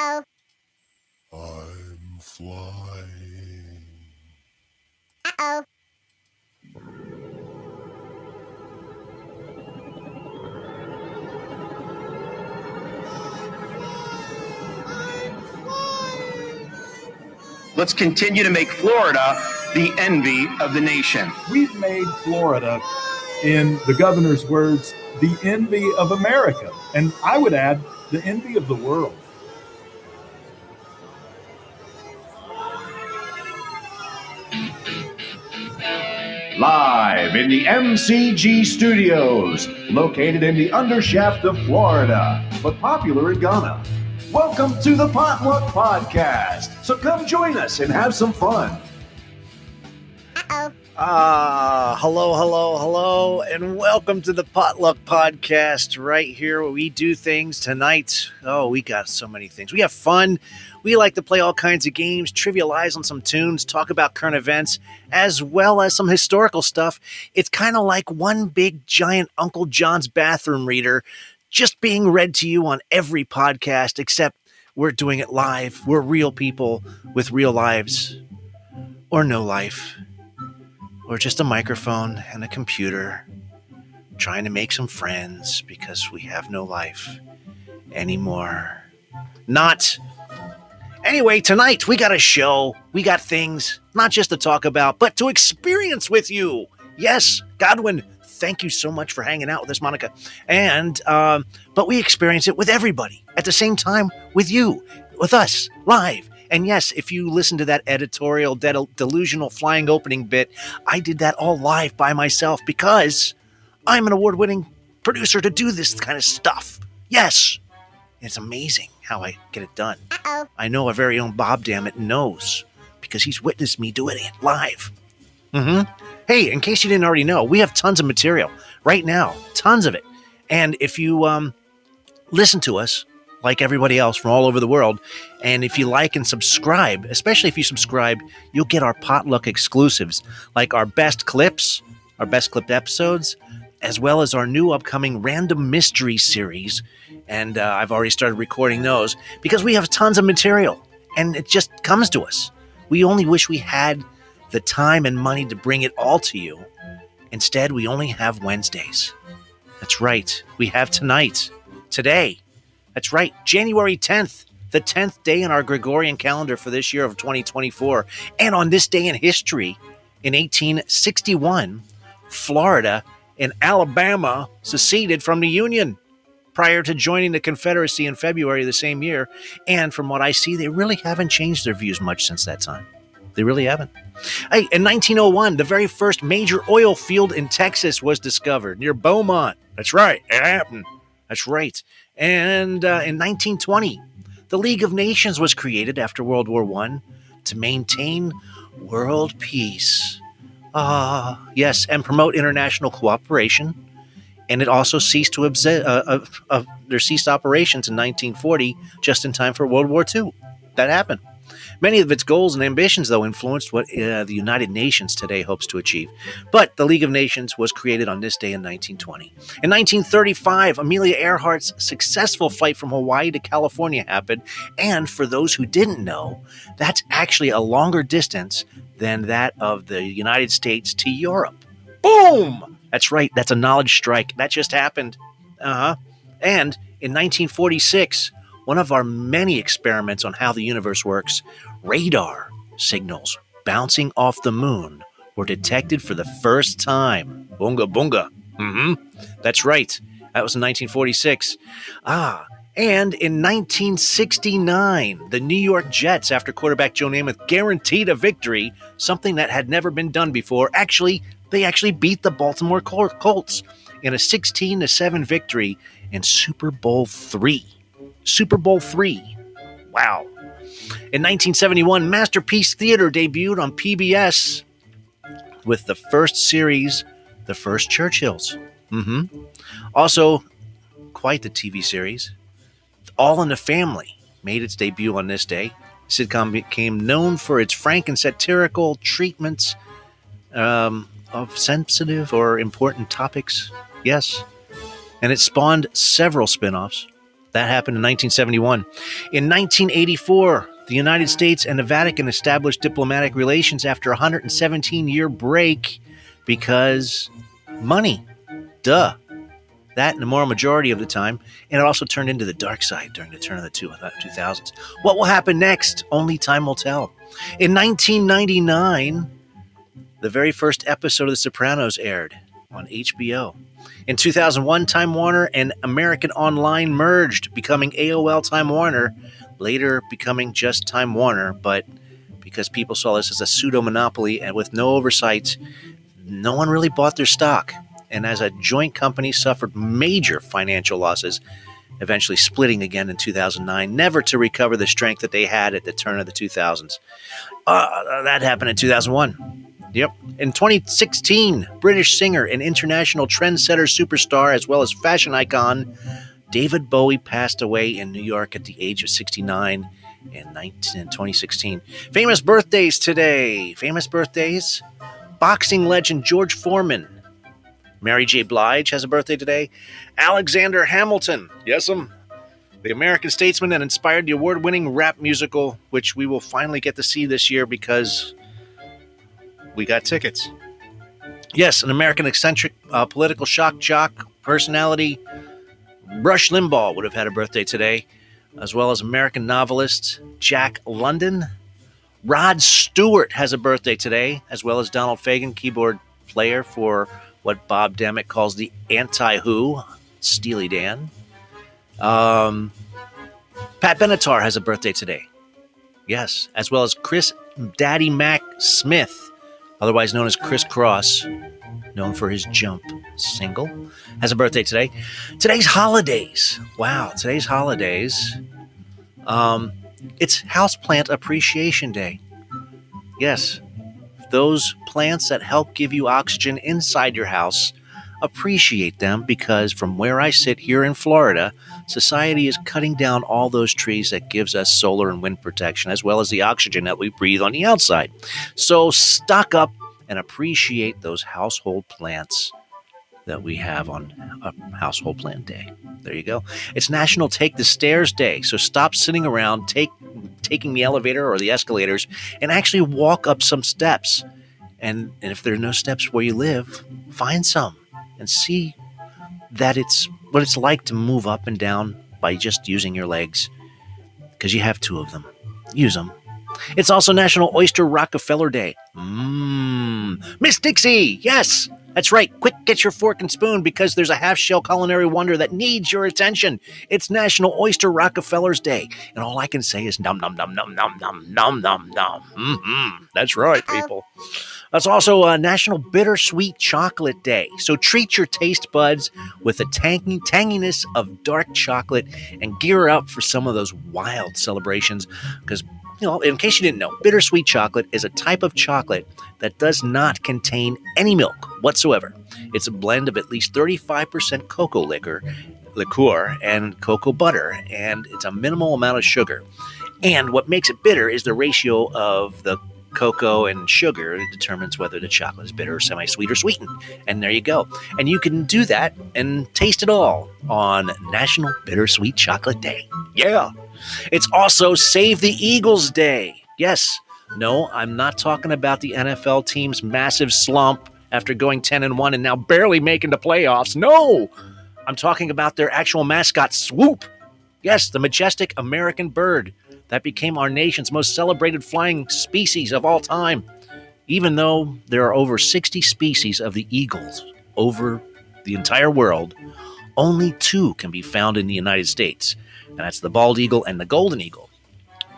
Uh-oh. I'm flying. Uh-oh. Let's continue to make Florida the envy of the nation. We've made Florida, in the governor's words, the envy of America. And I would add, the envy of the world. Live in the MCG studios, located in the undershaft of Florida, but popular in Ghana. Welcome to the Potluck Podcast. So come join us and have some fun. Ah, hello, hello, hello, and welcome to the Potluck Podcast right here where we do things tonight. Oh, we got so many things. We have fun. We like to play all kinds of games, trivialize on some tunes, talk about current events, as well as some historical stuff. It's kind of like one big giant Uncle John's bathroom reader just being read to you on every podcast, except we're doing it live. We're real people with real lives or no life or just a microphone and a computer trying to make some friends because we have no life anymore. Not. Anyway, tonight we got a show. We got things not just to talk about, but to experience with you. Yes, Godwin, thank you so much for hanging out with us, Monica. And, um, but we experience it with everybody at the same time with you, with us, live. And yes, if you listen to that editorial del- delusional flying opening bit, I did that all live by myself because I'm an award winning producer to do this kind of stuff. Yes, it's amazing how I get it done. Uh-oh. I know our very own Bob Dammit knows because he's witnessed me doing it live. Mm-hmm. Hey, in case you didn't already know, we have tons of material right now, tons of it. And if you um, listen to us, like everybody else from all over the world, and if you like and subscribe, especially if you subscribe, you'll get our potluck exclusives, like our best clips, our best clipped episodes, as well as our new upcoming random mystery series. And uh, I've already started recording those because we have tons of material and it just comes to us. We only wish we had the time and money to bring it all to you. Instead, we only have Wednesdays. That's right. We have tonight, today. That's right, January 10th, the 10th day in our Gregorian calendar for this year of 2024. And on this day in history, in 1861, Florida and Alabama seceded from the Union prior to joining the Confederacy in February of the same year. And from what I see, they really haven't changed their views much since that time. They really haven't. Hey, in 1901, the very first major oil field in Texas was discovered near Beaumont. That's right, it happened. That's right. And uh, in 1920, the League of Nations was created after World War I to maintain world peace. Ah, yes, and promote international cooperation. And it also ceased to obse- uh, uh, uh, their ceased operations in 1940, just in time for World War II. That happened. Many of its goals and ambitions, though, influenced what uh, the United Nations today hopes to achieve. But the League of Nations was created on this day in 1920. In 1935, Amelia Earhart's successful flight from Hawaii to California happened. And for those who didn't know, that's actually a longer distance than that of the United States to Europe. Boom! That's right, that's a knowledge strike. That just happened. Uh huh. And in 1946, one of our many experiments on how the universe works, radar signals bouncing off the moon were detected for the first time. Boonga boonga. Mm hmm. That's right. That was in 1946. Ah, and in 1969, the New York Jets, after quarterback Joe Namath guaranteed a victory, something that had never been done before. Actually, they actually beat the Baltimore Col- Colts in a 16 to 7 victory in Super Bowl 3. Super Bowl 3. Wow. In 1971, Masterpiece Theater debuted on PBS with the first series, The First Churchills. hmm Also, quite the TV series. All in the Family made its debut on this day. Sitcom became known for its frank and satirical treatments um, of sensitive or important topics. Yes. And it spawned several spin offs. that happened in 1971. In 1984, the United States and the Vatican established diplomatic relations after a 117 year break because money. Duh. That in the moral majority of the time. And it also turned into the dark side during the turn of the two, uh, 2000s. What will happen next? Only time will tell. In 1999, the very first episode of The Sopranos aired on HBO. In 2001, Time Warner and American Online merged, becoming AOL Time Warner, later becoming just Time Warner, but because people saw this as a pseudo monopoly and with no oversight, no one really bought their stock. And as a joint company, suffered major financial losses, eventually splitting again in 2009, never to recover the strength that they had at the turn of the 2000s. Uh, that happened in 2001. Yep. In 2016, British singer and international trendsetter superstar, as well as fashion icon, David Bowie passed away in New York at the age of 69 in 19, 2016. Famous birthdays today. Famous birthdays. Boxing legend George Foreman. Mary J. Blige has a birthday today. Alexander Hamilton. Yes, him. The American statesman that inspired the award winning rap musical, which we will finally get to see this year because we got tickets. Yes, an American eccentric uh, political shock jock personality, Rush Limbaugh would have had a birthday today, as well as American novelist Jack London. Rod Stewart has a birthday today, as well as Donald Fagen, keyboard player for what Bob Dammit calls the anti Who, Steely Dan. Um, Pat Benatar has a birthday today. Yes, as well as Chris Daddy Mac Smith, otherwise known as Kris Kross, known for his Jump single, has a birthday today. Today's holidays. Wow, today's holidays. Um, it's Houseplant Appreciation Day. Yes, those plants that help give you oxygen inside your house, appreciate them because from where I sit here in Florida, society is cutting down all those trees that gives us solar and wind protection as well as the oxygen that we breathe on the outside. So stock up and appreciate those household plants that we have on a household plant day. There you go. It's National Take the Stairs Day. So stop sitting around, take taking the elevator or the escalators and actually walk up some steps. And, and if there are no steps where you live, find some and see that it's what it's like to move up and down by just using your legs because you have two of them. Use them. It's also National Oyster Rockefeller Day. Mmm. Miss Dixie, yes, that's right. Quick, get your fork and spoon because there's a half shell culinary wonder that needs your attention. It's National Oyster Rockefeller's Day. And all I can say is num, num, num, num, num, num, num, num, num. Mm-hmm. That's right, people. That's also a National Bittersweet Chocolate Day. So treat your taste buds with the tangy, tanginess of dark chocolate and gear up for some of those wild celebrations because you know, in case you didn't know, bittersweet chocolate is a type of chocolate that does not contain any milk whatsoever. It's a blend of at least 35% cocoa liquor, liqueur and cocoa butter, and it's a minimal amount of sugar. And what makes it bitter is the ratio of the cocoa and sugar that determines whether the chocolate is bitter or semi-sweet or sweetened. And there you go. And you can do that and taste it all on National Bittersweet Chocolate Day. Yeah. It's also Save the Eagles Day. Yes. No, I'm not talking about the NFL team's massive slump after going 10 and 1 and now barely making the playoffs. No. I'm talking about their actual mascot Swoop. Yes, the majestic American bird that became our nation's most celebrated flying species of all time. Even though there are over 60 species of the eagles over the entire world, only two can be found in the United States, and that's the bald eagle and the golden eagle.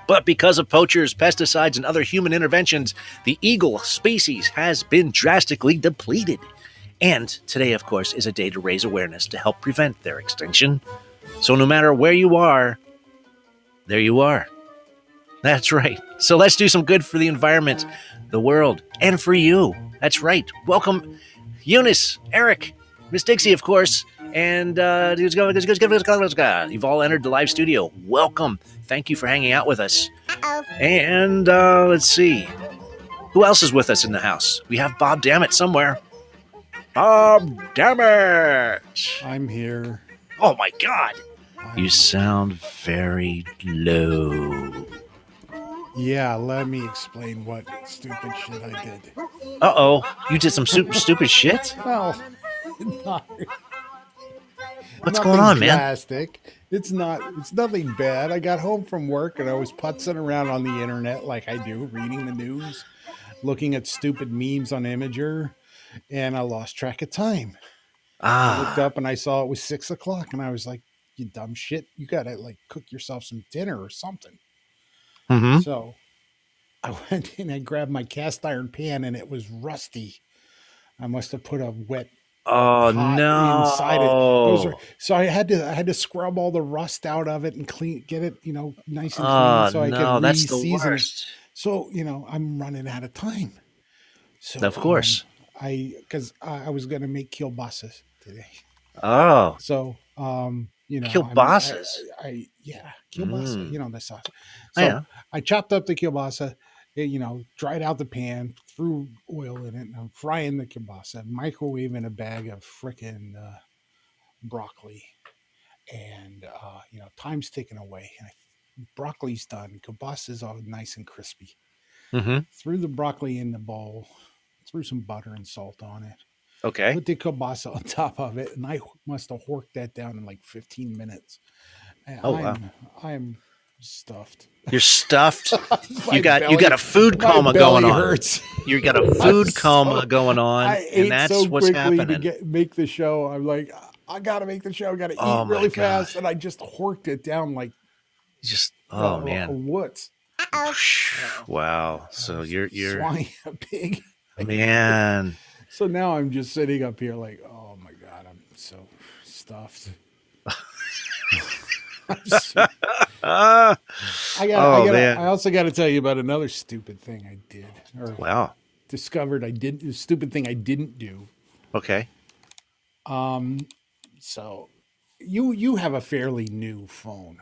But because of poachers, pesticides, and other human interventions, the eagle species has been drastically depleted. And today, of course, is a day to raise awareness to help prevent their extinction. So no matter where you are, there you are. That's right. So let's do some good for the environment, the world, and for you. That's right. Welcome, Eunice, Eric, Miss Dixie, of course, and uh, let's go, it's go, let's go. you've all entered the live studio. Welcome. Thank you for hanging out with us. Uh-oh. And uh, let's see. Who else is with us in the house? We have Bob Dammit somewhere. Bob Dammit! I'm here. Oh my God! You sound very low. Yeah, let me explain what stupid shit I did. Uh oh, you did some super stupid shit. Well, not, What's nothing going on, man? It's not. It's nothing bad. I got home from work and I was putzing around on the internet like I do, reading the news, looking at stupid memes on Imgur, and I lost track of time. I looked Ah, up and I saw it was six o'clock, and I was like, "You dumb shit! You gotta like cook yourself some dinner or something." hmm So I went in and grabbed my cast iron pan, and it was rusty. I must have put a wet oh no. inside it. Those are, so I had to I had to scrub all the rust out of it and clean, get it you know nice and Oh clean, so I no, could that's the re-season it. worst. So you know I'm running out of time. So Of course. um, I because I, I was gonna make kielbasa today. Oh, So um you know I'm- Kielbasas? I, I yeah kielbasa Mm. you know the sauce. Oh, So yeah. I chopped up the kielbasa, eh, you know, dried out the pan, threw oil in it, and I'm frying the kielbasa, microwaving a bag of frickin' uh, broccoli, and uh, you know, time's ticking away. And I, broccoli's done, kielbasa's all nice and crispy. hmm Threw the broccoli in the bowl, threw some butter and salt on it, Okay. put the kielbasa on top of it, and I must have horked that down in like 15 minutes. And Oh, wow. I'm, I'm stuffed. You're stuffed. You got you got a food coma belly going on. You got a food so- coma going on, I and that's so what's quickly to get, make the show. I'm like, I gotta make the show. I gotta Oh eat really God. fast, and I just horked it down like Just oh a, man. what? Wow. So you're you're swine a pig. man. So now I'm just sitting up here like, oh my god, I'm so stuffed. I'm so- I got. Oh, I, gotta. I also got to tell you about another stupid thing I did or wow. discovered. I did a stupid thing I didn't do. Okay. Um, so you you have a fairly new phone.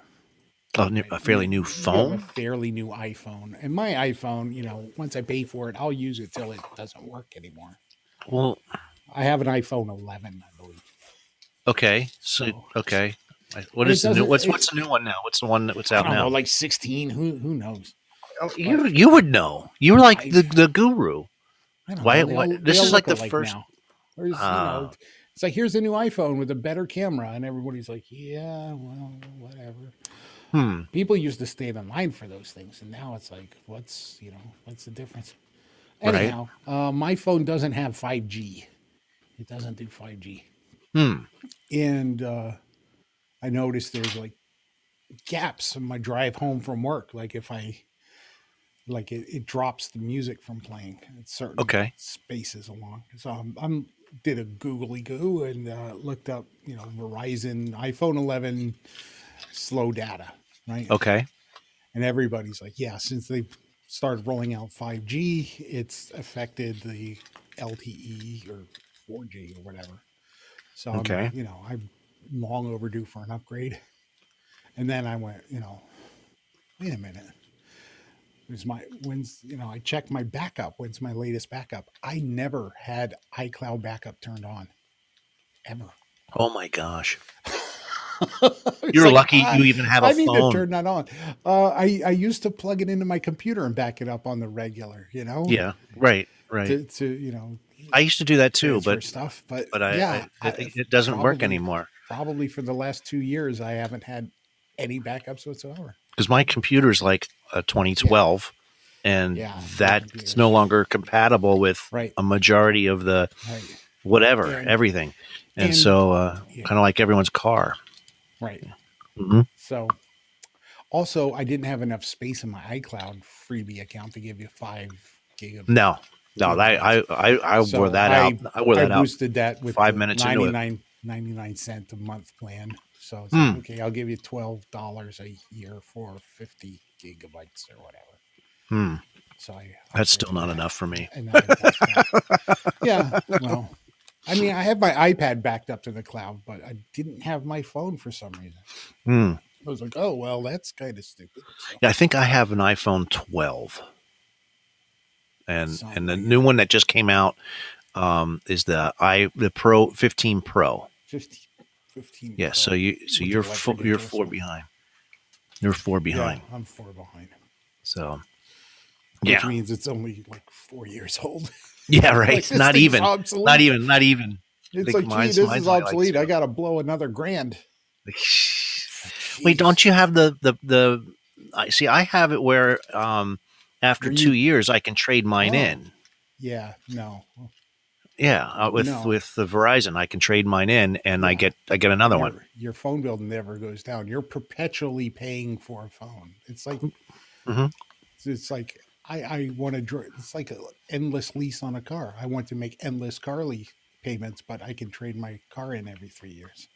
Oh, new, a fairly new have a fairly new iPhone, and my iPhone, you know, once I pay for it, I'll use it till it doesn't work anymore. Well, I have an iPhone 11, I believe. okay. So So- okay. I- What And is the new? What's what's the new one now? What's the one that what's I out don't now? know, like 16. Who who knows? Oh, you you would know. You were like I- the the guru. I don't Why- know. Why- all- this is like the first- Now. There's, you Ah. know, it's like here's a new iPhone with a better camera, and everybody's like, yeah, well, whatever. Hmm. People used to stay in line for those things, and now it's like, what's you know, what's the difference? Right. Anyhow, uh, my phone doesn't have 5G. It doesn't do 5G, Hmm. and uh, I noticed there's like gaps in my drive home from work. Like if I, like it, it drops the music from playing at certain Okay. spaces along. So I'm, I'm did a googly goo and uh, looked up, you know, Verizon iPhone 11 slow data, right? Okay. And everybody's like, yeah, since they started rolling out 5G, it's affected the LTE or 4G or whatever. So, I'm, Okay. you know, I'm long overdue for an upgrade. And then I went, you know, wait a minute. When's my when's you know I checked my backup. When's my latest backup? I never had iCloud backup turned on, ever. Oh my gosh. You're like, lucky ah, you even have a I need phone. to turn that on. Uh, I I used to plug it into my computer and back it up on the regular. You know, Yeah. Right. Right. to, to you know I used to do that too, but stuff. But but I, yeah, I, it, it doesn't work anymore Probably for the last two years, I haven't had any backups whatsoever. because my computer's like a 2012, and Yeah, that's no longer compatible with Right. a majority of the Right. whatever And- everything, and, and- so uh, yeah. kind of like everyone's car. Right. hmm So, also, I didn't have enough space in my iCloud freebie account to give you five gigabytes. No, no, that, I I I So wore that I- out. I wore that I out. boosted that with five minutes into it. 99, 99 cent a month plan. So it's Hmm. like, okay, I'll give you twelve dollars a year for fifty gigabytes or whatever. Hmm, So I that's still not that. enough for me. And then I bought that. yeah, well, I mean, I have my iPad backed up to the cloud, but I didn't have my phone for some reason. Hmm. I was like, oh well, that's kind of stupid. So, Yeah, I think I have an iPhone 12, and and the new one that just came out um, is the i the Pro 15 Pro. 50, 15. Yeah, so you so you're electric fo- you're four behind. You're four behind. Yeah, I'm four behind. So Which yeah, means it's only like four years old. yeah, right. this not even, obsolete. not even, not even. It's like, gee, mine's- this mine's is like obsolete. I got to blow another grand. Wait, don't you have the the the? I see. I have it where um after Where two years I can trade mine Oh. in. Yeah, no. Yeah, uh, with No. with the Verizon, I can trade mine in, and I get I get another your, one. Your phone bill never goes down. You're perpetually paying for a phone. It's like, Mhm. it's, it's like I, I want to. dr- It's like an endless lease on a car. I want to make endless car lease payments, but I can trade my car in every three years.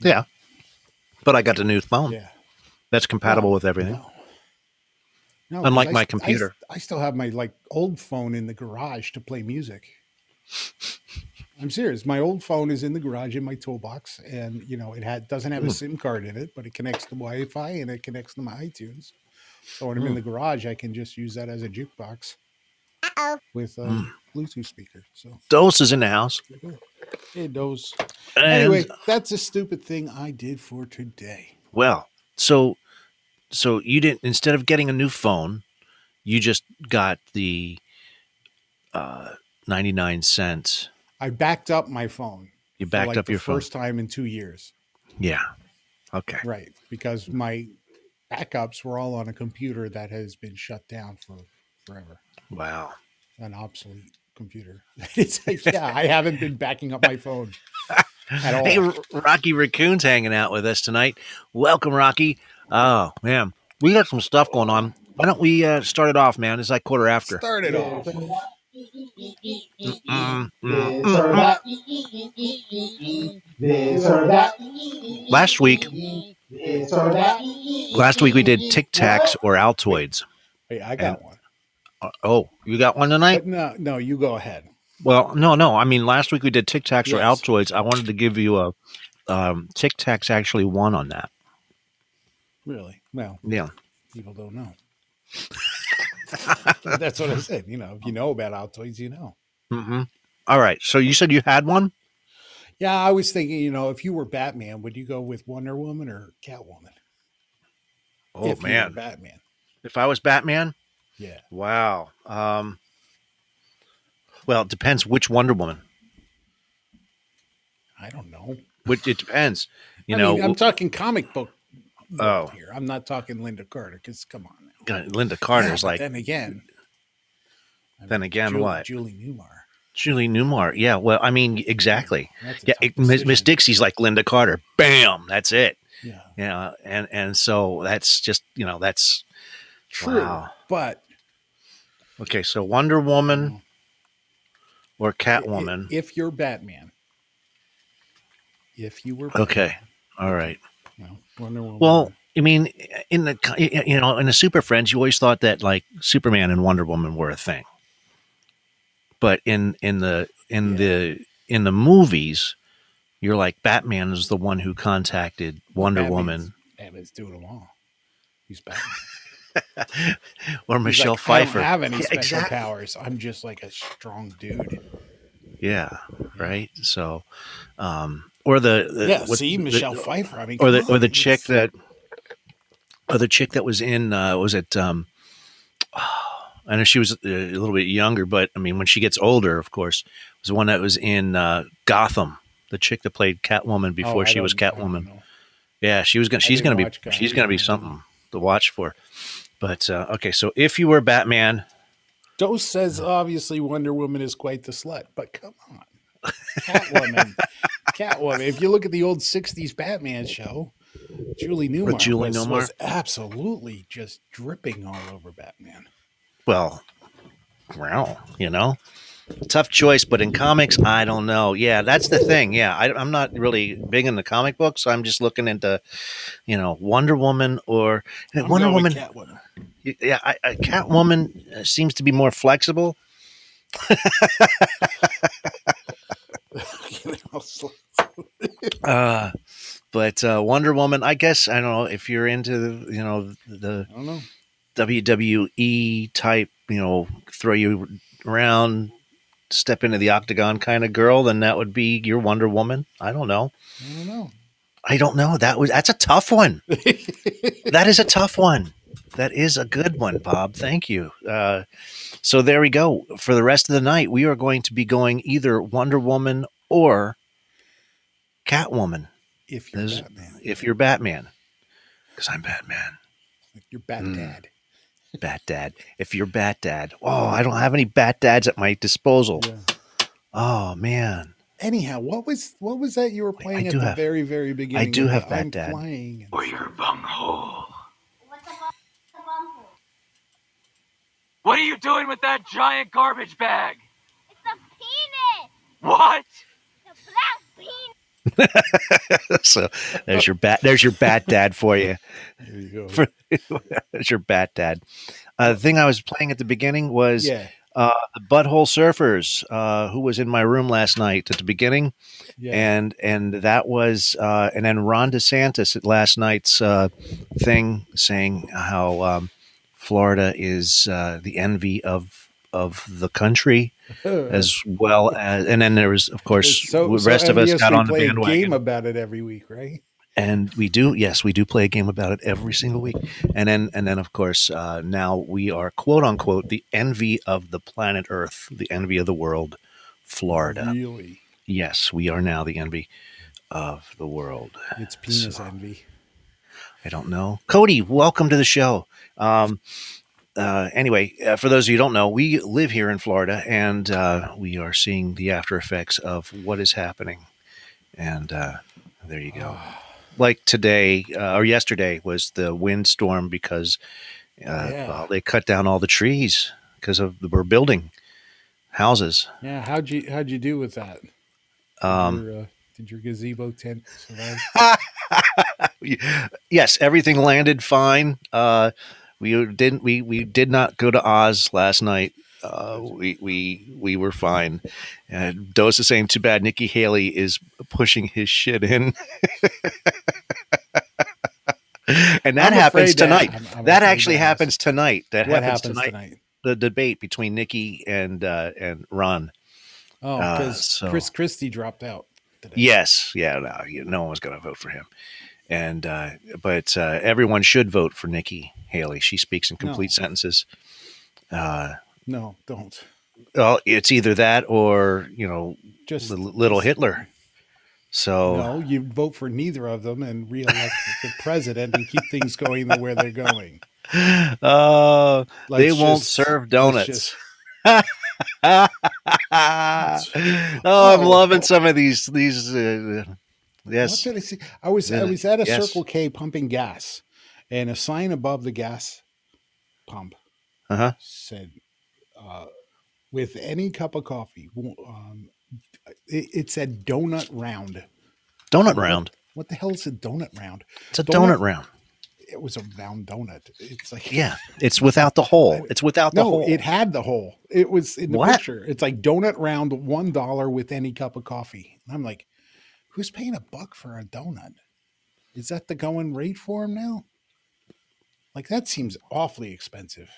Yeah, but I got the new phone Yeah, that's compatible No, with everything. No. No, Unlike I my I computer. st- I, still have my like old phone in the garage to play music. I'm serious. My old phone is in the garage in my toolbox, and you know it had doesn't have a Hmm. SIM card in it, but it connects to Wi-Fi and it connects to my iTunes. So when I'm in Hmm. the garage, I can just use that as a jukebox Uh oh. with a Hmm. Bluetooth speaker. So Dose is in the house. it knows. And, Anyway, that's a stupid thing I did for today. well, so so you didn't instead of getting a new phone, you just got the uh 99 cents. I backed up my phone. You backed like, up the your phone. first time in two years. Yeah. Okay. Right, because my backups were all on a computer that has been shut down for forever, Wow. an obsolete computer. it's like, yeah, I haven't been backing up my phone at all. Hey, R- Rocky Raccoon's hanging out with us tonight. Welcome, Rocky. Oh man, we got some stuff going on. Why don't we uh, start it off, man? It's like quarter after. Start it off. Last week, last week we did Tic Tacs or Altoids. Hey, I got one. Uh, Oh, you got one tonight? But no, no, you go ahead. Well, no, no. I mean, last week we did Tic Tacs or Yes. Altoids. I wanted to give you a um, Tic Tacs actually won on that. Really? Well, Yeah. people don't know. That's what I said. You know, if you know about Altoids, you know. hmm All right. So you said you had one. Yeah, I was thinking, you know, if you were Batman, would you go with Wonder Woman or Catwoman? Oh if man, Batman. if I was Batman, Yeah. wow. Um, well, it depends which Wonder Woman. I don't know. Which it depends. You I know, mean, I'm talking comic book Oh. here. I'm not talking Lynda Carter because come on. God, Lynda Carter's Yeah, like. then again. I Then again, Ju- what? Julie Newmar. Julie Newmar. Yeah. Well, I mean, exactly. Yeah. it- Miss. Dixie's like Lynda Carter. Bam. That's it. Yeah, Yeah. And and so that's just you know that's true. Wow. But okay. So Wonder Woman mm. or Catwoman. if you're Batman, if you were Okay. All right. Batman, Wonder Woman. Well, I mean, in the you know in the Super Friends, you always thought that like Superman and Wonder Woman were a thing, but in in the in Yeah. the in the movies, you're like Batman is the one who contacted Wonder Batman's- Woman Batman's doing them all. He's Batman. or He's Michelle like, Pfeiffer. I don't have any Yeah, special exactly. powers. I'm just like a strong dude. Yeah, right. So, um, or the, the yeah, what- see the- Michelle Pfeiffer. I mean, or the or the chick that or the chick that was in uh was it um I know she was uh, a little bit younger, but I mean when she gets older, of course, was the one that was in uh Gotham, the chick that played Catwoman Oh, before I she was don't- I don't Catwoman. Yeah, she was gonna she's gonna be she's gonna be something to watch for. But uh, okay, so if you were Batman, Dose says obviously Wonder Woman is quite the slut, but come on, Catwoman, Catwoman. If you look at the old '60s Batman show, Julie Newmar, Julie was, Newmar? was absolutely just dripping all over Batman. well, well, you know, tough choice. But in comics, I don't know. Yeah, that's the thing. Yeah, I, I'm not really big in the comic books. I'm just looking into, you know, Wonder Woman or I'm Wonder Woman. Catwoman. Yeah, I, I, Catwoman uh, seems to be more flexible. Uh, but uh, Wonder Woman, I guess I don't know if you're into the, you know the I don't know. WWE type, you know, throw you around step into the octagon kind of girl, then that would be your Wonder Woman. I don't know. I don't know. I don't know. That was that's a tough one. that is a tough one. That is a good one, Bob. Thank you. Uh, so there we go. For the rest of the night, we are going to be going either Wonder Woman or Catwoman. If you're There's- Batman, If you're Batman, because I'm Batman. you're Bat Mm. Dad. Bat Dad. If you're Bat Dad, oh, I don't have any Bat Dads at my disposal. Yeah. Oh man, Anyhow, what was what was that you were playing at do the have- very very beginning? I do have Bat I'm Dad. Flying Or your bunghole. What's a bumhole? What are you doing with that giant garbage bag? It's a penis. What? It's a black penis. so there's your bat. There's your Bat Dad for you. There you go. There's your Bat Dad. Uh, the thing I was playing at the beginning was yeah, uh, the Butthole Surfers, uh, who was in my room last night at the beginning, yeah. and and that was uh, and then Ron DeSantis at last night's uh, thing saying how um, Florida is uh, the envy of of the country as well as and then there was of course so, the so rest of us got on the play a bandwagon. game about it every week, right? and we do yes we do play a game about it every single week. And then and then of course uh, now we are quote unquote the envy of the planet earth the envy of the world florida. Really, yes we are now the envy of the world. It's penis So- envy. i don't know. Cody welcome to the show. Um, uh, anyway, uh, for those of you who don't know, we live here in Florida, and uh, we are seeing the after effects of what is happening. And uh, there you go. like today uh, or yesterday was the windstorm because uh, Yeah. well, they cut down all the trees because of we're building houses. Yeah, how'd you how'd you do with that? Um, Your, uh, did your gazebo tent survive? yes, everything landed fine. Uh, we didn't. We we did not go to Oz last night. Uh, we we we were fine. And Dose is saying, "Too bad Nikki Haley is pushing his shit in." and that I'm happens afraid that- tonight. I'm- I'm that actually that happens tonight. That what happens, happens tonight. tonight? The debate between Nikki and uh, and Ron. Oh, Uh, because so- Chris Christie dropped out. Today. Yes, yeah, no, you- no one was going to vote for him, and uh, but uh, everyone should vote for Nikki Haley. She speaks in complete No. sentences. Uh, No, don't. well, it's either that or you know, Just the little Hitler. So No, you vote for neither of them and reelect the president and keep things going the way they're going. uh, they Let's won't serve donuts. just- oh, I'm loving some of these. These, uh, yes, I? I was I was at a yes. Circle K pumping gas, and a sign above the gas pump uh huh. said, uh, "With any cup of coffee." Um, it, it said donut round. Donut round. What the hell is a donut round? It's a Donut- donut round. It was a round donut. It's like Yeah, it's without the hole. It's without the no, hole. it had the hole. It was in the What? picture. It's like donut round, one dollar with any cup of coffee. And I'm like, who's paying a buck for a donut? Is that the going rate for him now? Like that seems awfully expensive.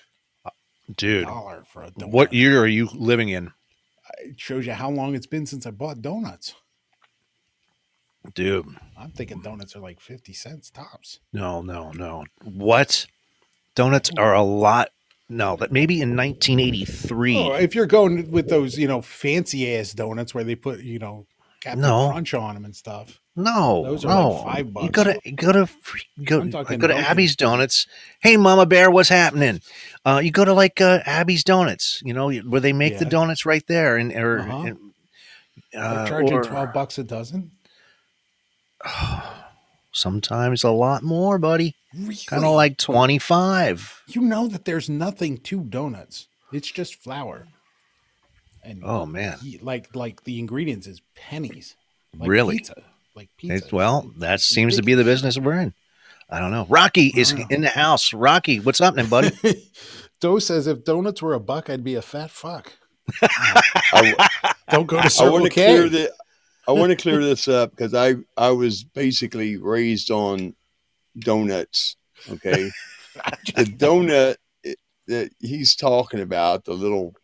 Uh, dude, Dollar for a donut. what year are you living in? It shows you how long it's been since I bought donuts. Dude, I'm thinking donuts are like fifty cents tops. no, no, no. What? Donuts are a lot. No, but maybe in 1983. Oh, if you're going with those, you know, fancy ass donuts where they put, you know, Captain No. Crunch on them and stuff. no, those are no. like five You go to you go to you go, go to. Abby's Donuts. Hey, Mama Bear, what's happening? Uh, you go to like uh, Abby's Donuts. You know where they make the donuts right there, and or Uh-huh. and, They're uh, charging or- twelve bucks a dozen. sometimes a lot more, buddy. Really? Kind of like 25. you know that there's nothing to donuts. It's just flour. And Oh man. y- like like the ingredients is pennies. Like Really? Pizza. Like pizza. It's, well, that seems to be the business we're in. I don't know. Rocky is Wow. in the house. Rocky, what's happening, buddy? Doe says if donuts were a buck, I'd be a fat fuck. I, Don't go to I Circle want to clear the, I want to clear this up because I I was basically raised on donuts. Okay, the donut that he's talking about, the little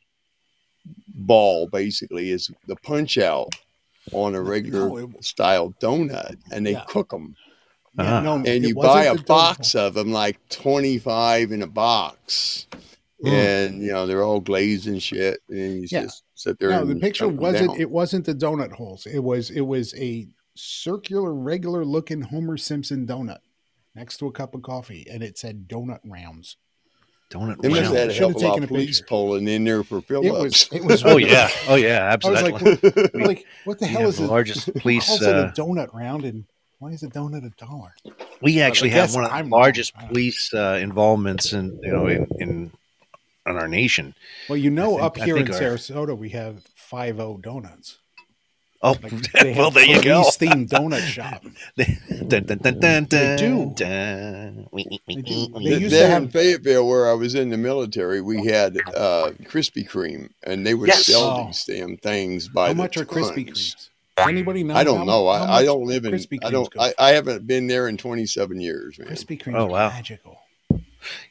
ball basically is the punch out on a regular No, it- style donut, and they Yeah. cook them. Yeah, Ah. no, and you buy a the donut box of them like 25 in a box Mm. and you know they're all glazed and shit and you Yeah. just sit there No, and the picture wasn't. down. It wasn't the donut holes. It was. It was a circular, regular looking Homer Simpson donut next to a cup of coffee, and it said donut rounds. Donut they must round. have had a Should've hell of a lot taken of a police picture. pulling in there for It was. Phillips. It was. Oh yeah. Oh yeah. I was Absolutely. like, what, like, what the hell is the it? largest Who police, calls it a uh, donut round, and why is a donut a dollar? we actually have one of the I'm wrong. largest I police uh, involvements in you know in in, in our nation. Well, you know, think- up here in our- Sarasota, we have Five O Donuts. Oh, Like, they well, there you go. police themed donut shop. dun, dun, dun, dun, They do. dun, dun. Wee, wee, They do. They used to there have- in Fayetteville, where I was in the military, we had uh, Krispy Kreme, and they would Yes. sell Oh. these damn things by How the much are Krispy tons. Kremes? Anybody know? I don't how- know. how I, I don't live in. Krispy I don't. I. I haven't been there in 27 years, man. Krispy Kremes Oh, are wow. magical.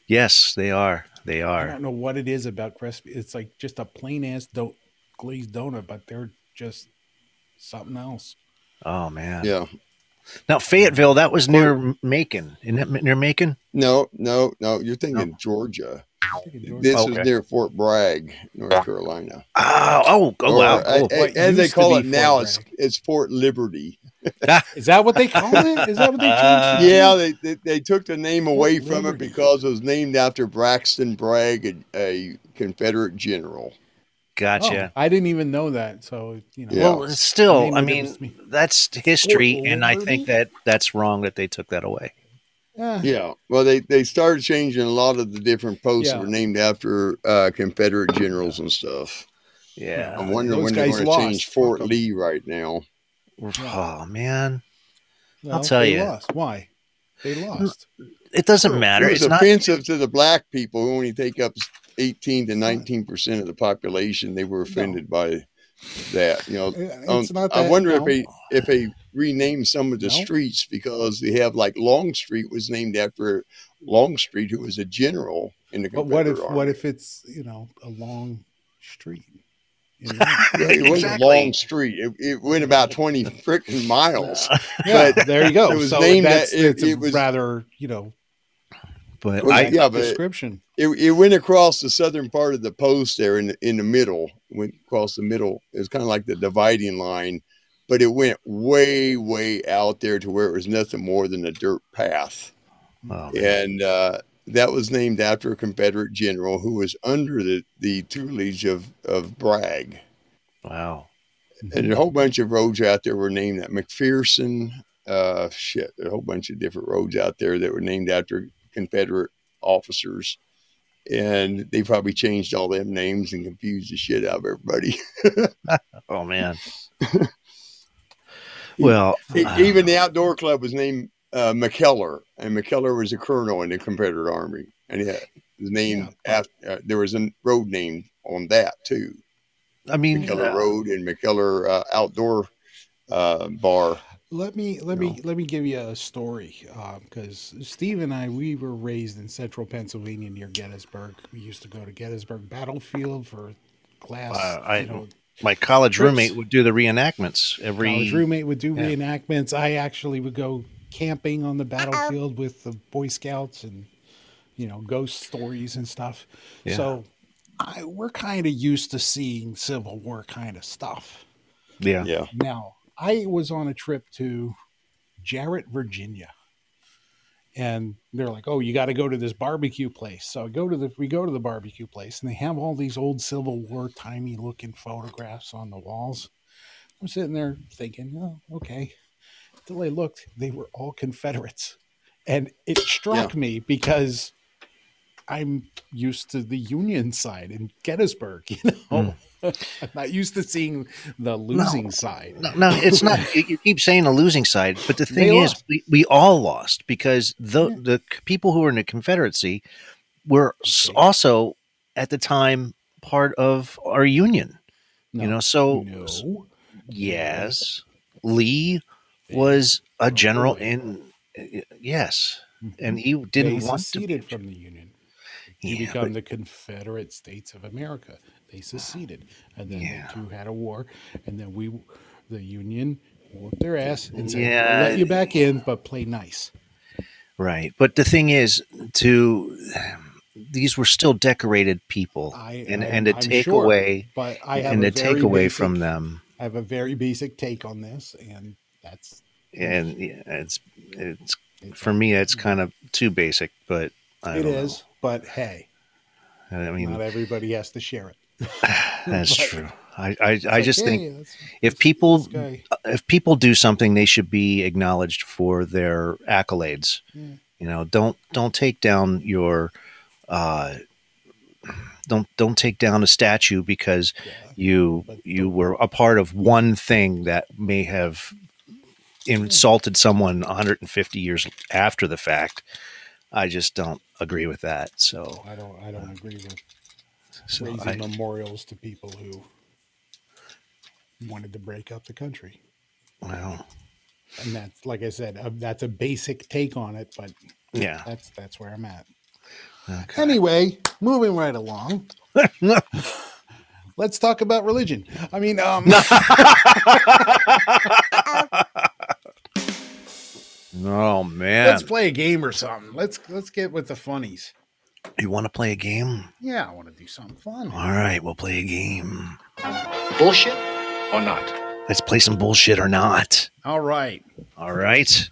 Yes, they are. They are. I don't know what it is about Krispy. It's like just a plain ass do- glazed donut, but they're just something else. Oh man. Yeah. Now Fayetteville, that was near Macon. Isn't that near Macon? No, no, no. You're thinking Georgia. This Okay. is near Fort Bragg, North Carolina. Oh, oh, oh Or, wow. uh, Oh, uh, What as they call be it Fort now, it's it's Fort Liberty. Is that what they call it? Is that what they Uh, changed it to? Yeah, they, they they took the name away Fort from it because it was named after Braxton Bragg, a, a Confederate general. Gotcha. Oh, I didn't even know that. So you know, Yeah. Well, still, Made no I mean, me. that's history, Fort and I think that that's wrong that they took that away. eh, Yeah, well, they, they started changing a lot of the different posts that were named after uh, Confederate generals and stuff. Yeah. I'm wondering Those when they're going to change Fort Fuck 'em. Lee right now. Oh man, well, tell they you. Lost. Why? They lost. it doesn't matter. It It's was not. offensive to the black people who only take up 18 to 19 percent of the population. They were offended by that. You know, um, It's not I that- wonder if they if they rename some of the No. streets because they have like Long Street was named after Longstreet, who was a general in the But what if Confederate what if it's you know a long street? You know? Yeah, it was Exactly. a long street. It, it went about 20 freaking miles. yeah, But there you go. it was so named that- it- it's it was- rather you know But Well, I, yeah, but- description. It, it went across the southern part of the post there in the, in the middle. Went across the middle. It was kind of like the dividing line, but it went way, way out there to where it was nothing more than a dirt path. oh, And uh, that was named after a Confederate general who was under the, the tutelage of, of Bragg. wow. And a whole bunch of roads out there were named that McPherson. Uh, shit, a whole bunch of different roads out there that were named after Confederate officers. And they probably changed all them names and confused the shit out of everybody. Oh man. well, Even the outdoor club was named uh, McKellar, and McKellar was a colonel in the Confederate Army, and it was named after. Uh, there was a road named on that too, I mean, McKellar uh, Road and McKellar uh, Outdoor uh, Bar. Let me let me let me give you a story because Steve and I we were raised in central Pennsylvania near Gettysburg. We used to go to Gettysburg Battlefield for class. Uh, I- you know, my college trips. roommate would do the reenactments every. college roommate would do yeah. reenactments. I actually would go camping on the battlefield with the Boy Scouts and you know ghost stories and stuff. Yeah. So I, we're kind of used to seeing Civil War kind of stuff. Yeah. Yeah, Now, I was on a trip to Jarratt, Virginia. And they're like, "Oh, you got to go to this barbecue place." So I go to the we go to the barbecue place and they have all these old Civil War timey looking photographs on the walls. I'm sitting there thinking, "Oh, okay." Until I looked, they were all Confederates. And it struck me because I'm used to the Union side in Gettysburg, you know. I'm not used to seeing the losing side. No, no, it's not. You, keep saying a losing side, but the They thing is, we, we all lost because the the people who were in the Confederacy were also at the time part of our union. You know, so no. yes, Lee was a general in yes, mm-hmm. and he didn't want to. seceded from the Union. You Yeah, become the Confederate States of America. They seceded, and then Yeah. the two had a war, and then we, the Union, whooped their ass and said, Yeah. "We'll "Let you back in, but play nice." Right. But the thing is, to these were still decorated people, I and I- and to I'm take sure, away but I have and to take away basic- from them, I have a very basic take on this, and that's and yeah, it's it's for me, it's mm-hmm. kind of too basic. But I It is, but hey. I mean, not everybody has to share it. that's true. I I, I like, just hey, think that's- if people if people do something, they should be acknowledged for their accolades. Yeah. You know, don't don't take down your uh, don't don't take down a statue because yeah, you you were a part of one thing that may have insulted someone 150 years after the fact. I just don't agree with that. So, I don't. I don't agree with so raising I, memorials to people who wanted to break up the country. Wow. And that's like I said, uh, that's a basic take on it, but yeah. that's that's where I'm at. Okay. Anyway, moving right along. Let's talk about religion. I mean, um, oh man, let's play a game or something. Let's let's get with the funnies. You want to play a game? Yeah, I want to do something fun. All right, we'll play a game. Bullshit or not? Let's play some bullshit or not. All right. All right.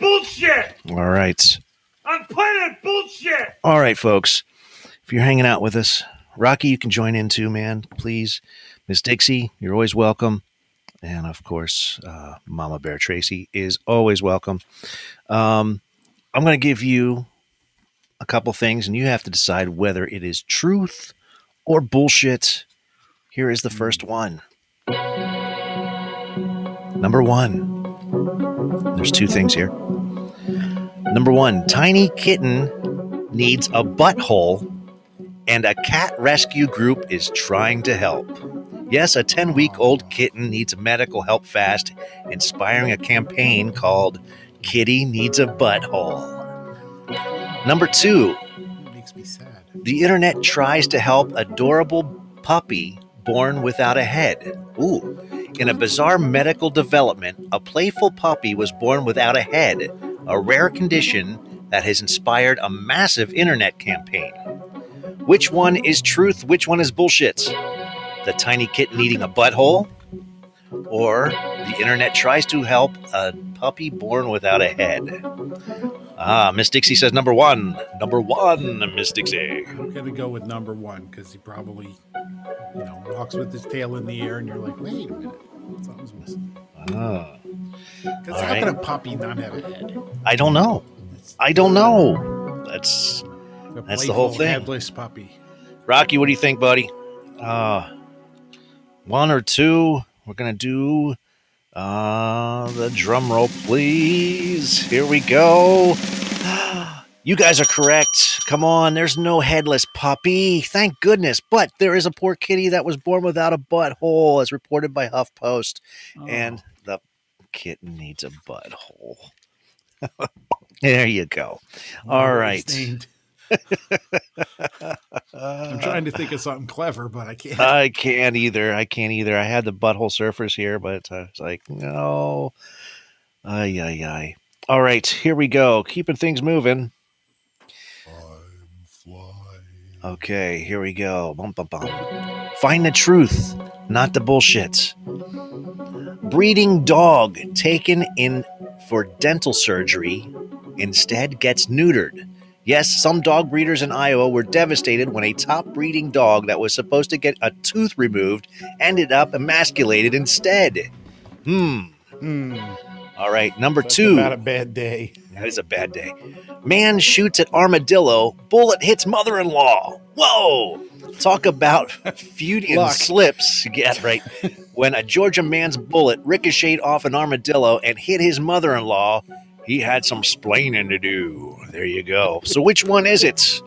Bullshit! All right. I'm playing bullshit! All right, folks. If you're hanging out with us, Rocky, you can join in too, man. Please. Miss Dixie, you're always welcome. And of course, uh, Mama Bear Tracy is always welcome. Um, I'm going to give you a couple things, and you have to decide whether it is truth or bullshit. Here is the first hmm. one. Number one. There's two things here. Number one, tiny kitten needs a butthole, and a cat rescue group is trying to help. Yes, a 10 week old kitten needs medical help fast, inspiring a campaign called Kitty Needs a Butthole. Number two, It makes me sad. the internet tries to help adorable puppy born without a head. Ooh. In a bizarre medical development, a playful puppy was born without a head, a rare condition that has inspired a massive internet campaign. Which one is truth? Which one is bullshit? The tiny kitten needing a butthole? Or the internet tries to help a puppy born without a head? Ah, Miss Dixie says number one. Number one, Miss Dixie. I'm gonna go with number one because he probably, you know, walks with his tail in the air, and you're like, wait a minute, something's missing. Ah, Because how right. can a puppy not have a head? I don't know. I don't know. That's a That's the whole thing. Headless puppy. Rocky. What do you think, buddy? Uh, one or two. We're gonna do uh the drum roll, please. Here we go. You guys are correct. Come on, there's no headless puppy. Thank goodness. But there is a poor kitty that was born without a butthole, as reported by HuffPost. Oh. and the kitten needs a butthole. there you go. All right. It's named. I'm trying to think of something clever, but I can't. I can't either. I can't either. I had the butthole surfers here, but uh, I was like, no. Ay, ay, ay. All right, here we go. Keeping things moving. I'm flying. Okay, here we go. Bum, bum, bum. Find the truth, not the bullshit. Breeding dog taken in for dental surgery instead gets neutered. Yes, some dog breeders in Iowa were devastated when a top breeding dog that was supposed to get a tooth removed ended up emasculated instead. Hmm. Hmm, All right, number that's two. About a bad day. That is a bad day. Man shoots at armadillo. Bullet hits mother-in-law. Whoa! Talk about Luck. slips. Yeah, right. when a Georgia man's bullet ricocheted off an armadillo and hit his mother-in-law, he had some splaining to do. There you go. So which one is it?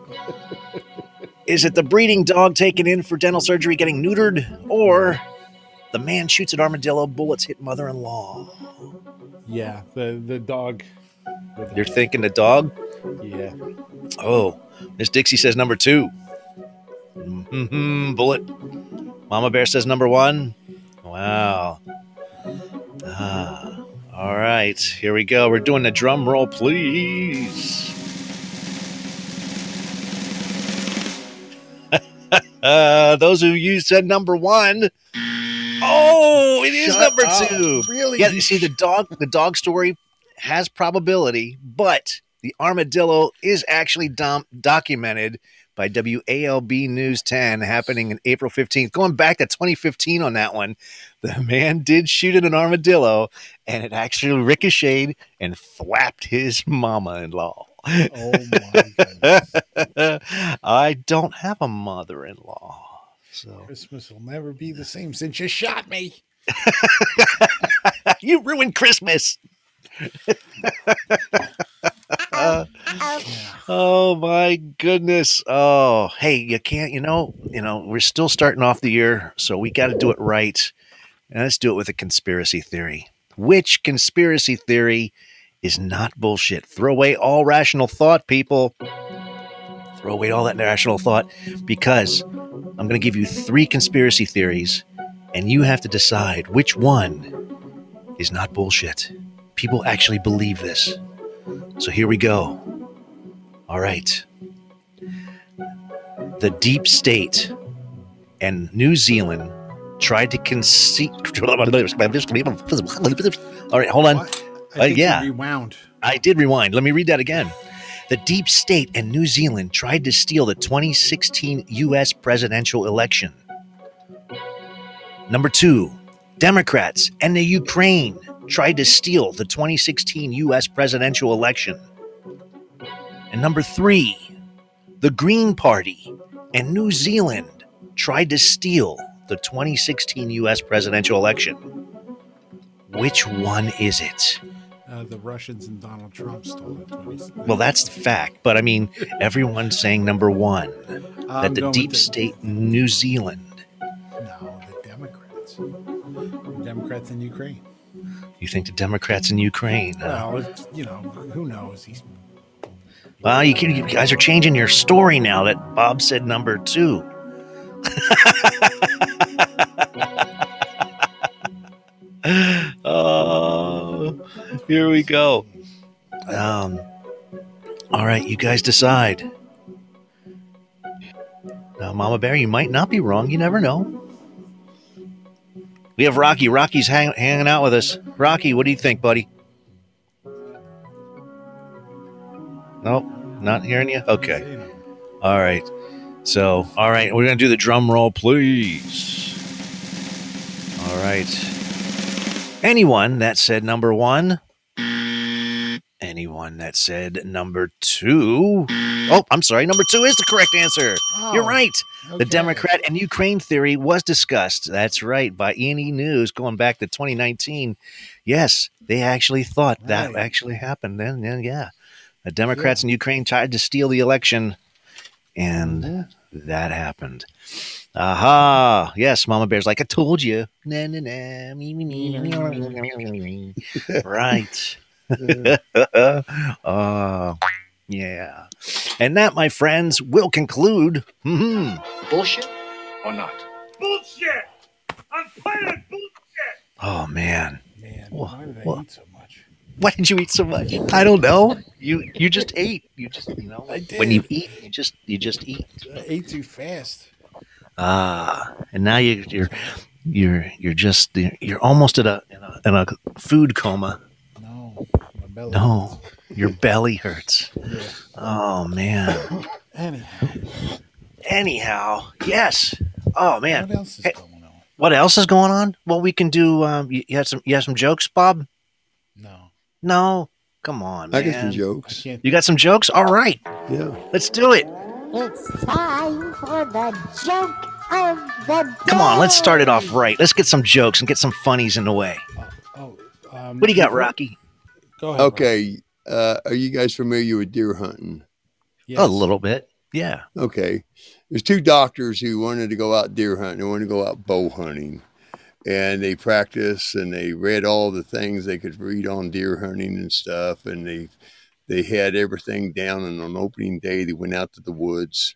Is it the breeding dog taken in for dental surgery getting neutered, or the man shoots at armadillo, bullets hit mother-in-law? Yeah, the the dog. the You're thinking the dog? Yeah. Oh, Miss Dixie says number 2 hmm Bullet. Mama Bear says number one. Wow. Ah, all right, here we go. We're doing the drum roll, please. Uh, those of you said number one. Oh, it is Shut number up. two. Really? Yeah, you see, the dog, the dog story has probability, but the armadillo is actually dom- documented by WALB News 10 happening in April 15th. Going back to 2015 on that one, the man did shoot at an armadillo and it actually ricocheted and thwapped his mama in law. Oh my goodness. I don't have a mother in law. So Christmas will never be the same since you shot me. you ruined Christmas. Uh, oh my goodness. Oh, hey, you can't, you know, you know, we're still starting off the year, so we got to do it right. And let's do it with a conspiracy theory. Which conspiracy theory is not bullshit? Throw away all rational thought, people. Throw away all that rational thought because I'm going to give you three conspiracy theories and you have to decide which one is not bullshit. People actually believe this. So here we go. All right. The deep state and New Zealand tried to conceive. All right, hold on. What? Uh, I yeah. rewound. I did rewind. Let me read that again. The deep state and New Zealand tried to steal the 2016 U.S. presidential election. Number two, Democrats and the Ukraine tried to steal the 2016 U.S. presidential election. And number three, the Green Party and New Zealand tried to steal the 2016 U.S. presidential election. Which one is it? Uh, the Russians and Donald Trump stole it. 20 Well, that's the fact, but I mean, everyone's saying number one that the deep state New Zealand. No, the Democrats. The Democrats in Ukraine. You think the Democrats in Ukraine? huh? Well, you know, who knows? He's Well, you, can- you guys are changing your story now that Bob said number two. here we go. Um, all right, you guys decide. Now, Mama Bear, you might not be wrong. You never know. We have Rocky. Rocky's hang, hanging out with us. Rocky, what do you think, buddy? Nope, not hearing you. Okay. All right. So, all right, we're going to do the drum roll, please. All right. Anyone that said number one? anyone that said number two. Oh, I'm sorry. Number two is the correct answer. Oh, You're right. Okay. The Democrat and Ukraine theory was discussed. That's right. By any News going back to 2019. Yes, they actually thought right. that actually happened. Then, then, yeah. The Democrats yeah. in Ukraine tried to steal the election, and yeah. that happened. Aha! Yes, Mama Bear's like, I told you. Na, na, na, me, me, me, right. uh, yeah. And that, my friends, will conclude. mhm, Bullshit or not? Bullshit! I'm planet bullshit! Oh man, Man, Wha- why did I wha- eat so much? why did you eat so much? I don't know. You you just ate. You just you know I did. when you eat, you just you just eat. I ate too fast. Ah, and now you, you're you're you're just you're almost at a in a, in a food coma. No, belly. No, your belly hurts. Yeah. Oh man. Anyhow, Anyhow, yes. Oh man, what else is Hey. going on? what else is going on? Well, we can do. Um, you, you had some you have some jokes, Bob? No, No, come on, I man. got some jokes. You got some jokes? All right, Yeah. let's do it. It's time for the joke of the Come on, let's start it off right. Let's get some jokes and get some funnies in the way. Oh, um, What do you got, Rocky? Go ahead. Okay. Uh, are you guys familiar with deer hunting? Yes. A little bit. Yeah. Okay. There's two doctors who wanted to go out deer hunting. They wanted to go out bow hunting. And they practiced and they read all the things they could read on deer hunting and stuff. And they they had everything down, and on opening day, they went out to the woods.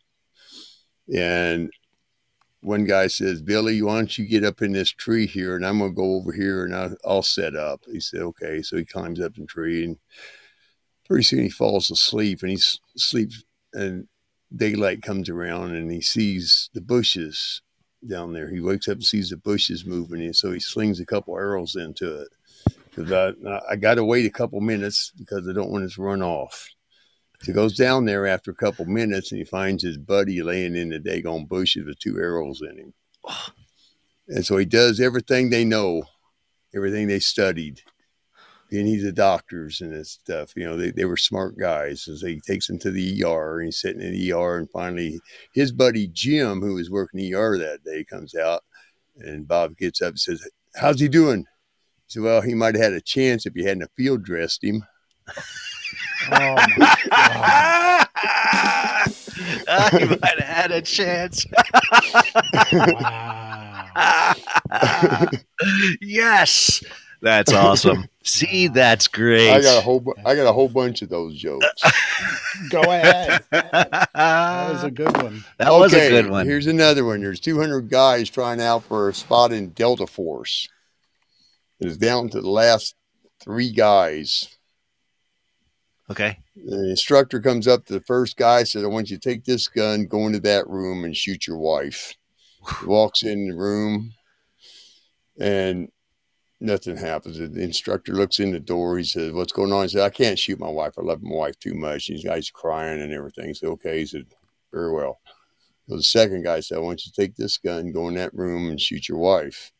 And one guy says, Billy, why don't you get up in this tree here, and I'm going to go over here and I'll, I'll set up. He said, okay. So he climbs up the tree, and pretty soon he falls asleep, and he sleeps, and daylight comes around, and he sees the bushes down there. He wakes up and sees the bushes moving, and so he slings a couple arrows into it. Because I, I got to wait a couple minutes because I don't want it to run off. So he goes down there after a couple minutes and he finds his buddy laying in the daggone bushes with two arrows in him. And so he does everything they know, everything they studied. Then he's the doctors and this stuff. You know, they, they were smart guys. So he takes him to the ER and he's sitting in the ER. And finally, his buddy Jim, who was working the ER that day, comes out. And Bob gets up and says, How's he doing? He said, Well, he might have had a chance if you hadn't field dressed him. Oh my god! You might have had a chance. Wow. yes, that's awesome. See, that's great. I got a whole bu- I got a whole bunch of those jokes. Go ahead. That was a good one. That was a good one. Here's another one. There's 200 guys trying out for a spot in Delta Force. It's down to the last three guys. Okay. The instructor comes up to the first guy, says, I want you to take this gun, go into that room, and shoot your wife. He walks in the room, and nothing happens. The instructor looks in the door. He says, What's going on? He said, I can't shoot my wife. I love my wife too much. These guys crying and everything. He said, Okay. He said, Very well. So the second guy said, I want you to take this gun, go in that room, and shoot your wife.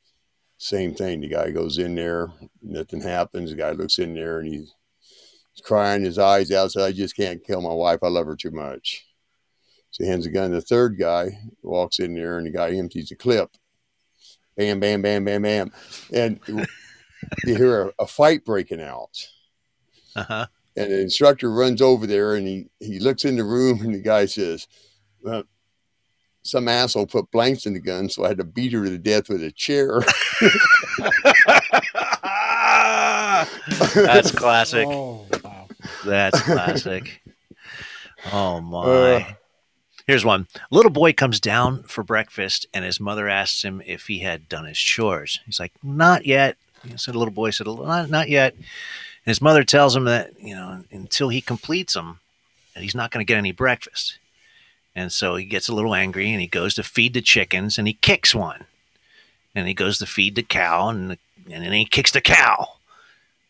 Same thing. The guy goes in there, nothing happens. The guy looks in there and he's crying his eyes out. Said, I just can't kill my wife. I love her too much. So he hands the gun to the third guy, walks in there, and the guy empties the clip. Bam, bam, bam, bam, bam. And you hear a, a fight breaking out. Uh huh. And the instructor runs over there and he, he looks in the room and the guy says, well, some asshole put blanks in the gun, so I had to beat her to death with a chair. That's classic. Oh wow. That's classic. Oh my. Uh. Here's one. Little boy comes down for breakfast and his mother asks him if he had done his chores. He's like, Not yet. He said, the little boy said, Not, not yet. And his mother tells him that, you know, until he completes them, he's not going to get any breakfast. And so he gets a little angry and he goes to feed the chickens and he kicks one. And he goes to feed the cow and, the, and then he kicks the cow.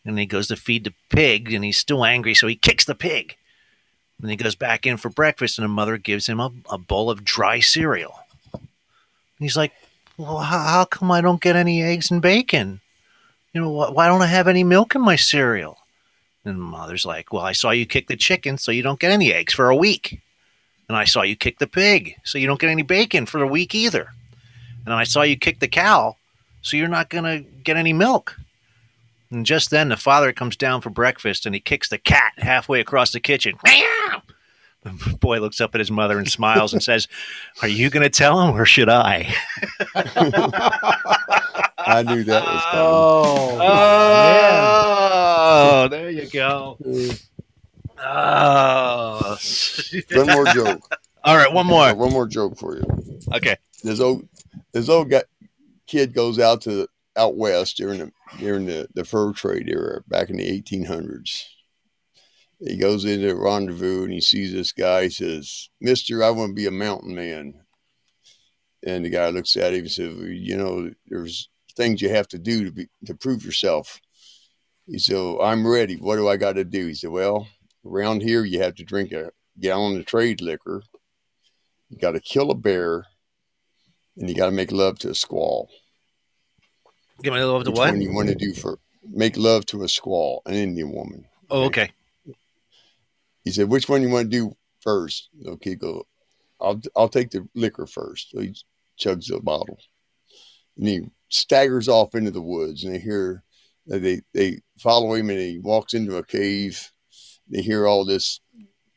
And he goes to feed the pig and he's still angry, so he kicks the pig. And he goes back in for breakfast and the mother gives him a, a bowl of dry cereal. And he's like, Well, how, how come I don't get any eggs and bacon? You know, wh- why don't I have any milk in my cereal? And the mother's like, Well, I saw you kick the chicken, so you don't get any eggs for a week. And I saw you kick the pig, so you don't get any bacon for a week either. And I saw you kick the cow, so you're not going to get any milk. And just then, the father comes down for breakfast and he kicks the cat halfway across the kitchen. The boy looks up at his mother and smiles and says, Are you going to tell him or should I? I knew that was coming. Oh, Oh, there you go. Oh. One more joke. All right, one more. One more joke for you. Okay. This old this old guy, kid goes out to out west during the during the, the fur trade era back in the 1800s. He goes into a rendezvous and he sees this guy. He says, "Mister, I want to be a mountain man." And the guy looks at him and says, well, "You know, there's things you have to do to be to prove yourself." He said, well, "I'm ready. What do I got to do?" He said, "Well, around here you have to drink a gallon of trade liquor. You got to kill a bear." and you got to make love to a squall. Give a little of Which what? one you want to do for make love to a squall, an Indian woman? Oh, okay. He said, "Which one you want to do first? Okay, go. I'll I'll take the liquor first. So he chugs the bottle, and he staggers off into the woods. And they hear uh, they they follow him, and he walks into a cave. They hear all this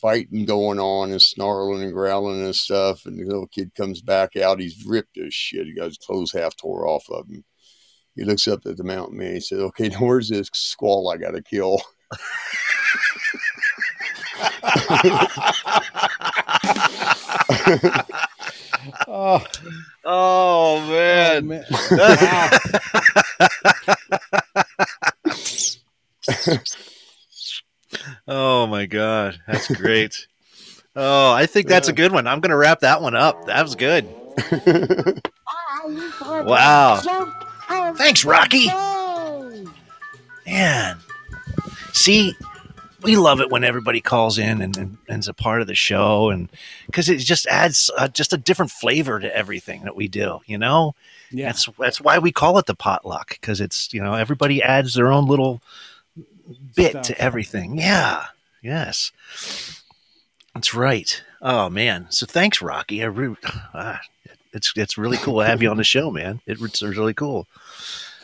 fighting going on and snarling and growling and stuff. And the little kid comes back out. He's ripped as shit. He got his clothes half tore off of him. He looks up at the mountain man. He says, "Okay, now where's this squall I got to kill?" Oh, oh oh, man. Oh, man. Wow. Oh my god, that's great. oh, I think that's a good one. I'm gonna wrap that one up. That was good. Time for the Wow. Joke of Thanks, Rocky. day. Man, see, we love it when everybody calls in and, and, and is a part of the show, and because it just adds uh, just a different flavor to everything that we do. You know, Yeah. that's that's why we call it the potluck because it's you know everybody adds their own little bit Stuff. to everything. Yeah, yes, that's right. Oh man, so thanks, Rocky. I re- ah, it's it's really cool to have you on the show, man. It, it's really cool.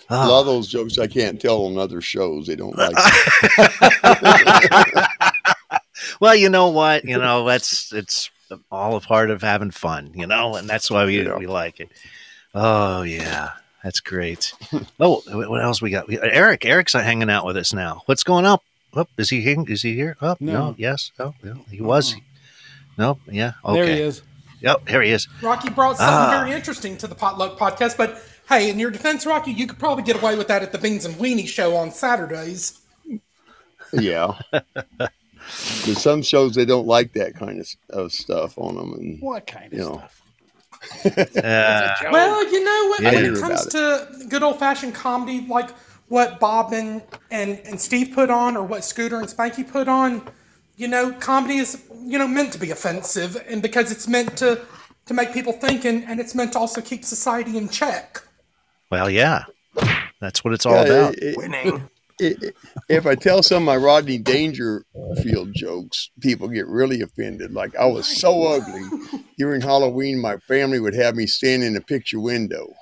A Oh. lot of those jokes I can't tell on other shows. They don't like. well, you know what? You know, that's it's all a part of having fun, you know, and that's why we Yeah. we like it. Oh yeah, that's great. oh, what else we got? We, Eric, Eric's hanging out with us now. What's going up? Oh, is he here? Is he here? Oh, no. No. Yes. Oh, no, he was. Uh-uh. Oh. No. Yeah. Okay. There he is. Yep. Here he is. Rocky brought something Ah. very interesting to the Potluck podcast, but hey, in your defense, Rocky, you could probably get away with that at the Beans and Weenie show on Saturdays. yeah. But some shows they don't like that kind of, of stuff on them, and What kind of You know. stuff? Uh, Well, you know what? Yeah. When it comes about to good old fashioned comedy, like what Bob and, and and Steve put on, or what Scooter and Spanky put on, you know, comedy is you know meant to be offensive, and because it's meant to to make people think, and, and it's meant to also keep society in check. well, yeah. That's what it's all Yeah, about. it- it- Winning. it- it- if I tell some of my Rodney Dangerfield jokes, people get really offended. Like I was so ugly during Halloween, my family would have me stand in a picture window.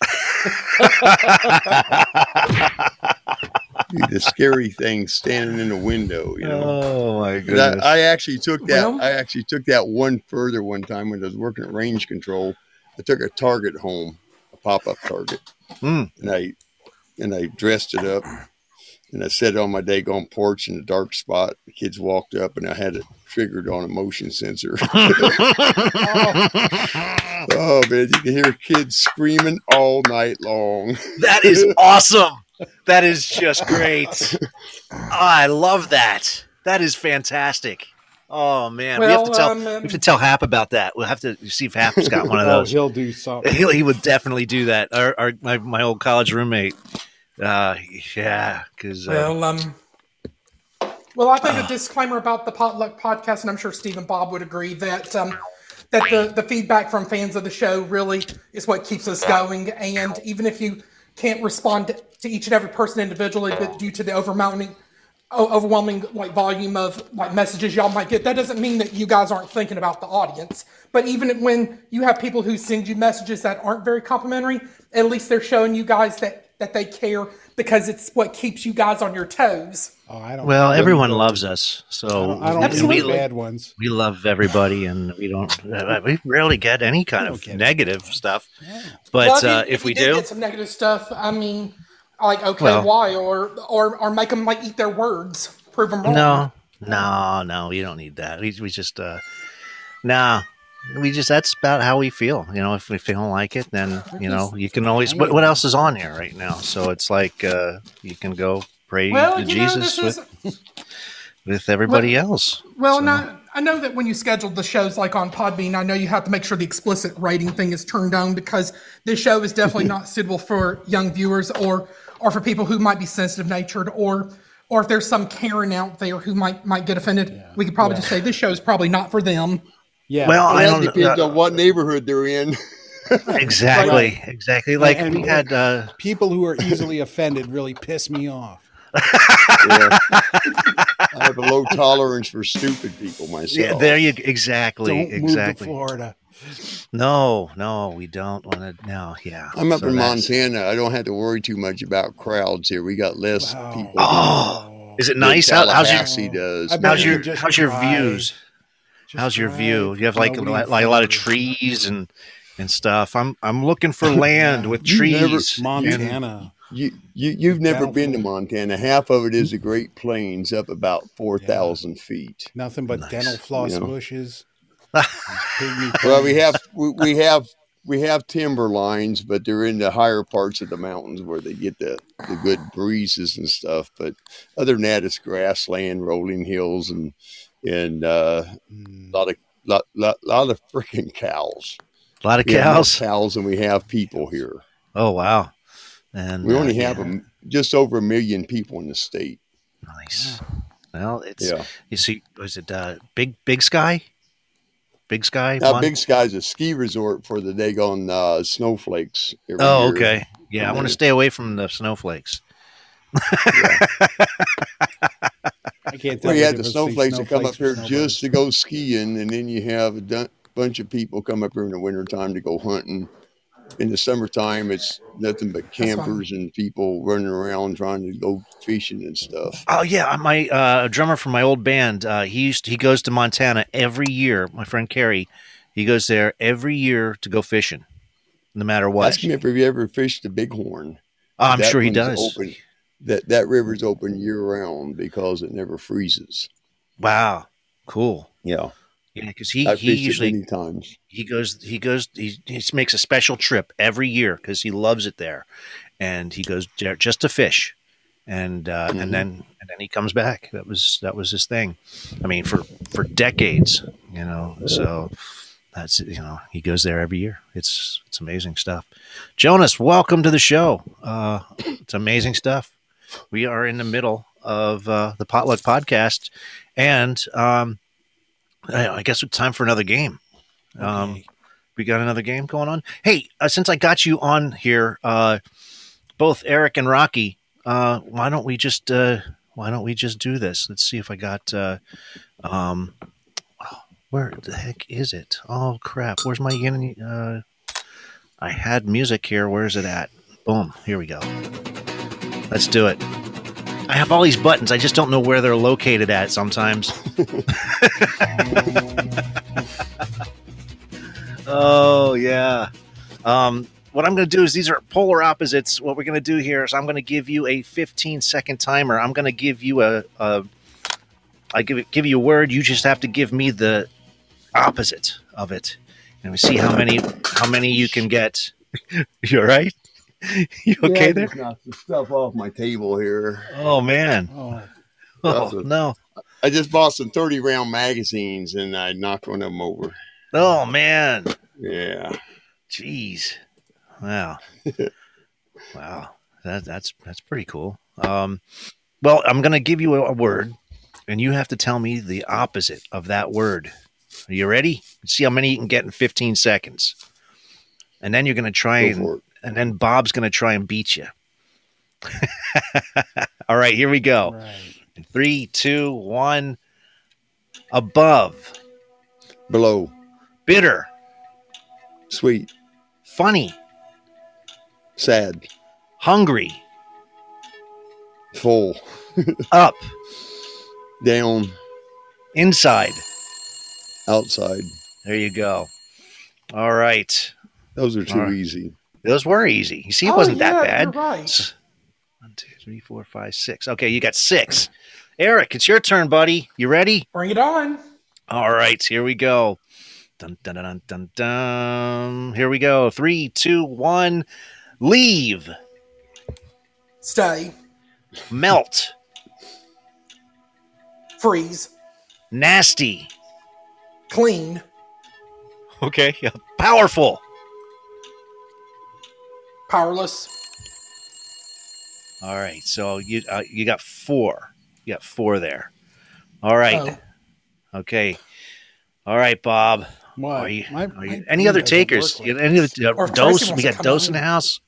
Dude, the scary thing standing in the window, you know. Oh my And goodness. I, I actually took that. Well- I actually took that one further one time when I was working at range control. I took a target home, a pop-up target, Hmm. and I and I dressed it up, and I set it on my daggone porch in a dark spot. The kids walked up, and I had it triggered on a motion sensor. oh man, you can hear kids screaming all night long. That is awesome. That is just great. Oh, I love that. That is fantastic. Oh man, we have to tell um, we have to tell Hap about that. We'll have to see if Hap's got one of Oh, those. he'll do something. he, he would definitely do that. Our, our my, my old college roommate. Uh, yeah, because uh, Well, um, well, I think a disclaimer about the Potluck podcast, and I'm sure Steve and Bob would agree that um, that the the feedback from fans of the show really is what keeps us going. And even if you can't respond to each and every person individually, but due to the overwhelming overwhelming like volume of like messages y'all might get that doesn't mean that you guys aren't thinking about the audience. But even when you have people who send you messages that aren't very complimentary at least they're showing you guys that that they care because it's what keeps you guys on your toes Oh, I don't. well, everyone don't- loves us, I so don't, I don't and we bad ones. we love everybody, and we don't uh, we rarely get any kind of get it. negative stuff. Yeah. But Well, uh, you- if we did do, get some negative stuff i mean like okay Well- why or or or make them like eat their words prove them wrong No, no, no. you don't need that. We, we just, uh, nah. We just that's about how we feel. You know, if, we don't like it, then you know you can always. What, what else is on here right now? So it's like uh, you can go pray well to you know Jesus this is with, with everybody else. Well, So- no, I know that when you scheduled the shows like on Podbean, I know you have to make sure the explicit rating thing is turned on because this show is definitely not suitable for young viewers or or for people who might be sensitive natured or or if there's some Karen out there who might might get offended. We could probably just say this show is probably not for them. Yeah. Well, I don't depends uh, on what neighborhood they're in. exactly, exactly. Like and- we had. Uh, people who are easily offended really piss me off. Yeah. I have a low tolerance for stupid people myself. yeah, there you exactly, Don't move to exactly. Florida. No, no, we don't want to. No, yeah. I'm up So in that's- Montana. I don't have to worry too much about crowds here. We got less Wow. people. Oh, is it nice? How, how's your does. How's your how's your views? Just How's your view? You have like Nobody like, like a lot of trees and and stuff. I'm I'm looking for land with You never- trees. and- Montana. You, you you've never Down been to Montana. Half of it is the Great Plains, up about four thousand feet. Nothing but Nice. dental floss Yeah. bushes. Well, we have we, we have we have timber lines, but they're in the higher parts of the mountains where they get the, the good breezes and stuff. But other than that, it's grassland, rolling hills, and and uh, Mm, a lot of lot lot, lot of freaking cows. A lot of We have more cows. cows, than we have people here. Oh wow. And We uh, only have yeah, a, just over a million people in the state. nice. Well, it's Yeah. you see, was it uh, Big Big Sky? Big Sky. Now, Mon- Big Sky's a ski resort for the daggone uh, snowflakes. every Oh, year. okay. Yeah, I want to stay away from the snowflakes. I can't tell Well, you the had the difference snowflakes that come up here or just to go skiing, and then you have a dun- bunch of people come up here in the wintertime to go hunting. In the summertime, it's nothing but campers and people running around trying to go fishing and stuff. Oh yeah, my uh, drummer from my old band. Uh, he used he goes to Montana every year. My friend Kerry, he goes there every year to go fishing, no matter what. Ask him if you ever fished the Bighorn. Oh, I'm That sure he does. Open. That that river's open year round because it never freezes. Wow, cool. Yeah, Yeah, because he I've he usually times. he goes he goes he, he makes a special trip every year because he loves it there, and he goes there just to fish, and uh, Mhm. and then and then he comes back. That was that was his thing. I mean, for for decades, you know. So that's you know he goes there every year. It's it's amazing stuff. Jonas, welcome to the show. Uh, it's amazing stuff. We are in the middle of uh, the Potluck Podcast, and um, I, I guess it's time for another game. Um, we got another game going on. Hey, uh, since I got you on here, uh, both Eric and Rocky, uh, why don't we just uh, why don't we just do this? Let's see if I got. Uh, um, oh, where the heck is it? Oh crap! Where's my yin? Uh, I had music here. Where is it at? Boom! Here we go. Let's do it. I have all these buttons. I just don't know where they're located at sometimes. oh yeah. Um, what I'm going to do is these are polar opposites. What we're going to do here is I'm going to give you a 15 second timer. I'm going to give you a, a I give it, give you a word. You just have to give me the opposite of it, and we see how many how many you can get. you all right? You okay Yeah, I there? just knocked the stuff off my table here. Oh man. Oh, Oh a- no. I just bought some 30 round magazines and I knocked one of them over. Oh man. Yeah. Jeez. Wow. wow. That, that's that's pretty cool. Um, well, I'm going to give you a, a word, and you have to tell me the opposite of that word. Are you ready? See how many you can get in 15 seconds, and then you're going to try Go and for it. And then Bob's going to try and beat you. All right, here we go. right. Three, two, one. Above, Below. bitter, Sweet. funny, Sad. hungry, Full. up, Down. inside. Outside. There you go. All right. Those are too All right. easy. Those were easy. You see, it Oh, wasn't yeah, that bad. You're right. One, two, three, four, five, six. Okay, you got six. Eric, it's your turn, buddy. You ready? Bring it on. All right, here we go. Dun, dun, dun, dun, dun, dun. Here we go. Three, two, one. Leave. Stay. Melt. Freeze. Nasty. Clean. Okay. yeah. Powerful. Powerless. All right. So you uh, you got four. You got four there. All right. Oh. Okay. All right, Bob. What? Are you, My- are my you, any other takers? work You- like any this. other uh, Or if Tracy dose? We got dose in the house.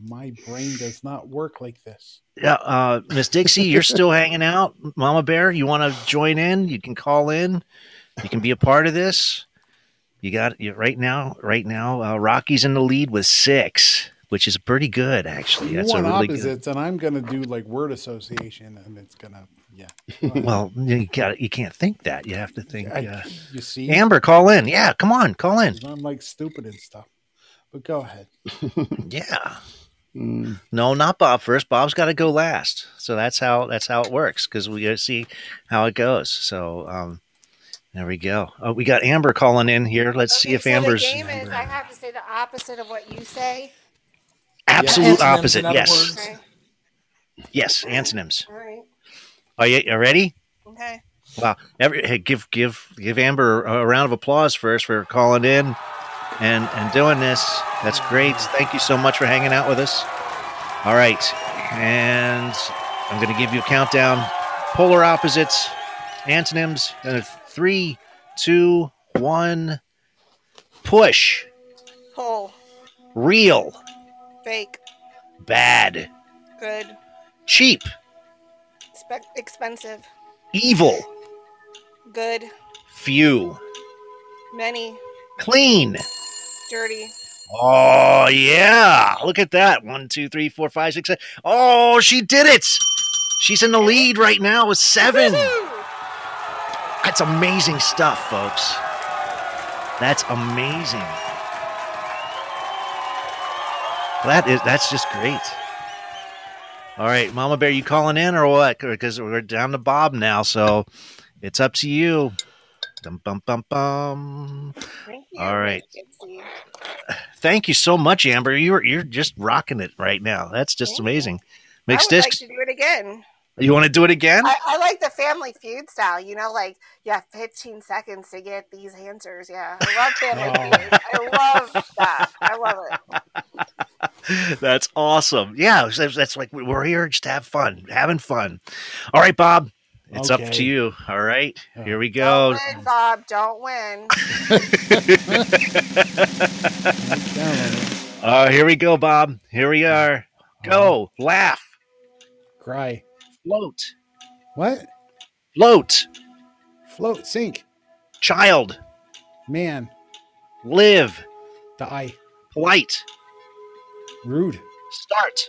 My brain does not work like this. Yeah, uh, Miss Dixie, you're still hanging out. Mama Bear, you want to join in? You can call in. You can be a part of this. You got you right now. Right now, uh, Rocky's in the lead with six, which is pretty good actually. You That's a want really good. opposites, and I'm gonna do like word association, and it's gonna yeah. Well, you got you can't think that. You have to think. I, Uh, you see, Amber, call in. Yeah, come on, call in. I'm like stupid and stuff. But go ahead. Yeah. Mm, No, not Bob first. Bob's got to go last. So that's how that's how it works because we got to see how it goes. So um, there we go. Oh, we got Amber calling in here. Let's see if so Amber's The game is I have to say the opposite of what you say. Absolute Antonyms, opposite. Yes. Okay. yes, antonyms. All right. Are you, you ready? Okay. Wow. Every, hey, give give give Amber a round of applause first for calling in and and doing this. That's great. Thank you so much for hanging out with us. All right, and I'm going to give you a countdown. Polar opposites, antonyms. And three, two, one. Push. Pull. Real. Fake. Bad. Good. Cheap. Spe- expensive. Evil. Good. Few. Many. Clean. Dirty. Oh yeah! Look at that. One, two, three, four, five, six, seven. Oh, she did it! She's in the lead right now with seven. That's amazing stuff, folks. That's amazing. That is that's just great. All right, Mama Bear, you calling in or what? Because we're down to Bob now, so it's up to you. Dum bum bum bum. Thank you. All right. Thank you so much, Amber. You're you're just rocking it right now. That's just amazing. Mix I would like to do it again. you want to do it again? I, I like the Family Feud style. You know, like you have 15 seconds to get these answers. Yeah, I love Family oh. Feud. I love that. I love it. that's awesome. Yeah, that's, that's like we're here just to have fun, having fun. All right, Bob. It's up to you. All right, here we Don't go. win, Bob. Don't win. Uh, here we go, Bob. Here we are. Go, laugh, Cry. float, What? float, Float. Sink. child, Man. live, Die. polite, Rude. start.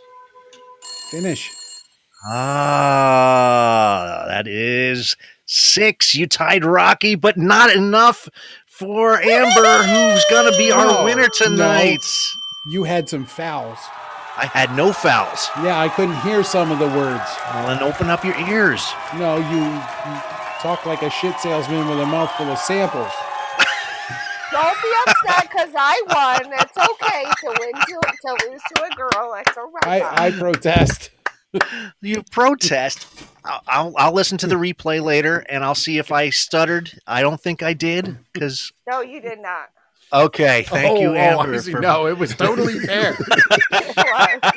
Finish. Ah, that is six. You tied Rocky, but not enough for Amber, who's going to be our No, winner tonight. No. You had some fouls. I had no fouls. Yeah, I couldn't hear some of the words. Well, then open up your ears. No, you, you talk like a shit salesman with a mouthful of samples. Don't be upset because I won. It's okay to win to, to lose to a girl. It's all right. I, I protest. You protest. I'll, I'll, I'll listen to the replay later and I'll see if I stuttered. I don't think I did because. no, you did not. Okay, thank Oh, you, oh, Amber. I for- No, it was totally fair.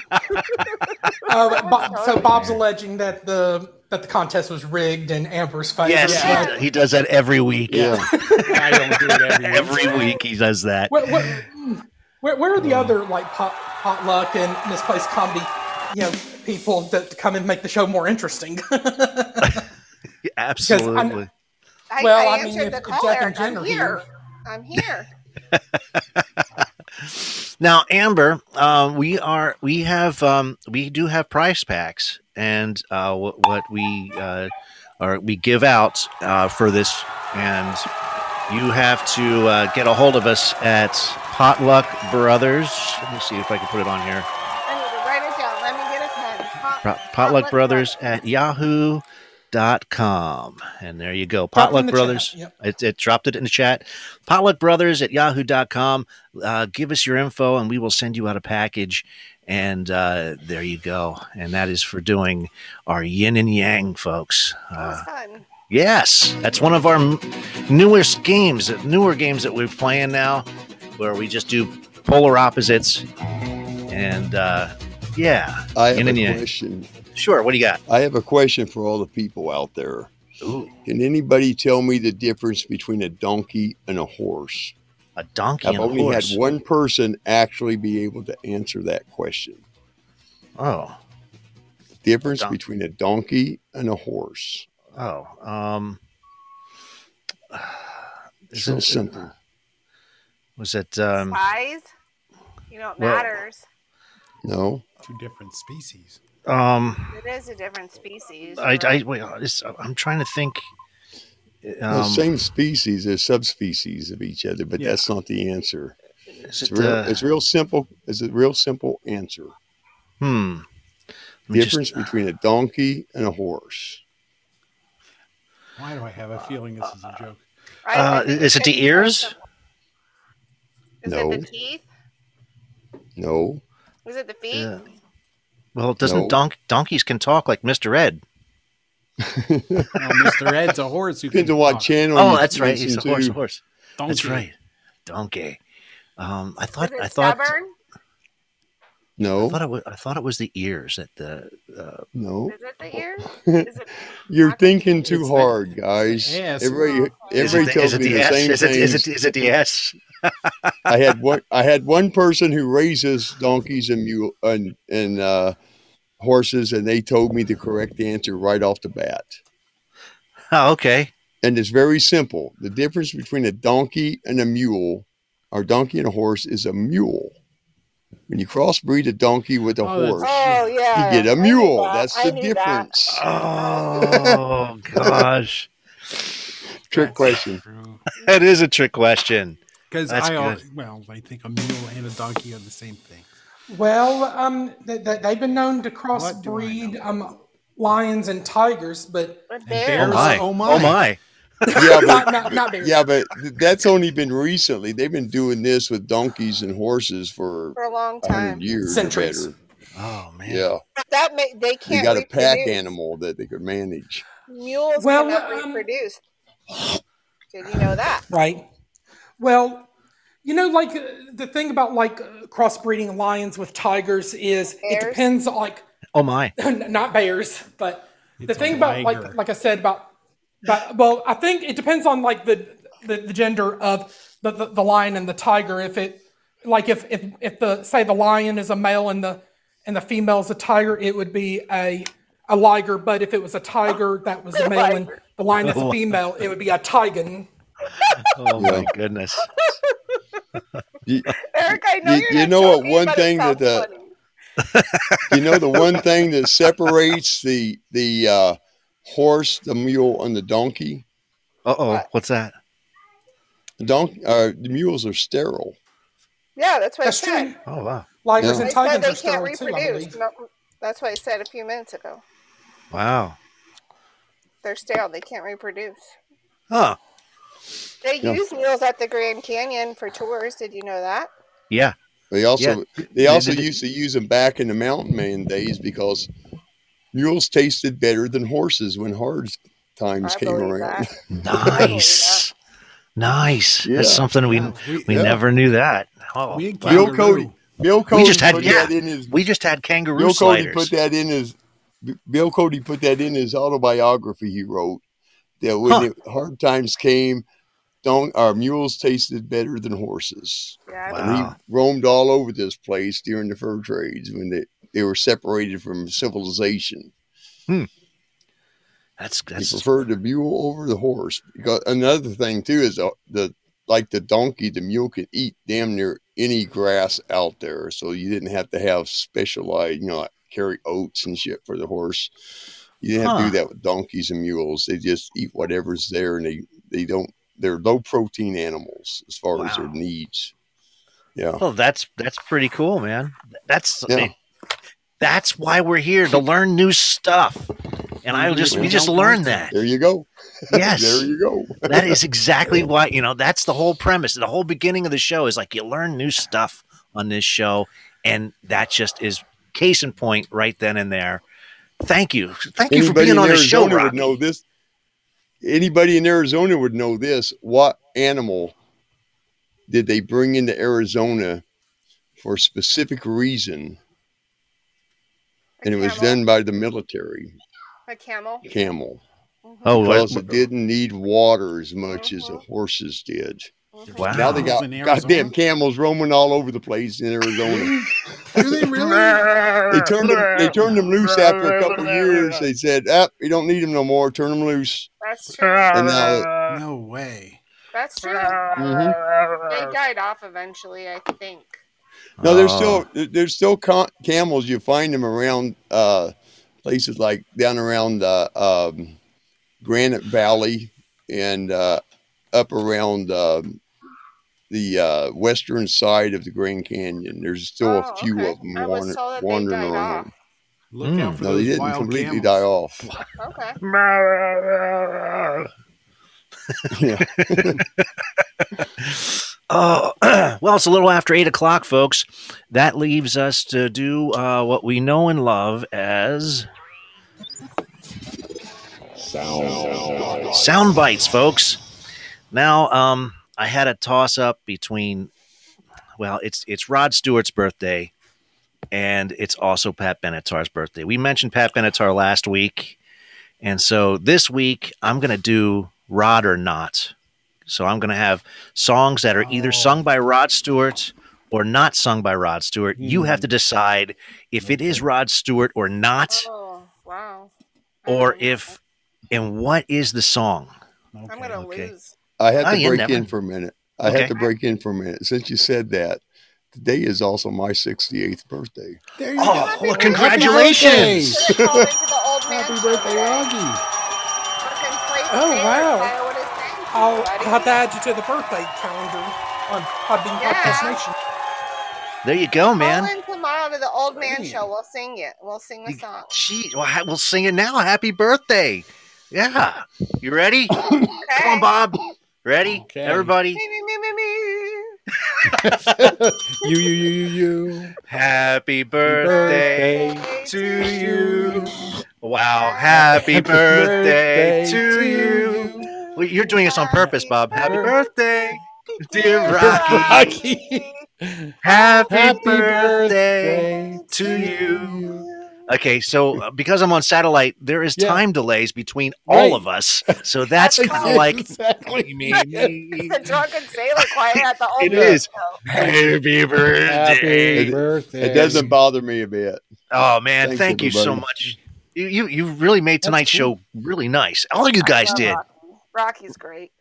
Uh, Bob, so Bob's alleging that the that the contest was rigged and Amber's favor. Yes, but- he, he does that every week. yeah. I don't do it every week. Every week he does that. Where, where, where, where are the other like pot, potluck and misplaced comedy, you know, people that to come and make the show more interesting? Absolutely. I, Well, I I mean, answered if- the if Jeff caller. and Jen I'm here. here. I'm here. Now, Amber, uh, we are we have um, we do have prize packs, and uh, what, what we uh, or we give out uh, for this, and you have to uh, get a hold of us at Potluck Brothers. Let me see if I can put it on here. I need to write it down. Let me get a pen. Pot, Pot- Potluck Brothers at Yahoo. Dot com and there you go potluck brothers yep. it, it dropped it in the chat potluck brothers at yahoo.com uh, give us your info and we will send you out a package and uh, there you go and that is for doing our yin and yang folks That uh, was fun. yes that's one of our m- newest games newer games that we're playing now where we just do polar opposites and uh, yeah I have yin a and yang. question. sure what do you got I have a question for all the people out there. Ooh, Can anybody tell me the difference between a donkey and a horse? A donkey I've and a only horse had one person actually be able to answer that question. oh Difference Don- between a donkey and a horse. Oh, um, It's real simple. Was it? Um, Size? You know, it well- matters. No, Two different species. um, It is a different species. I, you're I wait. I'm trying to think. The Um, same species as subspecies of each other, but Yeah. that's not the answer. is It's it, real. uh, it's real simple. It's a real simple answer. Hmm. Let me just- Difference between a donkey and a horse. Why do I have a feeling this is a joke? I- I uh, is it the ears? Is No. it the teeth? No. Is it the feet? Yeah. Well, doesn't No. donk- donkeys can talk like Mr. Ed? Oh, Mr. Ed's a horse who Depends can on what talk. channel. Oh, that's right. He's a listen horse. to. Horse. That's right. Donkey. Um, I Is thought. it I thought. stubborn? I No, thought it was. I thought it was the ears that the. Uh, no. Is it the ears? Is it You're thinking too It's the- hard, guys. ass. Everybody, everybody the, tells me the the S? same Is it, is things. it is it the S? I had one. I had one person who raises donkeys and mule and and uh, horses, and they told me the correct answer right off the bat. Oh, okay. And it's very simple. The difference between a donkey and a mule, or donkey and a horse, is a mule. When you crossbreed a donkey with a Oh, horse, Oh yeah. you get a I knew mule. that. That's I the knew that. difference. Oh gosh, Trick question. that is a trick question. Because I, good. well, I think a mule and a donkey are the same thing. Well, um, th- th- they've been known to What do I crossbreed um, lions and tigers, but But And bears. Oh my! Oh, my. Oh my! Yeah, but not, not bears. yeah, but that's only been recently. They've been doing this with donkeys and horses for for a long time. years Centuries. better. Oh man! Yeah, That may, they they can't. They got a pack animal that they could manage. Mules Well, cannot um, reproduce. Did you know that? Right. Well, you know, like uh, the thing about like uh, crossbreeding lions with tigers is it depends on like Oh my! not bears, but the It's a thing about like like I said about but well, I think it depends on like the the, the gender of the, the the lion and the tiger. If it like if if if the say the lion is a male and the and the female is a tiger, it would be a a liger. But if it was a tiger that was a male and the lion is a female, it would be a tigon. Oh my goodness! You, Eric, I know You- you're you know what one thing that, sounds uh, you know the one thing that separates the the uh, horse, the mule, and the donkey. Uh oh! What? What's that? The donk, uh, the mules are sterile. Yeah, that's what That's I said. true. Oh wow! Ligers Yeah. and They said tigers they can't sterile too, reproduce. No, that's what I said a few minutes ago. Wow! They're sterile. They can't reproduce. Huh? They Yeah. use mules at the Grand Canyon for tours. Did you know that? Yeah. They also Yeah. they also They- used to use them back in the mountain man days because mules tasted better than horses when hard times I came around. that. Nice. Nice. Yeah. That's something we Yeah, we, we Yeah. never knew that. Oh, we had wow. Bill. Cody, Bill Cody we just had- put yeah. that in his we just had kangaroo Bill Cody sliders. put that in his Bill Cody put that in his autobiography he wrote that when Huh. it, hard times came, don't our mules tasted better than horses. Yeah, I Wow. And he roamed all over this place during the fur trades when they, they were separated from civilization. That's He that's preferred the mule over the horse. Because another thing too is uh, the like the donkey, the mule could eat damn near any grass out there, so you didn't have to have specialized, you know, like carry oats and shit for the horse. You didn't have to do that with donkeys and mules. They just eat whatever's there, and they they don't. They're low protein animals as far as their needs. Yeah, oh, that's that's pretty cool, man. That's Yeah. that's why we're here to learn new stuff. And I just we just learned that. there you go. Yes. there you go. that is exactly why you know that's the whole premise the whole beginning of the show is like you learn new stuff on this show and that just is case in point right then and there thank you thank you for being on the show Arizona would know this. Anybody in Arizona would know this. What animal did they bring into Arizona for a specific reason? A And it was done by the military, A camel. camel, Mhm. oh because it didn't need water as much as the Mhm. horses did. Wow Now they got In goddamn camels roaming all over the place in Arizona. Do they really? they turned them. They turned them loose after a couple of years. They said, "Ah, we don't need them no more. Turn them loose." That's true. And now, No way. That's true. Mhm. They died off eventually, I think. No, there's Oh. still there's still con- camels. You find them around uh, places like down around uh, um, Granite Valley and uh, up around um, the uh, western side of the Grand Canyon. There's still Oh, a few okay. of them wander, told that they wandering around. off. Look out for No, they didn't wild completely camels. die off. Okay. yeah. Oh, well, it's a little after eight o'clock, folks. That leaves us to do uh, what we know and love as sound bites, folks. Now, um, I had a toss up between, well, it's it's Rod Stewart's birthday, and it's also Pat Benatar's birthday. We mentioned Pat Benatar last week, and so this week I'm going to do Rod or not. So I'm going to have songs that are either sung by oh. Rod Stewart or not sung by Rod Stewart. You have to hmm. decide if it is Rod Stewart or not, Oh, wow. or if and what is the song. I'm gonna Okay. lose. I have Oh, to you break never- in for a minute. I Okay. have to break in for a minute. Since you said that, today is also my 68th birthday. There you Oh, go. well, congratulations! Should've called into the old man Happy birthday, today. Augie. Fucking play the Oh, wow. I would've thanked you, I'll, have to add you to the birthday calendar on Podbean Yeah. Podcast Nation. There you go, man. Call in tomorrow to the old man show. We'll sing it. We'll sing the song. Gee, well, we'll sing it now. Happy birthday! Yeah, you ready? Come on, Bob. Ready? Okay. Everybody. Me, me, me, me, me. You, you, you, you, you. Happy birthday birthday to you. Wow. Happy birthday birthday to to you. Well, you're doing this on purpose, Bob. Happy birthday, dear Dear Rocky. Rocky. Happy, Happy birthday birthday to you. Okay, so uh, because I'm on satellite, there is Yeah. time delays between all of us. So that's kind of like exactly. me, me. The drunken sailor choir at the old It man is. show. Happy birthday. Happy It- birthday. It doesn't bother me a bit. Oh man, Thanks, thank you so much. You, you you really made tonight's show really nice. All of you guys did. Rocky. Rocky's great.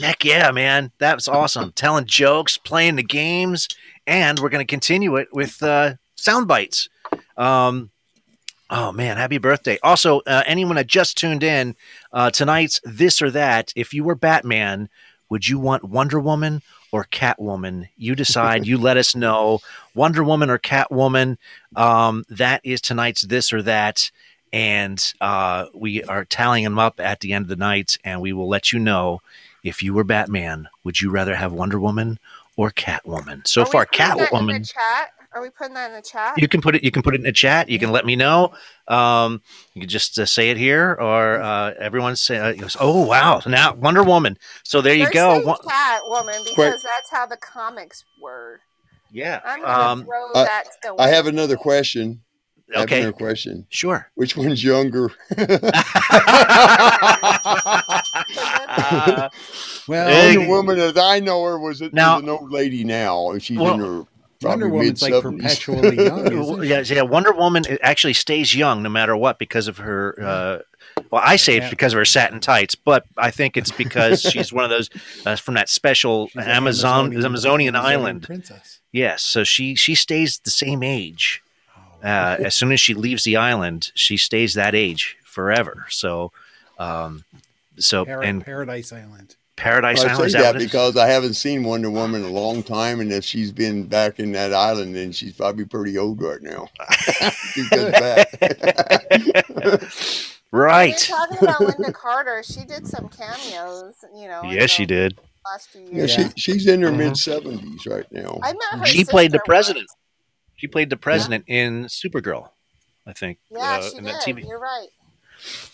Heck yeah, man. That was awesome. Telling jokes, playing the games, and we're going to continue it with uh, sound bites. Um, oh, man. Happy birthday. Also, uh, anyone that just tuned in, uh, tonight's This or That, if you were Batman, would you want Wonder Woman or Catwoman? You decide. you let us know. Wonder Woman or Catwoman. Um, that is tonight's This or That. And uh, we are tallying them up at the end of the night, and we will let you know if you were Batman, would you rather have Wonder Woman or Catwoman? So Are far, putting that in the Catwoman. Chat? Are we putting that in the chat? You can put it. You can put it in the chat. You can let me know. Um, you can just uh, say it here, or uh, everyone say, uh, goes, "Oh wow!" Now Wonder Woman. So there you They're go. saying One- Catwoman because Quick. that's how the comics were. yeah. I'm gonna Um, throw I- that to I have another question. I have Okay. another question. sure. Which one's younger? Uh, Well, the Wonder Woman, as I know her, was, it, Now- was an old lady now. She's Well, in her Wonder Woman's like perpetually young. Yeah, yeah. Wonder Woman actually stays young no matter what because of her. Uh, well, I say it's because of her satin tights, but I think it's because she's one of those uh, from that special She's Amazon Amazonian, Amazonian island. princess. Yes, so she she stays the same age. Oh, Uh, as soon as she leaves the island, she stays that age forever. So, um, so Para- and Paradise Island. Paradise I Island say is that that what it is? because I haven't seen Wonder Woman in a long time, and if she's been back in that island, then she's probably pretty old right now. She comes back. right. You're talking about Lynda Carter. She did some cameos, you know. in Yes, she did. Last few yeah, years. she, she's in her Mhm. mid seventies right now. I met her. She played the president. once. She played the president in Supergirl, I think. Yeah, uh, she in did. that TV. You're right.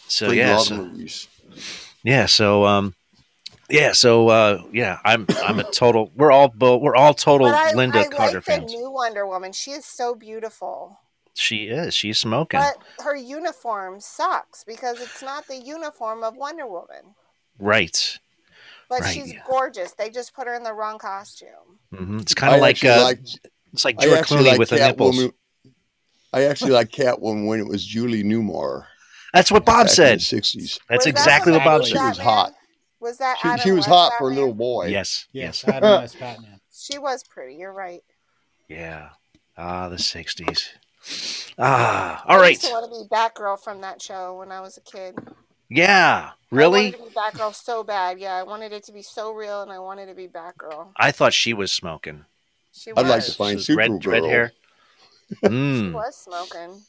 So Played yeah, so, yeah. So um, yeah. So uh, yeah. I'm I'm a total. We're all bo- we're all total But I, Lynda I Carter like the fans. new Wonder Woman. She is so beautiful. She is. She's smoking. But her uniform sucks because it's not the uniform of Wonder Woman. Right. But Right. she's gorgeous. They just put her in the wrong costume. hmm It's kind of like actually uh, like it's like I George actually Clooney like with the nipples. Catwoman. I actually like Catwoman when it was Julie Newmar. That's what Bob back said. in the sixties. That's Was exactly what Bob Batman? She said. was hot. Was that She, Adam she was West hot for a little boy. Yes. Yes, Yes. Adam West Batman. She was pretty. You're right. Yeah. Ah, the '60s. Ah. All I right. used to want to be Batgirl from that show when I was a kid. Yeah, I really? wanted to be Batgirl so bad. Yeah, I wanted it to be so real, and I wanted to be Batgirl. I thought she was smoking. She was. I'd like to find She's red, red Supergirl. hair. She Mm. was smoking.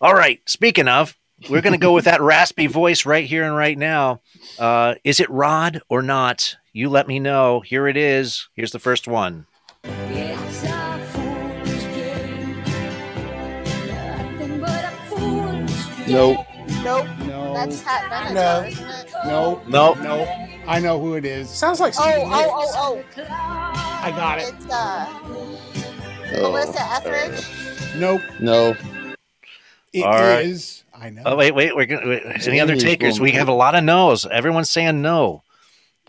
All right. Speaking of, we're going to go with that raspy voice right here and right now. Uh, is it Rod or not? You let me know. Here it is. Here's the first one. It's a fool's game. Nothing but a fool's game. Nope. Nope. No. That's Pat Benatar, No. though, isn't it? No. No. No. I know who it is. Sounds like Oh, Stevie oh, Nicks. oh, oh. I got it. It's uh, Oh, Melissa Etheridge. Nope. no. It All right. Is- I know. Oh, wait, wait. We're gonna, wait, It's any other English takers? We have a lot of no's. Everyone's saying no.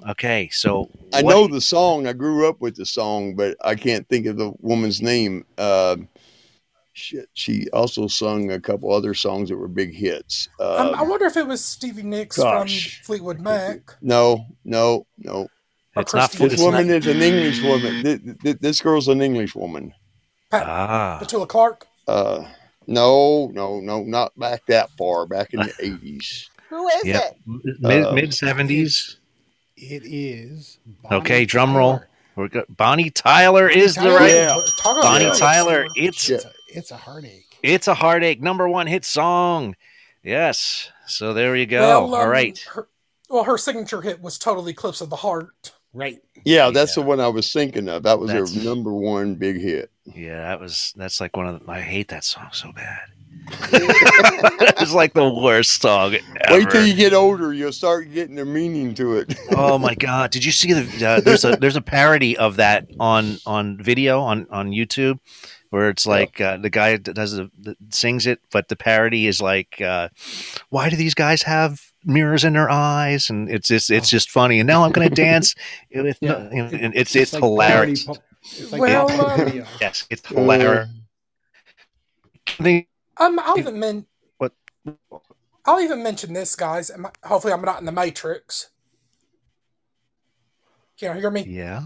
Okay. So I what- know the song. I grew up with the song, but I can't think of the woman's name. Uh, shit. She also sung a couple other songs that were big hits. Uh, Um, I wonder if it was Stevie Nicks gosh. from Fleetwood Mac. no, no, no. It's not. This It's not woman is an English woman. Th- th- This girl's an English woman. ah. Petula Clark. Uh, no, no, no, not back that far. Back in the eighties. Who is Yep. it? Mid Uh, mid seventies. It is. Bonnie Okay. Drum roll. Tyler. We're good. Bonnie Tyler is the right. Yeah. Talk about Bonnie a Tyler. It's It's a, it's a heartache. It's a heartache. Number one hit song. Yes. So there you go. Well, um, right. Her, well, her signature hit was "Total Eclipse of the Heart." Right. Yeah, that's the one I was thinking of. That was That's- her number one big hit. Yeah, that was that's like one of the, I hate that song so bad. it's like the worst song ever. Wait till you get older, you'll start getting the meaning to it. oh my god! Did you see the? Uh, there's a there's a parody of that on on video on on YouTube, where it's like uh, the guy that does the, that sings it, but the parody is like, uh, "Why do these guys have mirrors in their eyes?" And it's just it's just funny. And now I'm going to dance with, Yeah. you know, and it's it's, like hilarious. parody pu- It's like Well, um. Yes, it's hilarious. The- Um, I'll even men- What? I'll even mention this, guys. Am I- Hopefully, I'm not in the Matrix. Can you hear me? yeah,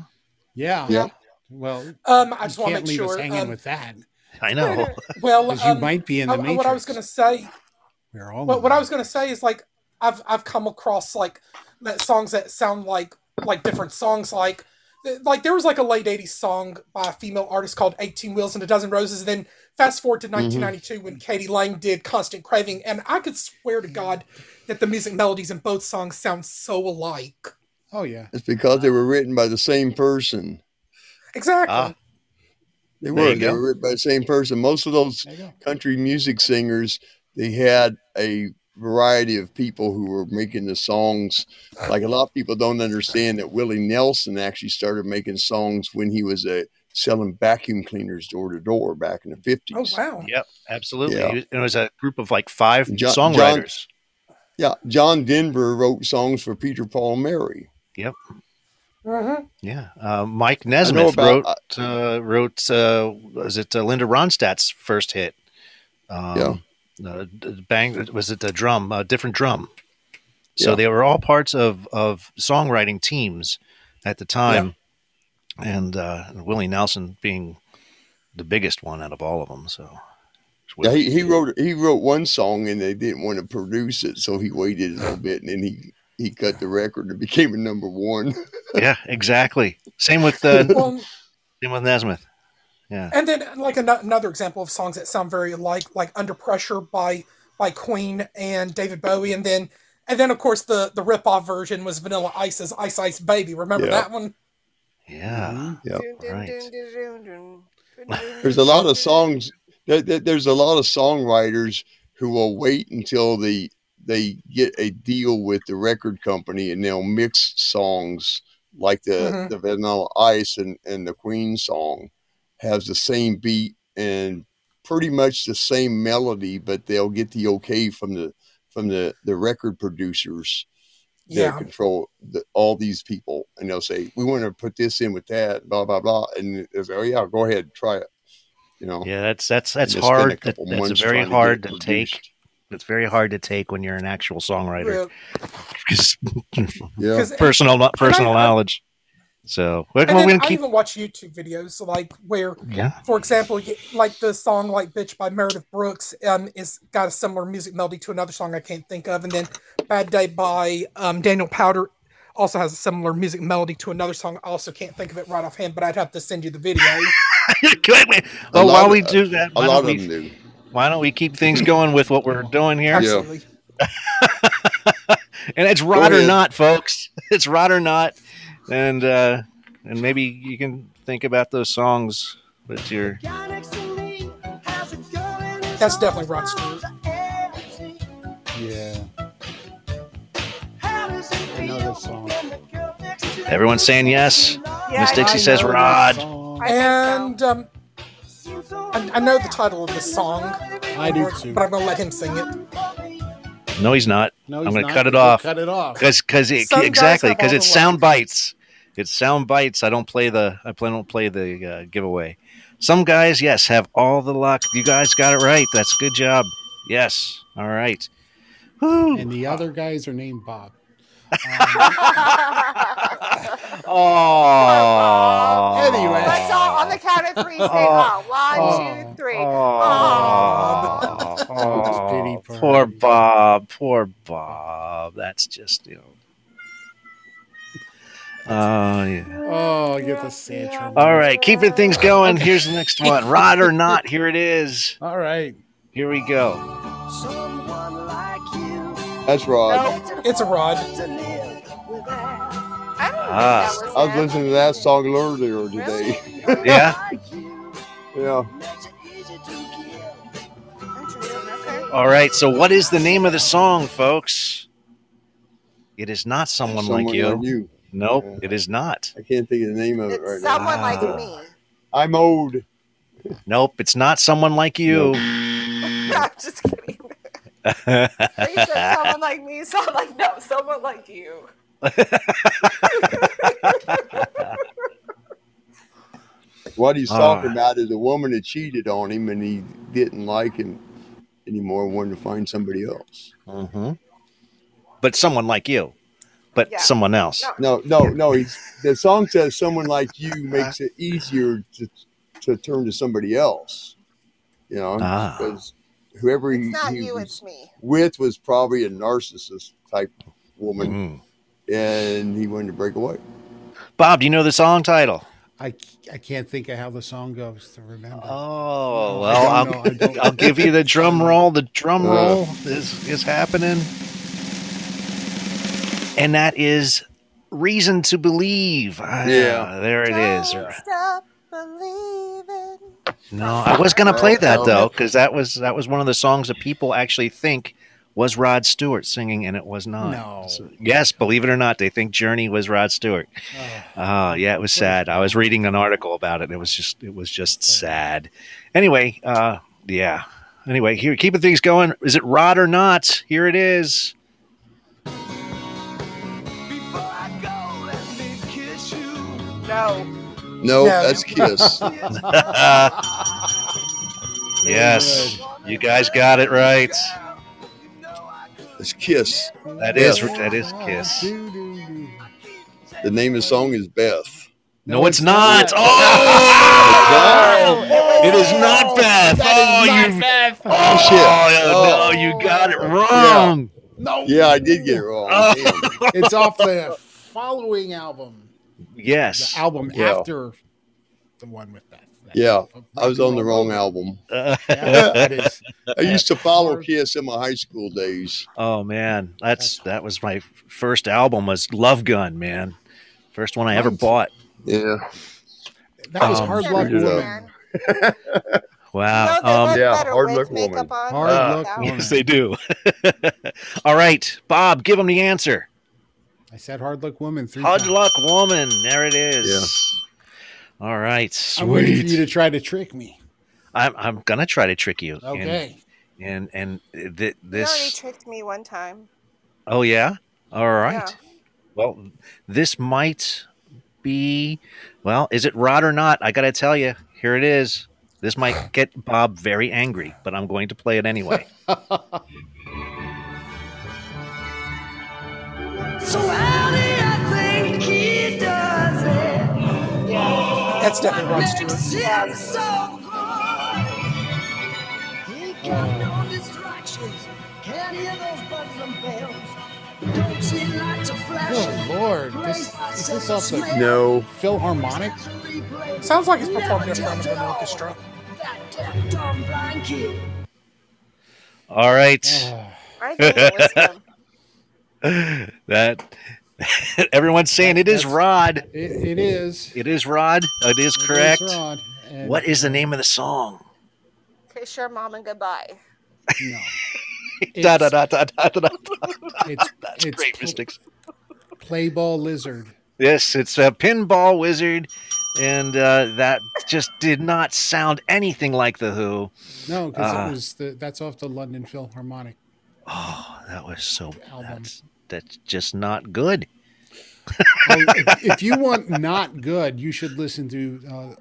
Yeah. Yeah. Well, Um, I just want to can't make leave us sure. hanging um, with that I know. well, because you um, might be in the uh, matrix. what I was going to say We're all. What, what I was gonna say is like I've I've come across like that songs that sound like like different songs like like there was like a late 80s song by a female artist called 18 wheels and a dozen roses and then fast forward to 1992 when k.d. lang did constant craving and i could swear to god that the music melodies in both songs sound so alike Oh yeah. It's because they were written by the same person. exactly Ah. They were. They go. were written by the same person. Most of those There you go. country music singers, they had a variety of people who were making the songs. Like a lot of people don't understand that Willie Nelson actually started making songs when he was uh, selling vacuum cleaners door to door back in the fifties. oh wow Yep, absolutely. Yeah. It was a group of like five John- songwriters. Yeah, John Denver wrote songs for Peter, Paul, and Mary. Mhm. Yeah, uh, Mike Nesmith about- wrote uh, wrote uh, was it uh, Linda Ronstadt's first hit? Um, uh, bang was it the drum? A different drum. So Yeah. they were all parts of of songwriting teams at the time, and uh, Willie Nelson being the biggest one out of all of them. So Yeah, he, he wrote he wrote one song and they didn't want to produce it, so he waited a little bit and then he he cut the record and became a number one. yeah, exactly. Same with uh, same with Nesmith. Yeah. And then like an- another example of songs that sound very alike, like "Under Pressure" by by Queen and David Bowie, and then and then of course the the rip off version was Vanilla Ice's "Ice Ice Baby." Remember Yeah. that one? Yeah. Yep. Dun, dun, Right. There's a lot of songs. There, there- there's a lot of songwriters who will wait until the they get a deal with the record company and they'll mix songs like the Mhm. the Vanilla Ice and and the Queen song has the same beat and pretty much the same melody, but they'll get the okay from the from the the record producers that Yeah. control the, all these people, and they'll say, "We want to put this in with that, blah blah blah," and they'll say, "Oh yeah, go ahead, try it." You know, Yeah, that's that's that's And a hard. That, that's very trying to hard to take. It's very hard to take when you're an actual songwriter. Real- Yeah, 'cause- personal personal I- knowledge. So we're, And we're then I keep. even watch YouTube videos like where, Yeah. for example, like the song like "Bitch" by Meredith Brooks um, is got a similar music melody to another song I can't think of, and then "Bad Day" by um, Daniel Powter also has a similar music melody to another song. I also can't think of it right offhand, but I'd have to send you the video. Wait, wait. A Well, lot while of- we do that, A why lot don't of we, them do. why don't we keep things going with what we're doing here? Absolutely. and it's rod or not, folks. It's rod or not, and uh, and maybe you can think about those songs that you're. That's definitely Rod Stewart. Yeah. I know this song. Everyone's saying yes. Yeah, Miss Dixie know says Rod. And um, I, I know the title of this song, I do too. but I'm gonna let him sing it. No, he's not. No, he's I'm going to cut it off. Cut it off. because because it Some guys exactly because it's sound luck. bites. It's sound bites. I don't play the I play don't play the uh, giveaway. Some guys, yes, have all the luck. You guys got it right. That's good job. Yes. All right. Woo. And the other guys are named Bob. Oh. Anyway. Let's all on the count of three say Oh. oh. One, two, three. Oh, Oh, pity party. poor Bob. Poor Bob. That's just you know. Oh yeah. Oh, I get the Santrum. All right, keeping things going. Here's the next one. Rod or not, here it is. All right. Here we go. That's Rod. It's a Rod. I don't Ah. I was was listening to that song earlier today. Yeah. yeah. All right. So, what is the name of the song, folks? It is not someone, Someone like you. Like you. Nope, it is not. I can't think of the name of it It's right now. someone like me. I'm old. Nope, it's not someone like you. I'm just kidding. They said someone like me, so I'm like, no, someone like you. What he's talking about is a woman that cheated on him and he didn't like him anymore, wanted to find somebody else. Mm-hmm. But someone like you. But Yeah. someone else. No. No, no, no. He's, the song says someone like you makes it easier to, to turn to somebody else. You know, Ah. because whoever he, It's not he you, was it's me. with was probably a narcissist type woman, Mhm. and he wanted to break away. Bob, do you know the song title? I, I can't think of how the song goes to remember. Oh, well, I don't I'll. I don't- I'll give you the drum roll. The drum Uh. roll is, is happening. And that is Reason to Believe. Ah, Yeah. there it is. Don't stop believing. No, I was going to play that though because that was that was one of the songs that people actually think was Rod Stewart singing, and it was not. No. So- yes, believe it or not, they think Journey was Rod Stewart. Oh, Oh, yeah, it was sad. I was reading an article about it. It was just it was just sad. Anyway, uh yeah. Anyway, here keeping things going. Is it Rod or not? Here it is. No. No, No. that's Kiss. yes. You guys got it right. it's Kiss. That is that is Kiss. The name of the song is Beth. No, it's not. Oh! It is not Beth. Oh, you Oh, Shit. Oh. no, you got it wrong. No. Yeah, I did get it wrong. Oh. It's off the following album. Yes. The album Yeah. after the one with that. that Yeah, I was on the wrong album. Yeah, that is. I used to follow Kiss in my high school days. Oh man, that's that was my first album was Love Gun, man. First one I ever bought. Yeah. That was Um, Hard Luck screwed it up. Woman. Wow. You know, they um, yeah, hard with luck woman. Hard than luck without. woman. yes, they do. All right, Bob, give him the answer. I said Hard Luck Woman three Hard times. luck, woman. There it is. Yeah. All right. I'm waiting for you to try to trick me. I'm I'm gonna try to trick you. Okay. And and, th- You already tricked me one time. Oh yeah. All right. Yeah. Well, this might be. Well, is it Rod or not? I gotta tell you. Here it is. This might get Bob very angry, but I'm going to play it anyway. So how do you think he does it? Yeah. That's definitely Rod Stewart. Yeah. Oh Lord, this is this also No. Philharmonic? Sounds like it's performed in front of an orchestra. All right. I think it was him. That everyone's saying it is Rod. It, it is. It is Rod. It is It is correct. Rod. And- What is the name of the song? Kiss your mom and goodbye. No. Da, da, da, da, da, da, da. It's, That's it's great, pl- Mystics. Playball Lizard. Yes, it's a pinball wizard, and uh, that just did not sound anything like the Who. No, because Ah. it was the that's off the London Philharmonic Oh, that was so. album. That's, that's just not good. Oh, if, if you want not good, you should listen to uh,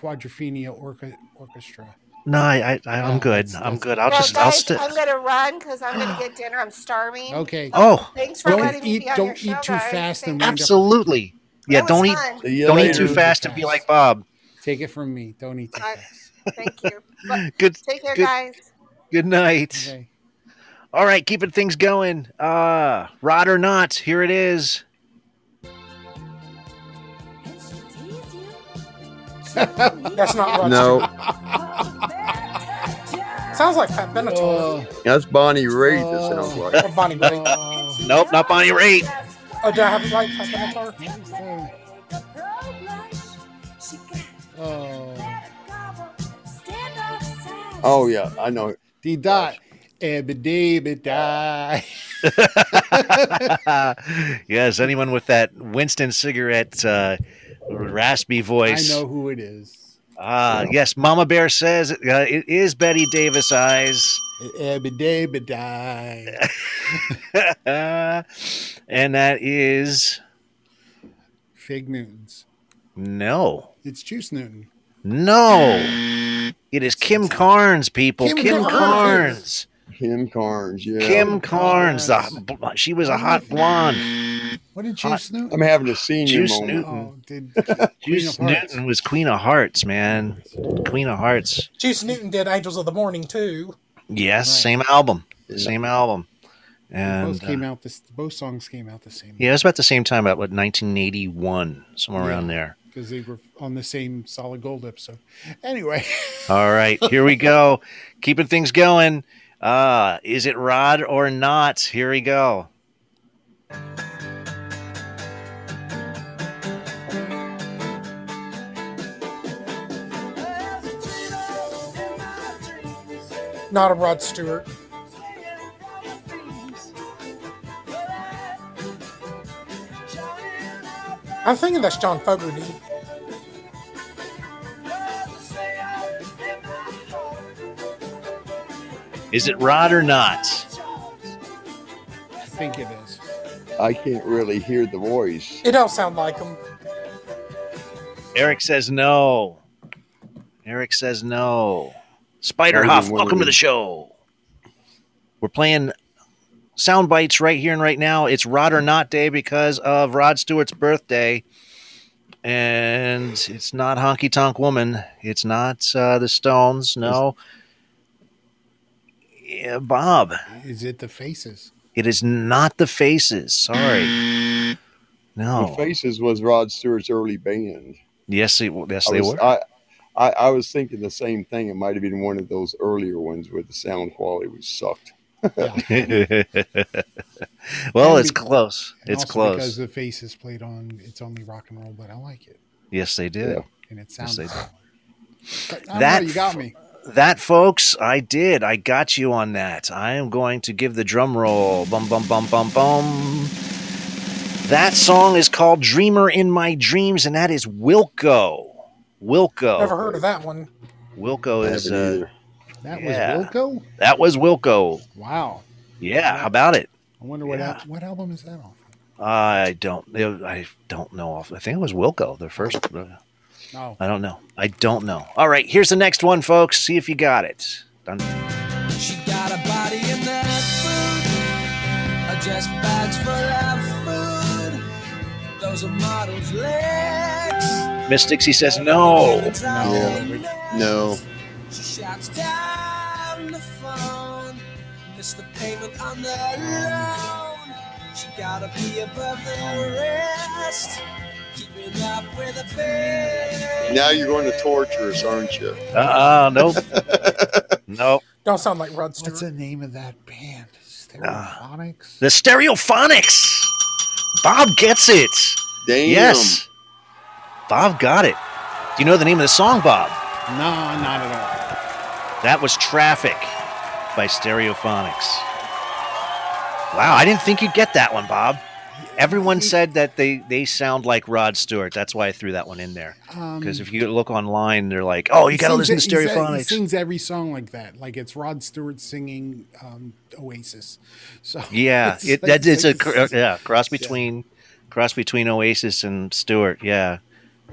Quadrophenia Orca- Orchestra. No, I, I, I I'm Yeah, good. that's- I'm that's- good. I'll Well, just, I'll guys, stick. I'm gonna run because I'm gonna get dinner. I'm starving. Okay. Oh, Thanks for Don't letting me eat- be on don't your show, eat too guys. fast and Thank wind up- absolutely. Yeah, don't eat. fun. Don't eat too fast and be like Bob. Take it from me. Don't eat too fast. Thank you. But Good. take care, good, guys. Good night. Okay. All right, keeping things going. Uh, Rod or not, here it is. That's not Rod No, Sounds like Pat Benatar Oh, that's Bonnie Raitt. That sounds like. or Bonnie Raitt. oh, Nope, not Bonnie Raitt. Oh, did I have it right, Pat Benatar? oh. Oh yeah, I know. D dot. Ebba die. yes, anyone with that Winston cigarette uh, raspy voice. I know who it is. Ah, yes, Mama Bear says uh, it is Betty Davis eyes. Ebba die. and that is Fig Newtons. no. It's Juice Newton. No. It is Kim Carnes, people. Kim Kim, Carnes. Carnes. Kim Carnes. Yeah. Kim Carnes. The, she was a hot blonde. What did Hot- Juice Newton? I'm having a senior Juice moment. Newton. Oh, did Juice. Newton was Queen of Hearts, man. Queen of Hearts. Juice Newton did Angels of the Morning too. Yes, Right. same album. Same album. And both came uh, out this. Both songs came out the same. yeah, it was about the same time, about what 1981, somewhere around there. because they were on the same Solid Gold episode. Anyway, All right, here we go. Keeping things going. Uh, is it Rod or not? Here we go. Not a Rod Stewart. I'm thinking that's John Fogerty. Is it Rod or not? I think it is. I can't really hear the voice. It don't sound like him. Eric says no. Eric says no. Spider Maybe Huff, welcome to the show. We're playing sound bites right here and right now. It's Rod or Not Day because of Rod Stewart's birthday. And it's not Honky Tonk Woman. It's not uh, the Stones. No. Yeah, Bob. Is it the Faces? It is not the Faces. Sorry. No. The Faces was Rod Stewart's early band. Yes, it, yes, I they was, were. I, I, I was thinking the same thing. It might have been one of those earlier ones where the sound quality was sucked. well, it's close. And It's also close. because the Faces played on It's Only Rock and Roll, but I like it, Yes, they did. Yeah. and it Yes, sounds they similar. But uh, That know, you got me. That, folks, I did. I got you on that. I am going to give the drum roll. Bum, bum, bum, bum, bum. That song is called Dreamer in My Dreams, and that is Wilco. Wilco. Never heard of that one. Wilco is, uh, either. That yeah. was Wilco. that was Wilco. Wow. Yeah, how about it? I wonder what Yeah. al- what album is that off? I don't, I don't know. off- I think it was Wilco, the first. uh, Oh, I don't know. I don't know. All right, here's the next one, folks. See if you got it. Done. She got a body in that food, or just bags full of food. Those are models' legs. Miss Dixie says no. Yeah. No. She shouts down the phone. Miss the payment on the loan. She gotta be above the rest. Now you're going to torture us, aren't you? Uh uh nope. nope. Don't sound like Rod Stewart. What's the name of that band? Stereophonics. The Stereophonics. Bob gets it. Damn. Yes. Bob got it. Do you know the name of the song, Bob? No, not at all. That was Traffic by Stereophonics. Wow, I didn't think you'd get that one, Bob. Everyone said that they, they sound like Rod Stewart. That's why I threw that one in there. Because Um, if you look online, they're like, oh, you got to listen to it- he Stereophonics. sings every song like that, like it's Rod Stewart singing um, Oasis. So Yeah, it's it, that, it's a cr- uh, yeah cross between cross between Oasis and Stewart. Yeah,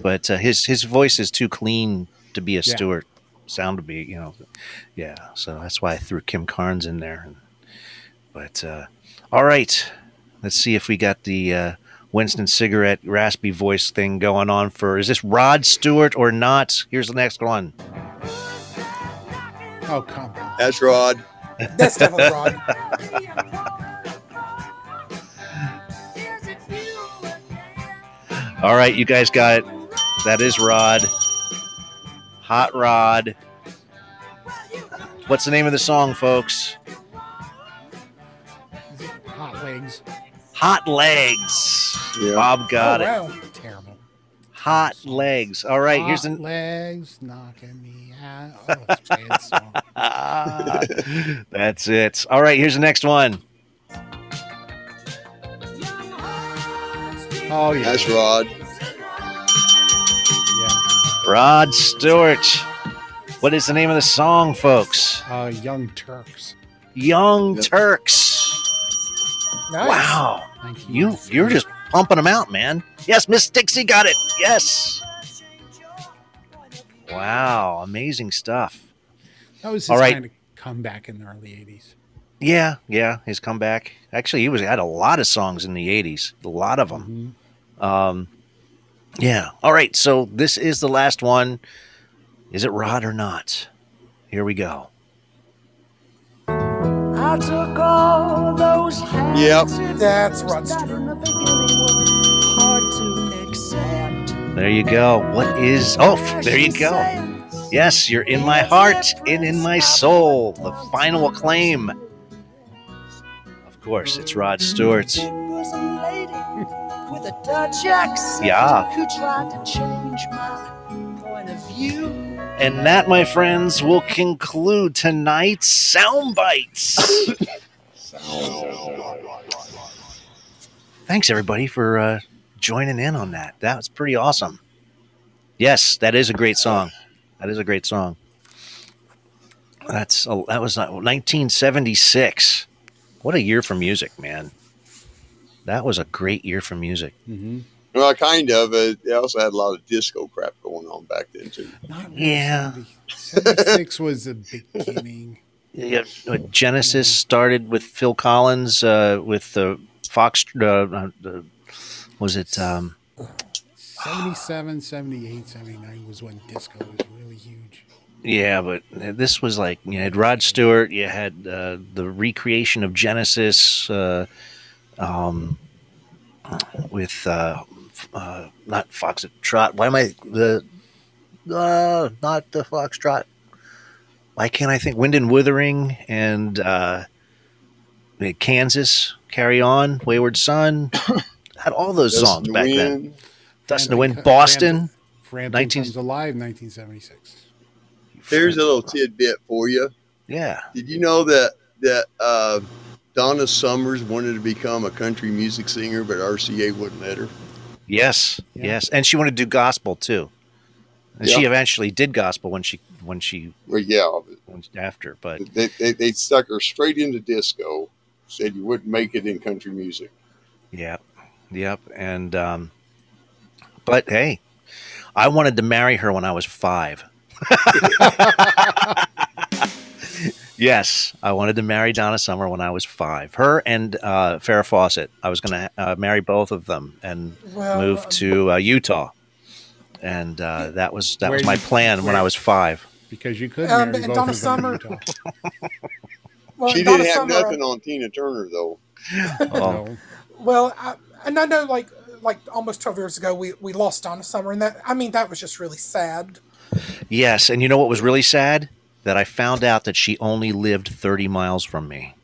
but uh, his his voice is too clean to be a Yeah. Stewart sound to be. You know, yeah. So that's why I threw Kim Carnes in there. But uh, all right, let's see if we got the uh, Winston cigarette raspy voice thing going on for. Is this Rod Stewart or not? Here's the next one. Oh come on! That's Rod. That's definitely Rod. All right, you guys got it. That is Rod. Hot Rod. What's the name of the song, folks? Hot legs. Hot Legs. Bob got oh, it. wow. Terrible. Hot Legs. All right, here's Hot the. legs knocking me out. Oh, it's a bad song. That's it. All right, here's the next one. Oh yeah. That's Rod. Yeah. Rod Stewart. What is the name of the song, folks? Uh, Young Turks. Young Turks. Nice. Wow. You you're just pumping them out, man. Yes, Miss Dixie got it. Yes. Wow, amazing stuff. That was his All right. kind of comeback in the early '80s. Yeah, yeah, his comeback. Actually, he was had a lot of songs in the '80s, a lot of them. Um, yeah. All right, so this is the last one. Is it Rod or not? Here we go. I took all those Yep. That's Rod Stewart. hard to accept. There you go. What is? Oh, there you go. Yes, you're in my heart and in my soul. The final acclaim. Of course, it's Rod Stewart's. It And that, my friends, will conclude tonight's sound bites. Thanks, everybody, for uh, joining in on that. That was pretty awesome. Yes, that is a great song. That is a great song. That's oh, that was uh, 1976. What a year for music, man! That was a great year for music. Mm-hmm. Well, kind of. Uh, they also had a lot of disco crap going on back then too. Yeah. '76 was the beginning. Yeah, Genesis started with Phil Collins uh, with the Fox. Uh, uh, was it? Um, 77, 78, 79 was when disco was really huge. yeah, but this was like you had Rod Stewart. You had uh, the recreation of Genesis uh, um, with uh, f- uh, not Foxtrot. Why am I the uh, not the Foxtrot? Why can't I think Wind and Wuthering and uh, Kansas? Carry on, Wayward Son. had all those Dust songs in the back then. Wind. Dust in the Wind, Boston. Frampton 19 Comes Alive, 1976. Here's a little tidbit for you. Yeah. Did you know that that uh, Donna Summers wanted to become a country music singer, but RCA wouldn't let her? Yes, yes, and she wanted to do gospel too. And she eventually did gospel when she when she Well, yeah, when, after, but they, they they stuck her straight into disco. Said you wouldn't make it in country music. Yep. Yep. And um but hey, I wanted to marry her when I was 5. yes, I wanted to marry Donna Summer when I was 5. Her and uh Farrah Fawcett. I was going to uh, marry both of them and Well, move um, to uh, Utah. and uh, that was that was my you- plan when I was five. because you could Um, marry and both Donna of them in Summer- Utah. Well, she didn't have Summer, nothing on Tina Turner though. Oh, Well, I, and I know, like, like almost twelve years ago, we we lost Donna Summer, and that I mean that was just really sad. yes, and you know what was really sad? That I found out that she only lived thirty miles from me.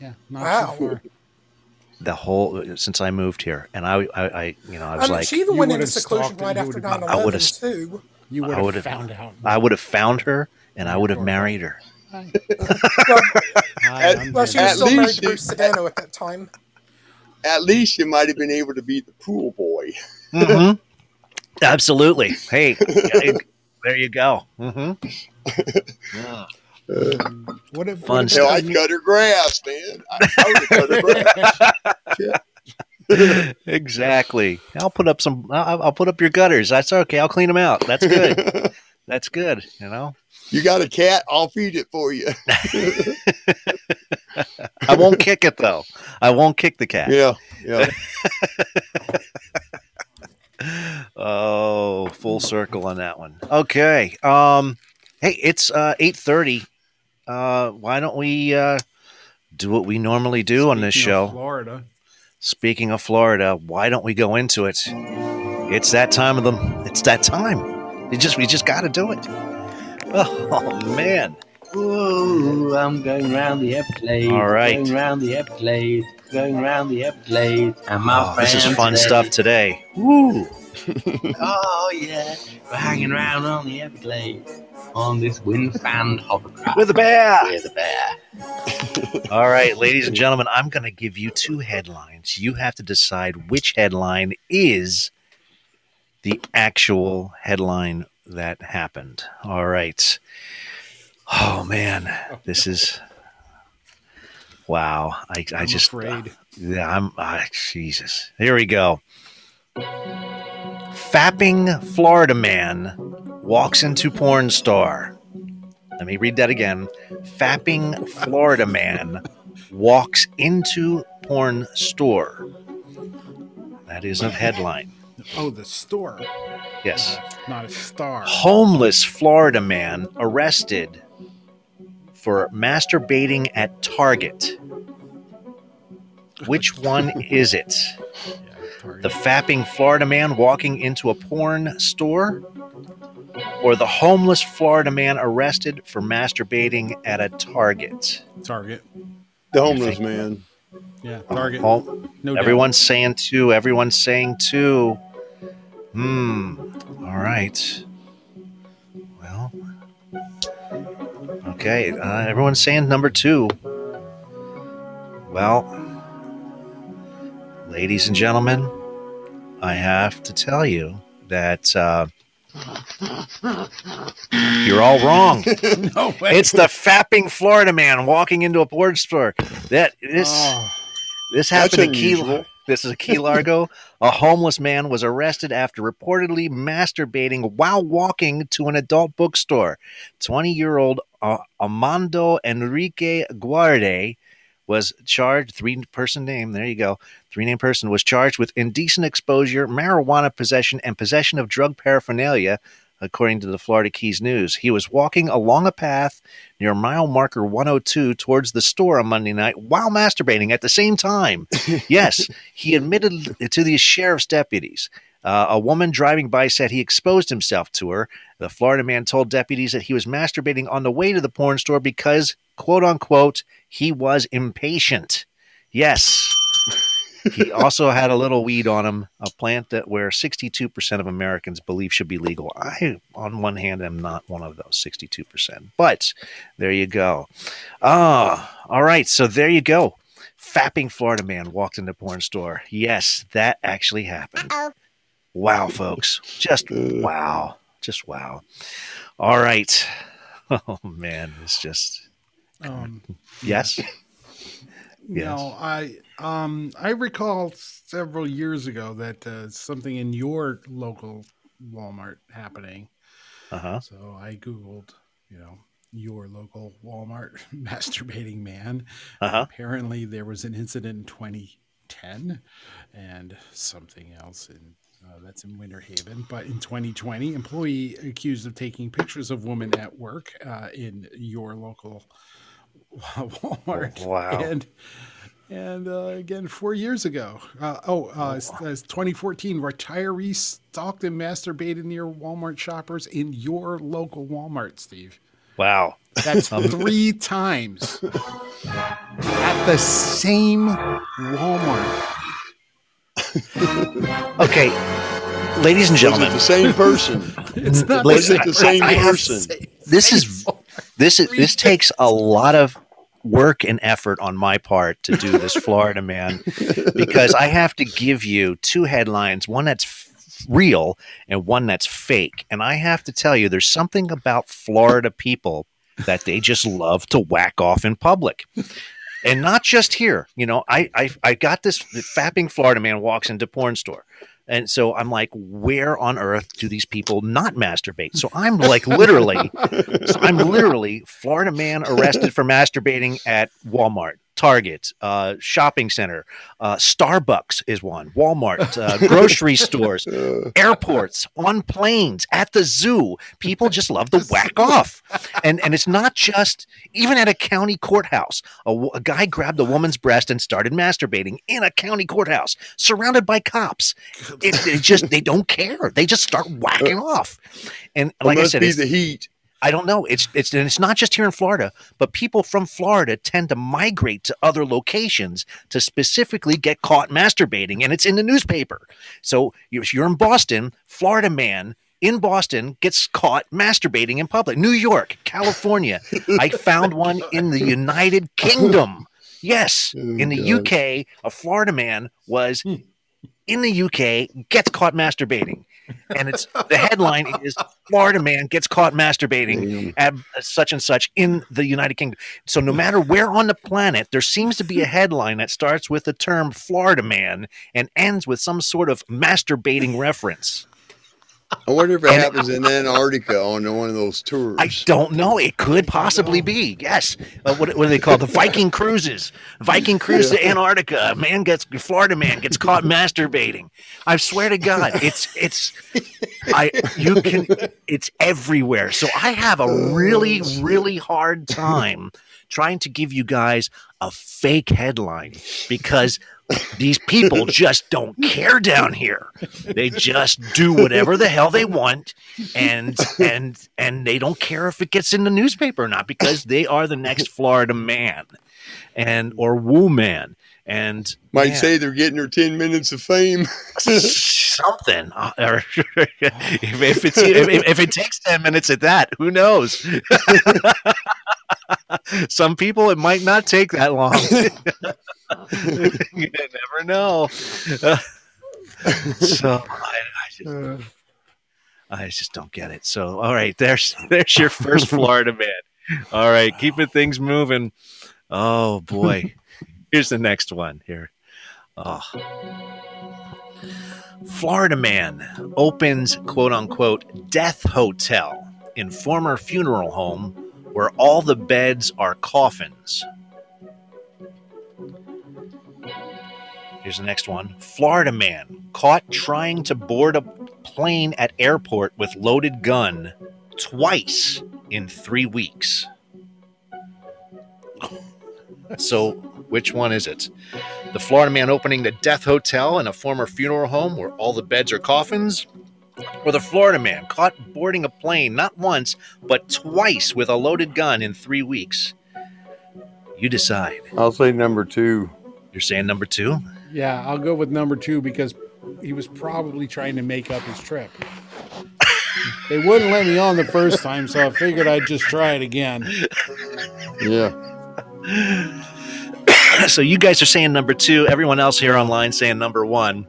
yeah, not Wow. so far. The whole since I moved here, and I, I, I you know, I was I mean, like, she even went into seclusion right after would've- 9 I would've- too. You would have found out. I would have found her, and I would have married her. Hi. Well, Hi, I'm well, she was At still married to Bruce Sudano at that time. At least you might have been able to be the pool boy. hmm Absolutely. Hey, there you go. hmm What if, Fun what if Hell, I cut her grass, man. I, I would cut her grass. exactly. I'll put up some. I'll, I'll put up your gutters. That's okay. I'll clean them out. That's good. That's good. You know, you got a cat? I'll feed it for you. I won't kick it though. I won't kick the cat. yeah, yeah. Oh, full circle on that one. Okay. Um, hey, it's uh eight thirty. Uh, why don't we uh do what we normally do on this Speaking of show? Florida. Speaking of Florida, why don't we go into it? It's that time of the. It's that time. You just we just got to do it. Oh, man! Ooh, I'm going round the Everglades. All right. Going round the Everglades. Going round the Everglades. And my Oh, this is fun stuff today. Woo! Oh, yeah. We're hanging around on the Everglades. On this wind fan hovercraft. With a bear. With a bear. All right, ladies and gentlemen, I'm going to give you two headlines. You have to decide which headline is the actual headline that happened. All right. Oh man, this is wow. I I I'm just afraid. yeah, I'm ah, Jesus. Here we go. Fapping Florida man walks into porn star. Let me read that again. Fapping Florida man walks into porn store. That is a headline. Oh, the store, Yes. not a star. Homeless Florida man arrested for masturbating at Target. Which one is it? The fapping Florida man walking into a porn store? Or the homeless Florida man arrested for masturbating at a Target? Target. The homeless man. Yeah, Target. Oh, no doubt. everyone's saying two. Everyone's saying two. Hmm. All right. Okay. Uh, everyone's saying number two. Well, ladies and gentlemen, I have to tell you that uh, you're all wrong. no way. It's the fapping Florida man walking into a porn store. That this. Oh, This happened in Key. This is a Key Largo. a homeless man was arrested after reportedly masturbating while walking to an adult bookstore. Twenty-year-old uh, Amando Enrique Guarde was charged. Three-person name. There you go. Three-name person was charged with indecent exposure, marijuana possession, and possession of drug paraphernalia. According to the Florida Keys News, he was walking along a path near mile marker 102 towards the store on Monday night while masturbating at the same time. yes, he admitted to the sheriff's deputies. Uh, a woman driving by said he exposed himself to her. The Florida man told deputies that he was masturbating on the way to the porn store because, quote unquote, he was impatient. Yes. He also had a little weed on him, a plant that where 62% of Americans believe should be legal. I, on one hand, am not one of those 62%, but there you go. Ah, all right. So there you go. Fapping Florida man walked into porn store. Yes, that actually happened. Uh-oh. Wow, folks. Just wow. Just wow. All right. Oh man, it's just um, yes. No, I um I recall several years ago that uh, something in your local Walmart happening. Uh-huh. So I googled, you know, your local Walmart masturbating man. Uh-huh. Apparently there was an incident in 2010 and something else in Uh, that's in Winter Haven. But in 2020, employee accused of taking pictures of women at work uh, in your local Walmart. Wow. And and uh, again, four years ago. Uh, oh, uh, it's 2014. Retirees stalked and masturbated near Walmart shoppers in your local Walmart, Steve. Wow. That's three times at the same Walmart. Okay, ladies and Was gentlemen, it the same person? It's not Was the it the same same I person? this is this is this takes a lot of work and effort on my part to do this Florida man because I have to give you two headlines, one that's f- real and one that's fake. And I have to tell you there's something about Florida people that they just love to whack off in public. And not just here, you know. I I, I got this fapping Florida man walks into porn store, and so I'm like, where on earth do these people not masturbate? So I'm like, literally, so I'm literally Florida man arrested for masturbating at Walmart, Target, uh, shopping center, uh, Starbucks is one, Walmart, uh, grocery stores, airports, on planes, at the zoo. People just love to whack off, and and it's not just even at a county courthouse. A, a guy grabbed a woman's breast and started masturbating in a county courthouse, surrounded by cops. It, it just they don't care. They just start whacking off, and like I said, be it's- the heat. I don't know. It's it's and it's not just here in Florida, but people from Florida tend to migrate to other locations to specifically get caught masturbating, and it's in the newspaper. So if you're in Boston, Florida man in Boston gets caught masturbating in public. New York, California. I found one in the United Kingdom. Yes, oh, in the God. UK, a Florida man was hmm. In the UK gets caught masturbating. And it's the headline is Florida man gets caught masturbating mm. at such and such in the United Kingdom. So no matter where on the planet, there seems to be a headline that starts with the term Florida man and ends with some sort of masturbating reference. I wonder if it happens in Antarctica on one of those tours. I don't know. It could possibly be. Yes. Uh, what, what do they call the Viking cruises? Viking cruise to Antarctica. A man gets Florida man gets caught masturbating. I swear to God, it's it's I you can it's everywhere. So I have a really really hard time trying to give you guys a fake headline because these people just don't care down here. They just do whatever the hell they want and and and they don't care if it gets in the newspaper or not because they are the next Florida man and or woo man and Might man, say they're getting their 10 minutes of fame. something uh, or if, if if, if it takes 10 minutes at that who knows some people it might not take that long you never know so I, I just I just don't get it. So, all right, there's there's your first Florida man. All right, keeping things moving. Oh boy, here's the next one here. Oh. Florida man opens quote unquote death hotel in former funeral home where all the beds are coffins. Here's the next one. Florida man caught trying to board a plane at airport with loaded gun twice in 3 weeks. So, which one is it? The Florida man opening the death hotel in a former funeral home where all the beds are coffins? Or the Florida man caught boarding a plane not once, but twice with a loaded gun in three weeks? You decide. I'll say number two. You're saying number two? Yeah, I'll go with number two because he was probably trying to make up his trip. they wouldn't let me on the first time, so I figured I'd just try it again. Yeah. so you guys are saying number two. Everyone else here online saying number one.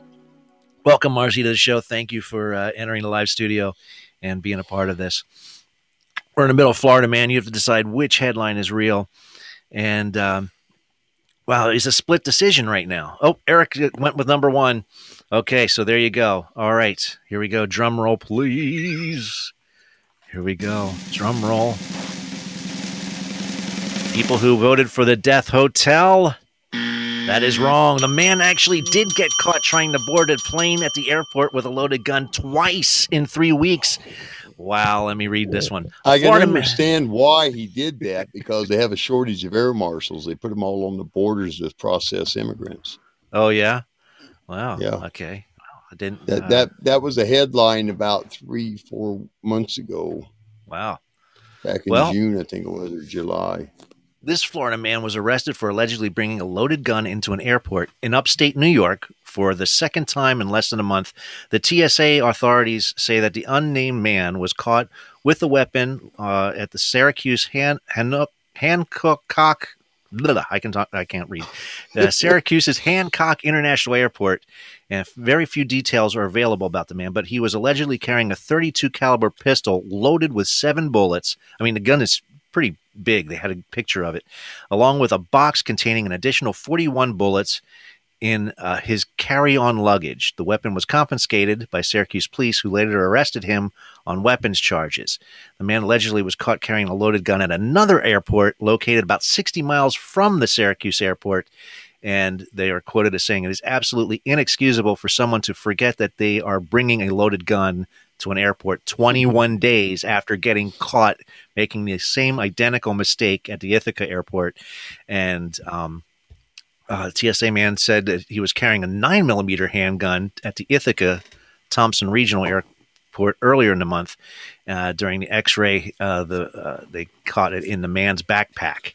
Welcome, Marcy, to the show. Thank you for uh, entering the live studio and being a part of this. We're in the middle of Florida, man. You have to decide which headline is real. And um, wow, it's a split decision right now. Oh, Eric went with number one. Okay, so there you go. All right, here we go. Drum roll, please. Here we go. Drum roll. People who voted for the Death Hotel. That is wrong. The man actually did get caught trying to board a plane at the airport with a loaded gun twice in three weeks. Wow, let me read this one. I can Florida man- understand why he did that because they have a shortage of air marshals. They put them all on the borders to process immigrants. Oh yeah. Wow. Yeah. Okay. Wow, I didn't. That uh, that that was a headline about three four months ago, Wow. back in Well- June, I think it was, or July. This Florida man was arrested for allegedly bringing a loaded gun into an airport in upstate New York for the second time in less than a month. The TSA authorities say that the unnamed man was caught with the weapon uh, at the Syracuse Han- Han- Hancock. blah, I can talk. I can't read. Uh, Syracuse's Hancock International Airport, and very few details are available about the man. But he was allegedly carrying a 32 caliber pistol loaded with seven bullets. I mean, the gun is pretty big. They had a picture of it, along with a box containing an additional 41 bullets in uh, his carry on luggage. The weapon was confiscated by Syracuse police, who later arrested him on weapons charges. The man allegedly was caught carrying a loaded gun at another airport located about 60 miles from the Syracuse airport. And they are quoted as saying it is absolutely inexcusable for someone to forget that they are bringing a loaded gun to an airport 21 days after getting caught making the same identical mistake at the Ithaca airport. And um, uh, TSA man said that he was carrying a nine millimeter handgun at the Ithaca Thompson Regional Airport earlier in the month. Uh, during the X-ray, uh, the uh, they caught it in the man's backpack.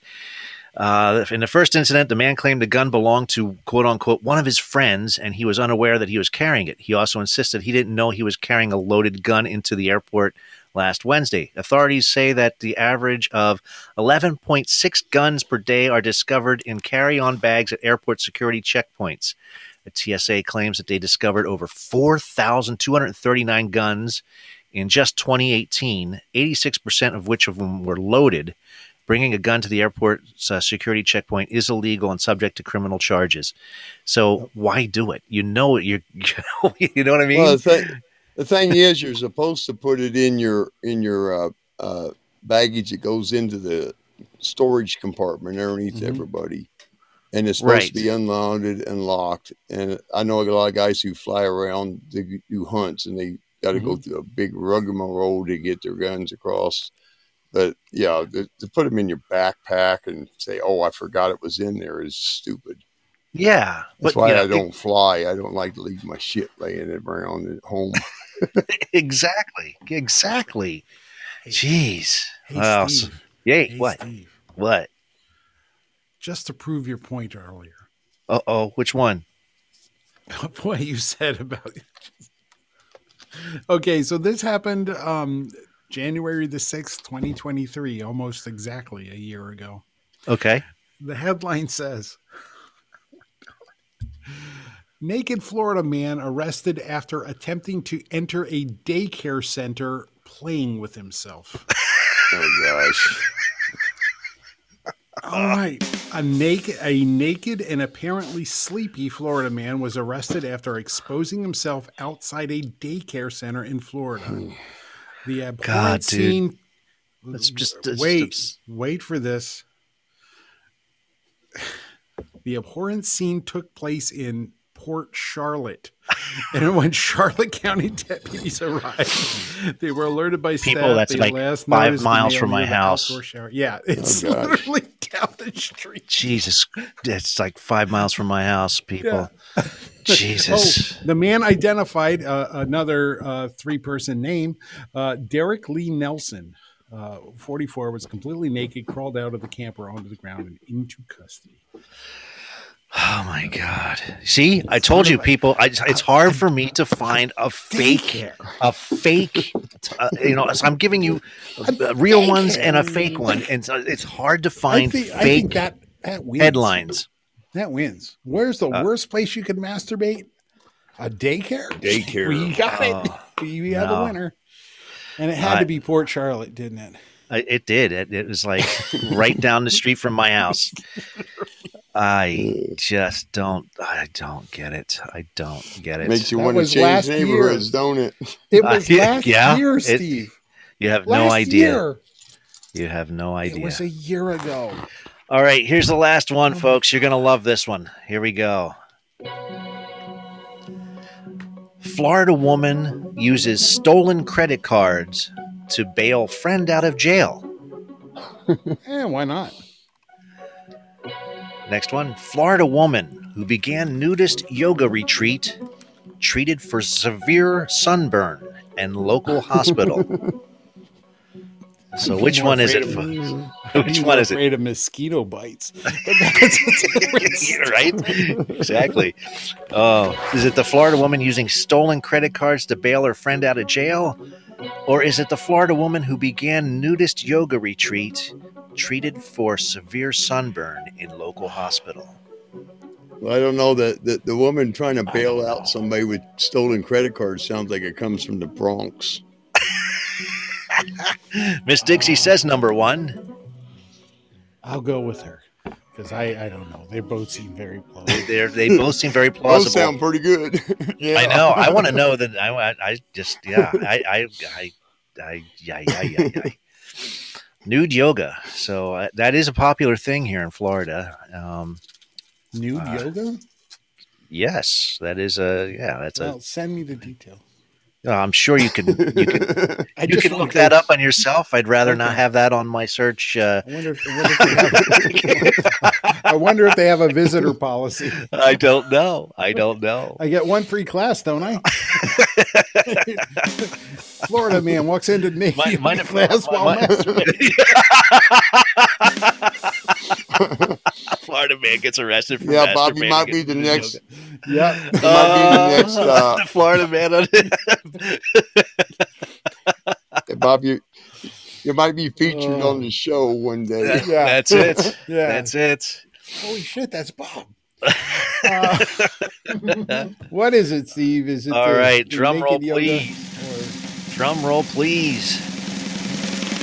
Uh, in the first incident, the man claimed the gun belonged to quote unquote one of his friends, and he was unaware that he was carrying it. He also insisted he didn't know he was carrying a loaded gun into the airport last Wednesday. Authorities say that the average of 11.6 guns per day are discovered in carry on bags at airport security checkpoints. The TSA claims that they discovered over 4,239 guns in just 2018, 86% of which of them were loaded. Bringing a gun to the airport uh, security checkpoint is illegal and subject to criminal charges. So why do it? You know it. You you know what I mean? Well, the thing, the thing is, you're supposed to put it in your in your uh, uh, baggage that goes into the storage compartment underneath Mhm. everybody, and it's supposed Right. to be unloaded and locked. And I know a lot of guys who fly around to do hunts, and they got to go through a big rigmarole to get their guns across. But yeah, to, to put them in your backpack and say, "Oh, I forgot it was in there," is stupid. yeah, That's but why you know, I don't fly. I don't like to leave my shit laying around at home. exactly, exactly. Jeez. Hey, Well, Steve. s- Yay! Hey, what? Steve. What? Just to prove your point earlier, Uh oh. Which one? what you said about. okay, so this happened um, January the sixth, twenty twenty three, almost exactly a year ago. Okay. The headline says Naked Florida man arrested after attempting to enter a daycare center playing with himself. Oh gosh. All right. A naked a naked and apparently sleepy Florida man was arrested after exposing himself outside a daycare center in Florida. Hmm. The abhorrent God, dude. scene That's just- wait, just- wait for this. The abhorrent scene took place in Port Charlotte. and when Charlotte County deputies arrived, they were alerted by People, staff. that's they like last five miles from my house. Yeah, oh, it's Oh, literally down the street. Jesus, it's like five miles from my house, people. Jesus. Oh, the man identified uh, another uh, three person name, uh, Derek Lee Nelson, uh, 44, was completely naked, crawled out of the camper onto the ground and into custody. Oh my God! See, I told you, people. I, it's hard for me to find a fake, a fake. Uh, you know, so I'm giving you uh, real ones and a fake one, and so it's hard to find I think, fake I think that, that headlines. That wins. Where's the Uh, worst place you could masturbate? A daycare? Daycare. We got it. Oh, We have no. a winner. And it had I- to be Port Charlotte, didn't it? It did. It, it was like right down the street from my house. I just don't. I don't get it. I don't get it. Makes you That want to change last neighborhoods, don't it? It was Uh, last yeah, year, it- Steve. You have last no idea. Year. You have no idea. It was a year ago. All right, here's the last one, folks. You're going to love this one. Here we go. Florida woman uses stolen credit cards to bail friend out of jail. Eh, why not? Next one Florida woman who began nudist yoga retreat treated for severe sunburn and local hospital. So, which one is it? of- Which one is it? Afraid of mosquito bites. Right? Exactly. Oh, is it the Florida woman using stolen credit cards to bail her friend out of jail? Or is it the Florida woman who began nudist yoga retreat treated for severe sunburn in local hospital? Well, I don't know that the, the woman trying to bail out somebody with stolen credit cards sounds like it comes from the Bronx. Miss Dixie says number one. I'll go with her because I, I don't know. They both seem very plausible. They're, they both seem very Those plausible. sound pretty good. yeah. I know. I want to know that. I, I, I just, yeah. I, I, I, I, yeah, yeah, yeah, yeah. Nude yoga. So uh, that is a popular thing here in Florida. Um, Nude uh, yoga? Yes, that is a yeah. That's Well, a. send me the details. Uh, I'm sure you can. You can. I you can look that up on yourself. I'd rather not have that on my search. Uh, I wonder, if, I, wonder if they have, I wonder if they have a visitor policy. I don't know. I don't know. I get one free class, don't I? Florida man walks into might have- class while. Florida man gets arrested for Yeah, Bob, you might be the next. Yeah. You might be the next. Uh, the Florida man. On it. Bob, you you might be featured Oh. on the show one day. Yeah. That's it. Yeah. That's it. Holy shit, that's Bob. Uh, what is it, Steve? Is it All the- right, the drum roll, naked yoga please. Drum roll, please.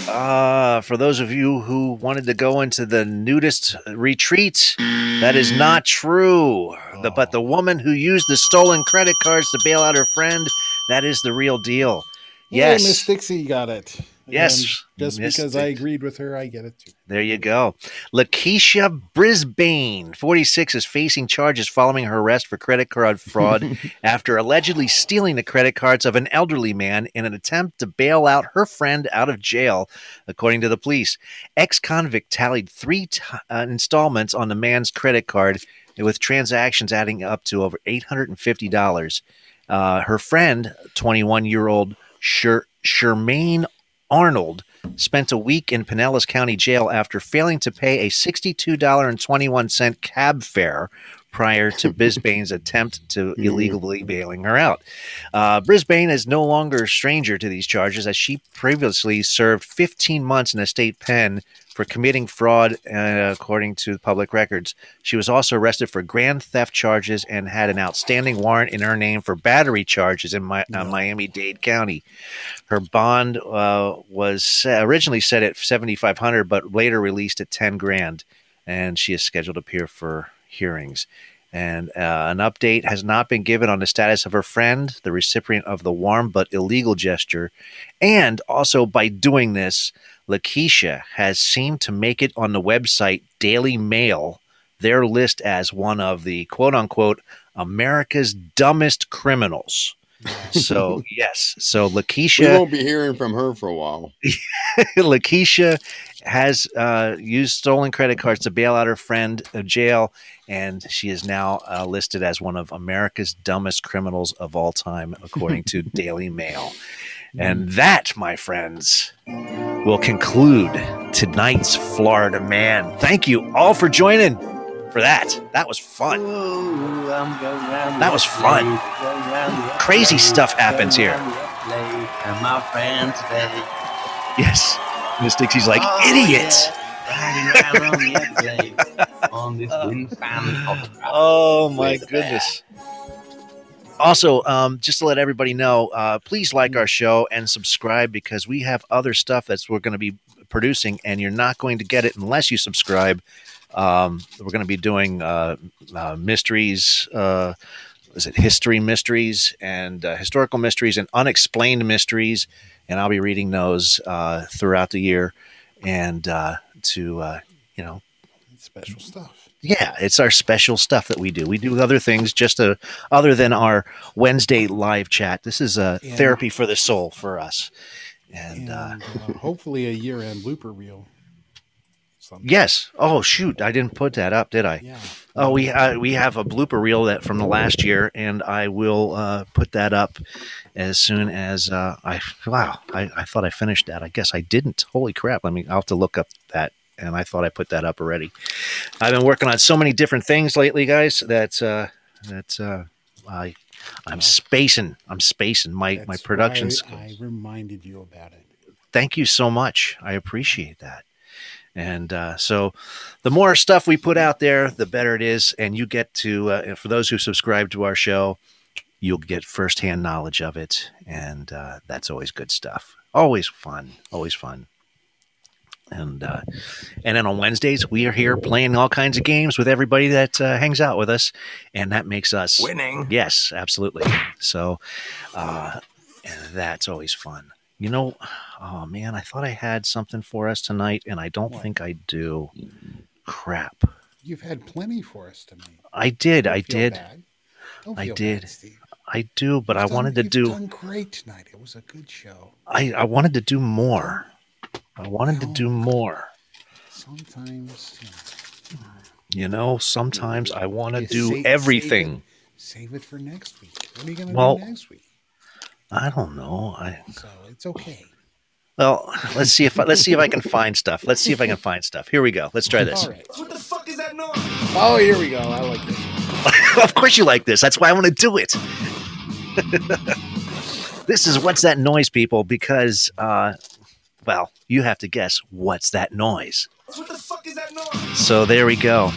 Uh, for those of you who wanted to go into the nudist retreat, that is not true. The, but the woman who used the stolen credit cards to bail out her friend, that is the real deal. Hey, Yes. Miss Dixie got it. Yes, And just because I agreed with her, I get it too. There you go. Lakeisha Brisbane, 46, is facing charges following her arrest for credit card fraud after allegedly stealing the credit cards of an elderly man in an attempt to bail out her friend out of jail, according to the police. Ex convict tallied three t- uh, installments on the man's credit card, with transactions adding up to over $850. Uh, her friend, 21 year old Sher- Shermaine Arnold, spent a week in Pinellas County Jail after failing to pay a $62.21 cab fare prior to Brisbane's attempt to illegally bailing her out. Uh, Brisbane is no longer a stranger to these charges as she previously served 15 months in a state pen for committing fraud, uh, according to public records. She was also arrested for grand theft charges and had an outstanding warrant in her name for battery charges in Mi- uh, Miami Dade County. Her bond uh, was originally set at 7500 but later released at 10 grand, and she is scheduled to appear for hearings. And uh, an update has not been given on the status of her friend, the recipient of the warm but illegal gesture. And also, by doing this, Lakeisha has seemed to make it on the website Daily Mail, their list as one of the quote unquote America's dumbest criminals. So, yes. So, We Lakeisha. won't be hearing from her for a while. Lakeisha has uh, used stolen credit cards to bail out her friend of jail, and she is now uh, listed as one of America's dumbest criminals of all time, according to Daily Mail. And that, my friends, will conclude tonight's Florida Man. Thank you all for joining for that. That was fun. That was fun. Crazy stuff happens here. And my friend today. Yes. Miss Dixie's like, Oh, idiot. yeah. Riding around on the Everglades on this wind fan of Oh my goodness. Also, um, just to let everybody know, uh, please like our show and subscribe because we have other stuff that's we're going to be producing, and you're not going to get it unless you subscribe. Um, we're going to be doing uh, uh, mysteries. Uh, is it history mysteries and uh, historical mysteries and unexplained mysteries? And I'll be reading those uh, throughout the year, and uh, to uh, you know Special stuff. Yeah, it's our special stuff that we do. We do other things just to, other than our Wednesday live chat. This is a Yeah. therapy for the soul for us. And, uh, And uh, hopefully a year end blooper reel. yes. Oh shoot, I didn't put that up, did I? Yeah. Oh, we uh, we have a blooper reel that from the last year, and I will uh, put that up as soon as uh, I. Wow, I, I thought I finished that. I guess I didn't. Holy crap! I mean, I'll have to look up that, and I thought I put that up already. I've been working on so many different things lately, guys. That uh, that uh, I I'm spacing. I'm spacing my my production skills I reminded you about it. thank you so much. I appreciate that. And uh, so, the more stuff we put out there, the better it is. And you get to, uh, for those who subscribe to our show, you'll get firsthand knowledge of it. And uh, that's always good stuff. Always fun. Always fun. And uh, and then on Wednesdays we are here playing all kinds of games with everybody that uh, hangs out with us, and that makes us Winning. Yes, absolutely. So uh, and that's always fun. You know, oh man, I thought I had something for us tonight, and I don't think I do. Crap. You've had plenty for us tonight. I did. Don't I feel did. bad. Don't I feel did. bad, Steve. I do, but I You've done- wanted to you've do. Done great tonight. It was a good show. I I wanted to do more. I wanted to do more. Sometimes You know, sometimes I want to do save everything. it- Save it for next week. What are you going to Well, do next week? I don't know. I So it's okay. well, let's see if I, let's see if I can find stuff. Let's see if I can find stuff. Here we go. Let's try this. Right. What the fuck is that noise? Oh, here we go. I like this. of course you like this. That's why I want to do it. this is what's that noise, people? Because, uh, well, you have to guess what's that noise. What the fuck is that noise? So there we go.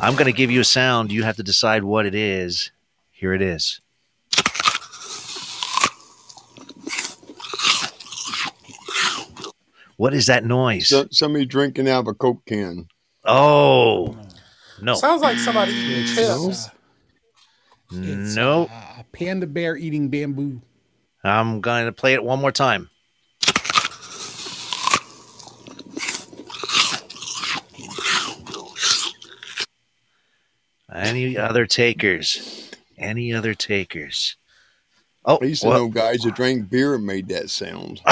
I'm going to give you a sound. You have to decide what it is. Here it is. What is that noise? So, somebody drinking out of a Coke can. Oh, no. Sounds like somebody eating chips. No. A panda bear eating bamboo. I'm going to play it one more time. Any other takers? Any other takers? Oh, I used to well- know guys that drank beer and made that sound.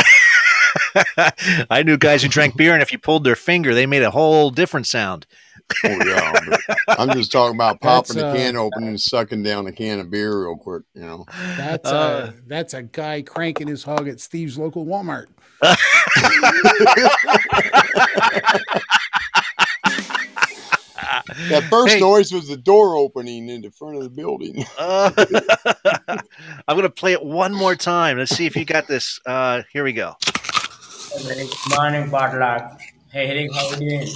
I knew guys who drank beer, and if you pulled their finger, they made a whole different sound. Oh yeah, I'm just talking about popping That's, the uh, can open and sucking down a can of beer real quick. You know, That's Uh, a that's a guy cranking his hog at Steve's local Walmart. that first Hey. noise was the door opening in the front of the building. Uh, I'm going to play it one more time. Let's see if you got this. Uh, here we go. Good morning, potluck. Hey, Eric, how are you doing?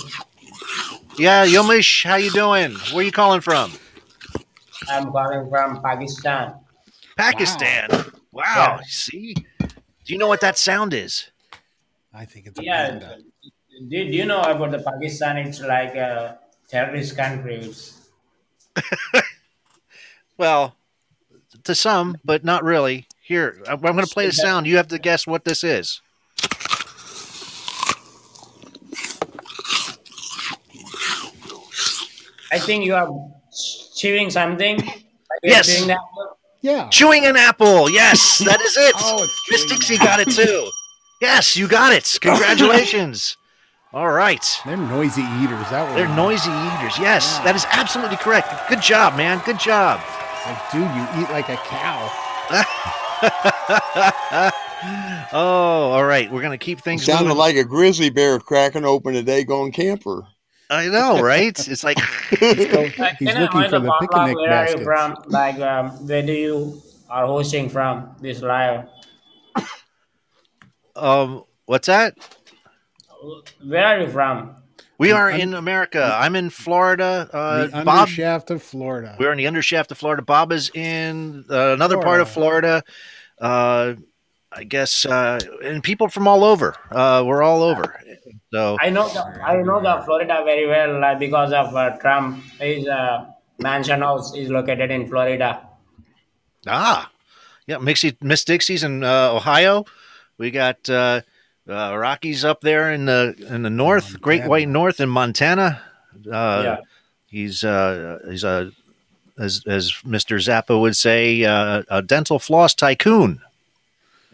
Yeah, Yomish, how you doing? Where you calling from? I'm calling from Pakistan. Pakistan. Wow. Yeah. See? Do you know what that sound is? I think it's a Yeah. panda. Did you know about the Pakistan? It's like a terrorist country. It's, Well, to some, but not really. Here, I'm going to play the sound. You have to guess what this is. I think you are chewing something. Are Yes. chewing that? Yeah. Chewing an apple. Yes, that is it. Oh, it's Miss Dixie got it too. Yes, you got it. Congratulations. All right. They're noisy eaters. That They're was noisy eaters. Yes, that is absolutely correct. Good job, man. Good job. like, dude, you eat like a cow. oh, all right. We're gonna keep It things sounded moving. like a grizzly bear cracking open a daggone camper. I know, right? It's like He's Uh, looking can I for the potluck, picnic Where are you from? Like, um, where do you are hosting from this live? um, what's that? Where are you from? We are in America. I'm in Florida. Uh, the Bob, undershaft of Florida. we're in the undershaft of Florida. Bob is in uh, another part of Florida. Uh, I guess, uh, and people from all over. Uh, we're all over. So I know the, I know the Florida very well uh, because of uh, Trump. His uh, mansion house is located in Florida. Ah, yeah, Mixie, Miss Dixie's in uh, Ohio. We got uh, Rockies up there in the in the north, Great White North in Montana. Uh, Yeah. He's uh, he's a as as Mr. Zappa would say, uh, a dental floss tycoon.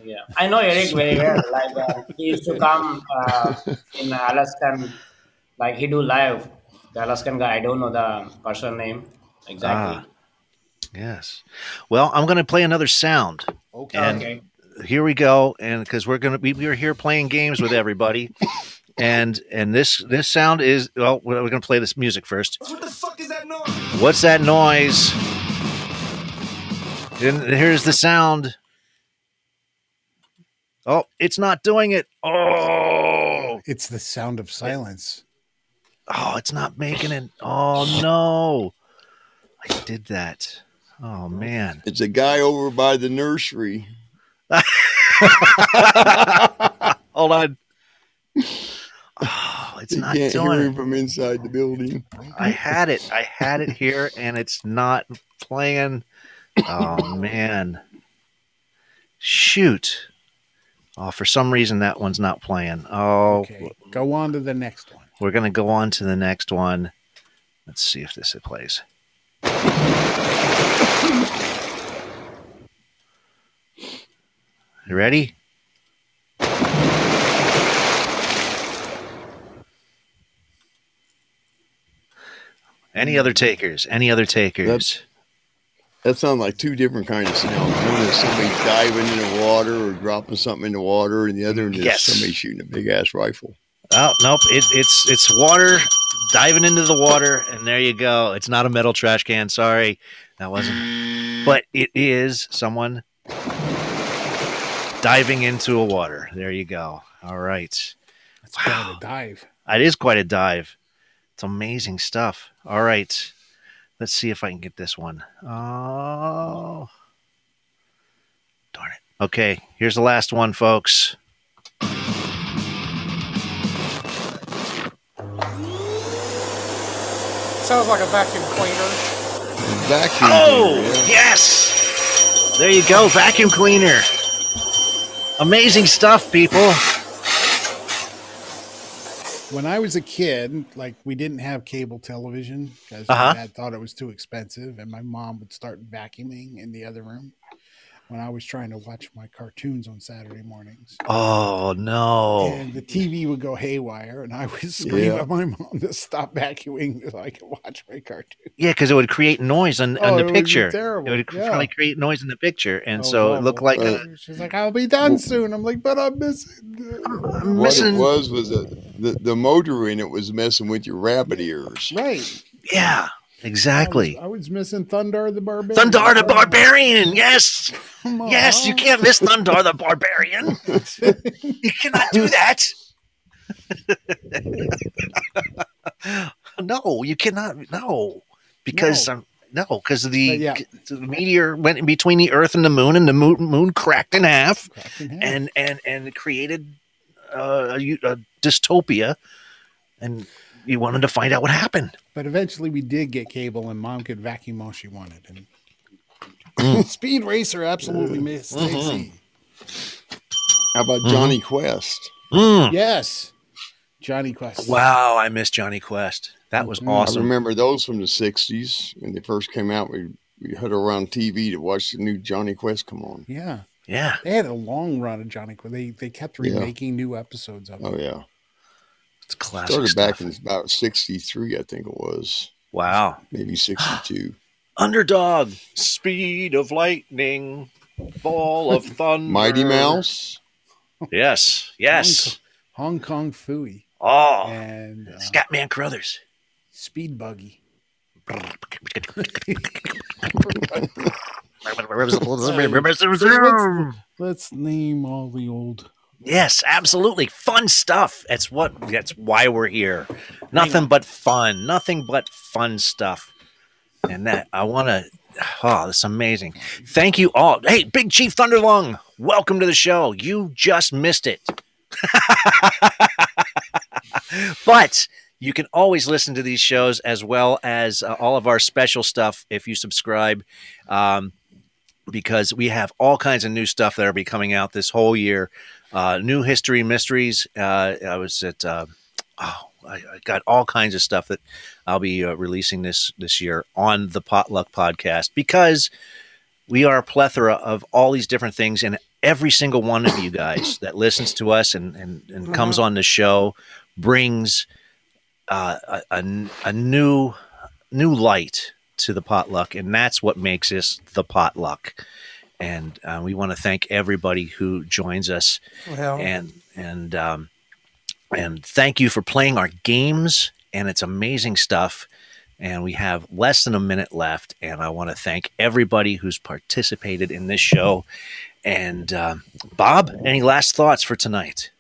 Yeah, I know Eric very well. Like uh, he used to come uh, in Alaskan, like he do live. The Alaskan guy, I don't know the person name exactly. Ah, yes. Well, I'm going to play another sound. Okay. And Okay. Here we go. And because we're going to be, we're here playing games with everybody. and and this this sound is well we're going to play this music first What the fuck is that noise? what's that noise and here's the sound oh it's not doing it oh It's the sound of silence. oh it's not making it oh no i did that oh man It's a guy over by the nursery. hold on oh it's You not can't doing hear it him from inside the building. I had it. I had it here, and it's not playing. Oh man! Shoot! Oh, for some reason that one's not playing. Oh, Okay. Go on to the next one. we're gonna go on to the next one. Let's see if this plays. You ready? Any other takers? Any other takers? That sounds like two different kinds of sounds. One is somebody diving in the water or dropping something in the water, and the other one is Yes. somebody shooting a big ass rifle. Oh nope! It, it's it's water diving into the water, and there you go. It's not a metal trash can. Sorry, that wasn't. But it is someone diving into a water. There you go. All right, That's quite a dive. it is quite a dive. It's amazing stuff. All right, let's see if I can get this one. Oh, darn it! Okay, here's the last one, folks. Sounds like a vacuum cleaner. Vacuum. Oh, cleaner, yeah. yes. There you go. Vacuum cleaner. Amazing stuff, people. When I was a kid, like we didn't have cable television because Uh-huh. my dad thought it was too expensive, and my mom would start vacuuming in the other room when I was trying to watch my cartoons on Saturday mornings. Oh, no. And the TV would go haywire, and I would scream Yeah. at my mom to stop vacuuming so I could watch my cartoon. Yeah, because it would create noise on, Oh, on it the would be picture. terrible, It would yeah. probably create noise in the picture. And Oh, so it looked like awful. a, She's like, "I'll be done soon." I'm like, "But I'm missing." I'm What it was was that the, the motor in it was messing with your rabbit ears. Right. Yeah, exactly. I was missing Thundarr the Barbarian. Thundarr the Barbarian. Yes. Yes, you can't miss Thundarr the Barbarian. you cannot do that. no, you cannot. No, because No. um, no, because the, yeah. the meteor went in between the Earth and the Moon, and the moon, moon cracked in half, in half. and and and created uh, a, a dystopia, and you wanted to find out what happened. But eventually, we did get cable, and mom could vacuum all she wanted. And Mm. Speed Racer absolutely missed. Mhm. How about Jonny Quest? Mm. Yes, Jonny Quest. Wow, I miss Jonny Quest. That was awesome. I remember those from the '60s when they first came out. We we huddled around TV to watch the new Jonny Quest come on. Yeah, Yeah. they had a long run of Jonny Quest. They they kept Yeah. remaking new episodes of it. Oh yeah, It's classic started stuff. back in about '63, I think it was. Wow. Maybe '62. Underdog, speed of lightning, ball of thunder. Mighty Mouse. Yes, yes. Hong Kong Phooey Oh, and uh, Scatman Crothers. Speed Buggy. let's, let's name all the old. Yes, absolutely. Fun stuff. That's what that's why we're here. Nothing but fun. Nothing but fun stuff. And that I want to Oh, that's amazing. Thank you all. Hey, Big Chief Thunderlung, welcome to the show. You just missed it. but you can always listen to these shows as well as uh, all of our special stuff if you subscribe. Um, because we have all kinds of new stuff that will be coming out this whole year. Uh, new history mysteries. Uh, I was at uh, oh, I, I got all kinds of stuff that I'll be uh, releasing this this year on the Potluck podcast because we are a plethora of all these different things, and every single one of you guys that listens to us and and, and comes on the show brings uh, a, a, a new new light to the potluck, and that's what makes this the potluck. And uh, we want to thank everybody who joins us, Well. and and um, and thank you for playing our games. And it's amazing stuff. And we have less than a minute left, and I want to thank everybody who's participated in this show. And um, Bob, any last thoughts for tonight?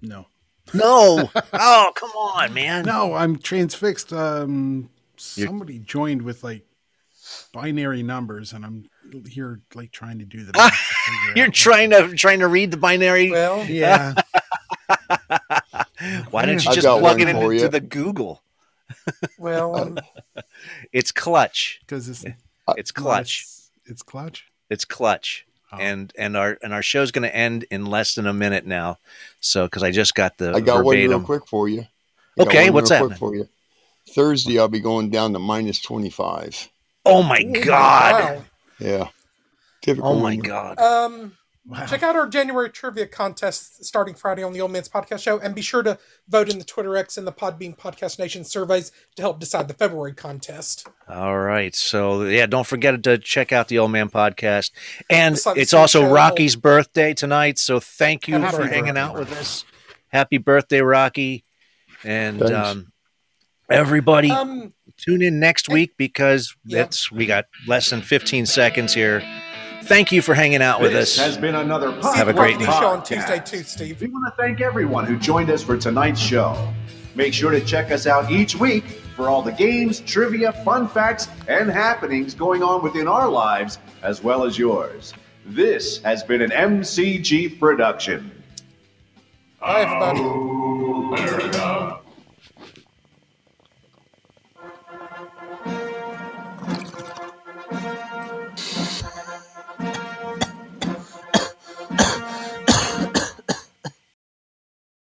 No. No. oh, come on, man. No, I'm transfixed. Um, somebody joined with like binary numbers, and I'm here like trying to do the. math to figure You're trying to trying to read the binary. Well, yeah. Why don't you I've just plug it into you. the Google? Well, um, It's clutch. because it's It's clutch. It's, it's clutch. It's clutch. Oh. And and our and our show's going to end in less than a minute now. So because I just got the I got one real quick for you. I Okay, what's real that, quick for you? Thursday, I'll be going down to minus 25. Oh my god! wow. Yeah. Typical. Oh my number. god! Um, Wow. check out our January trivia contest starting Friday on the Old Man's Podcast Show, and be sure to vote in the Twitter X and the Podbean Podcast Nation surveys to help decide the February contest. All right. So yeah, don't forget to check out the Old Man podcast. And It's it's also show. Rocky's birthday tonight. So thank you Happy for birthday, hanging out with us. Happy birthday, Rocky. And Thanks. um, everybody Um, tune in next week because Yep. we got less than 15 seconds here. Thank you for hanging out with This us. has been another podcast. Have a great Steve night. show on Podcast. Tuesday too, Steve. We want to thank everyone who joined us for tonight's show. Make sure to check us out each week for all the games, trivia, fun facts, and happenings going on within our lives as well as yours. This has been an MCG production. Bye, everybody. Oh,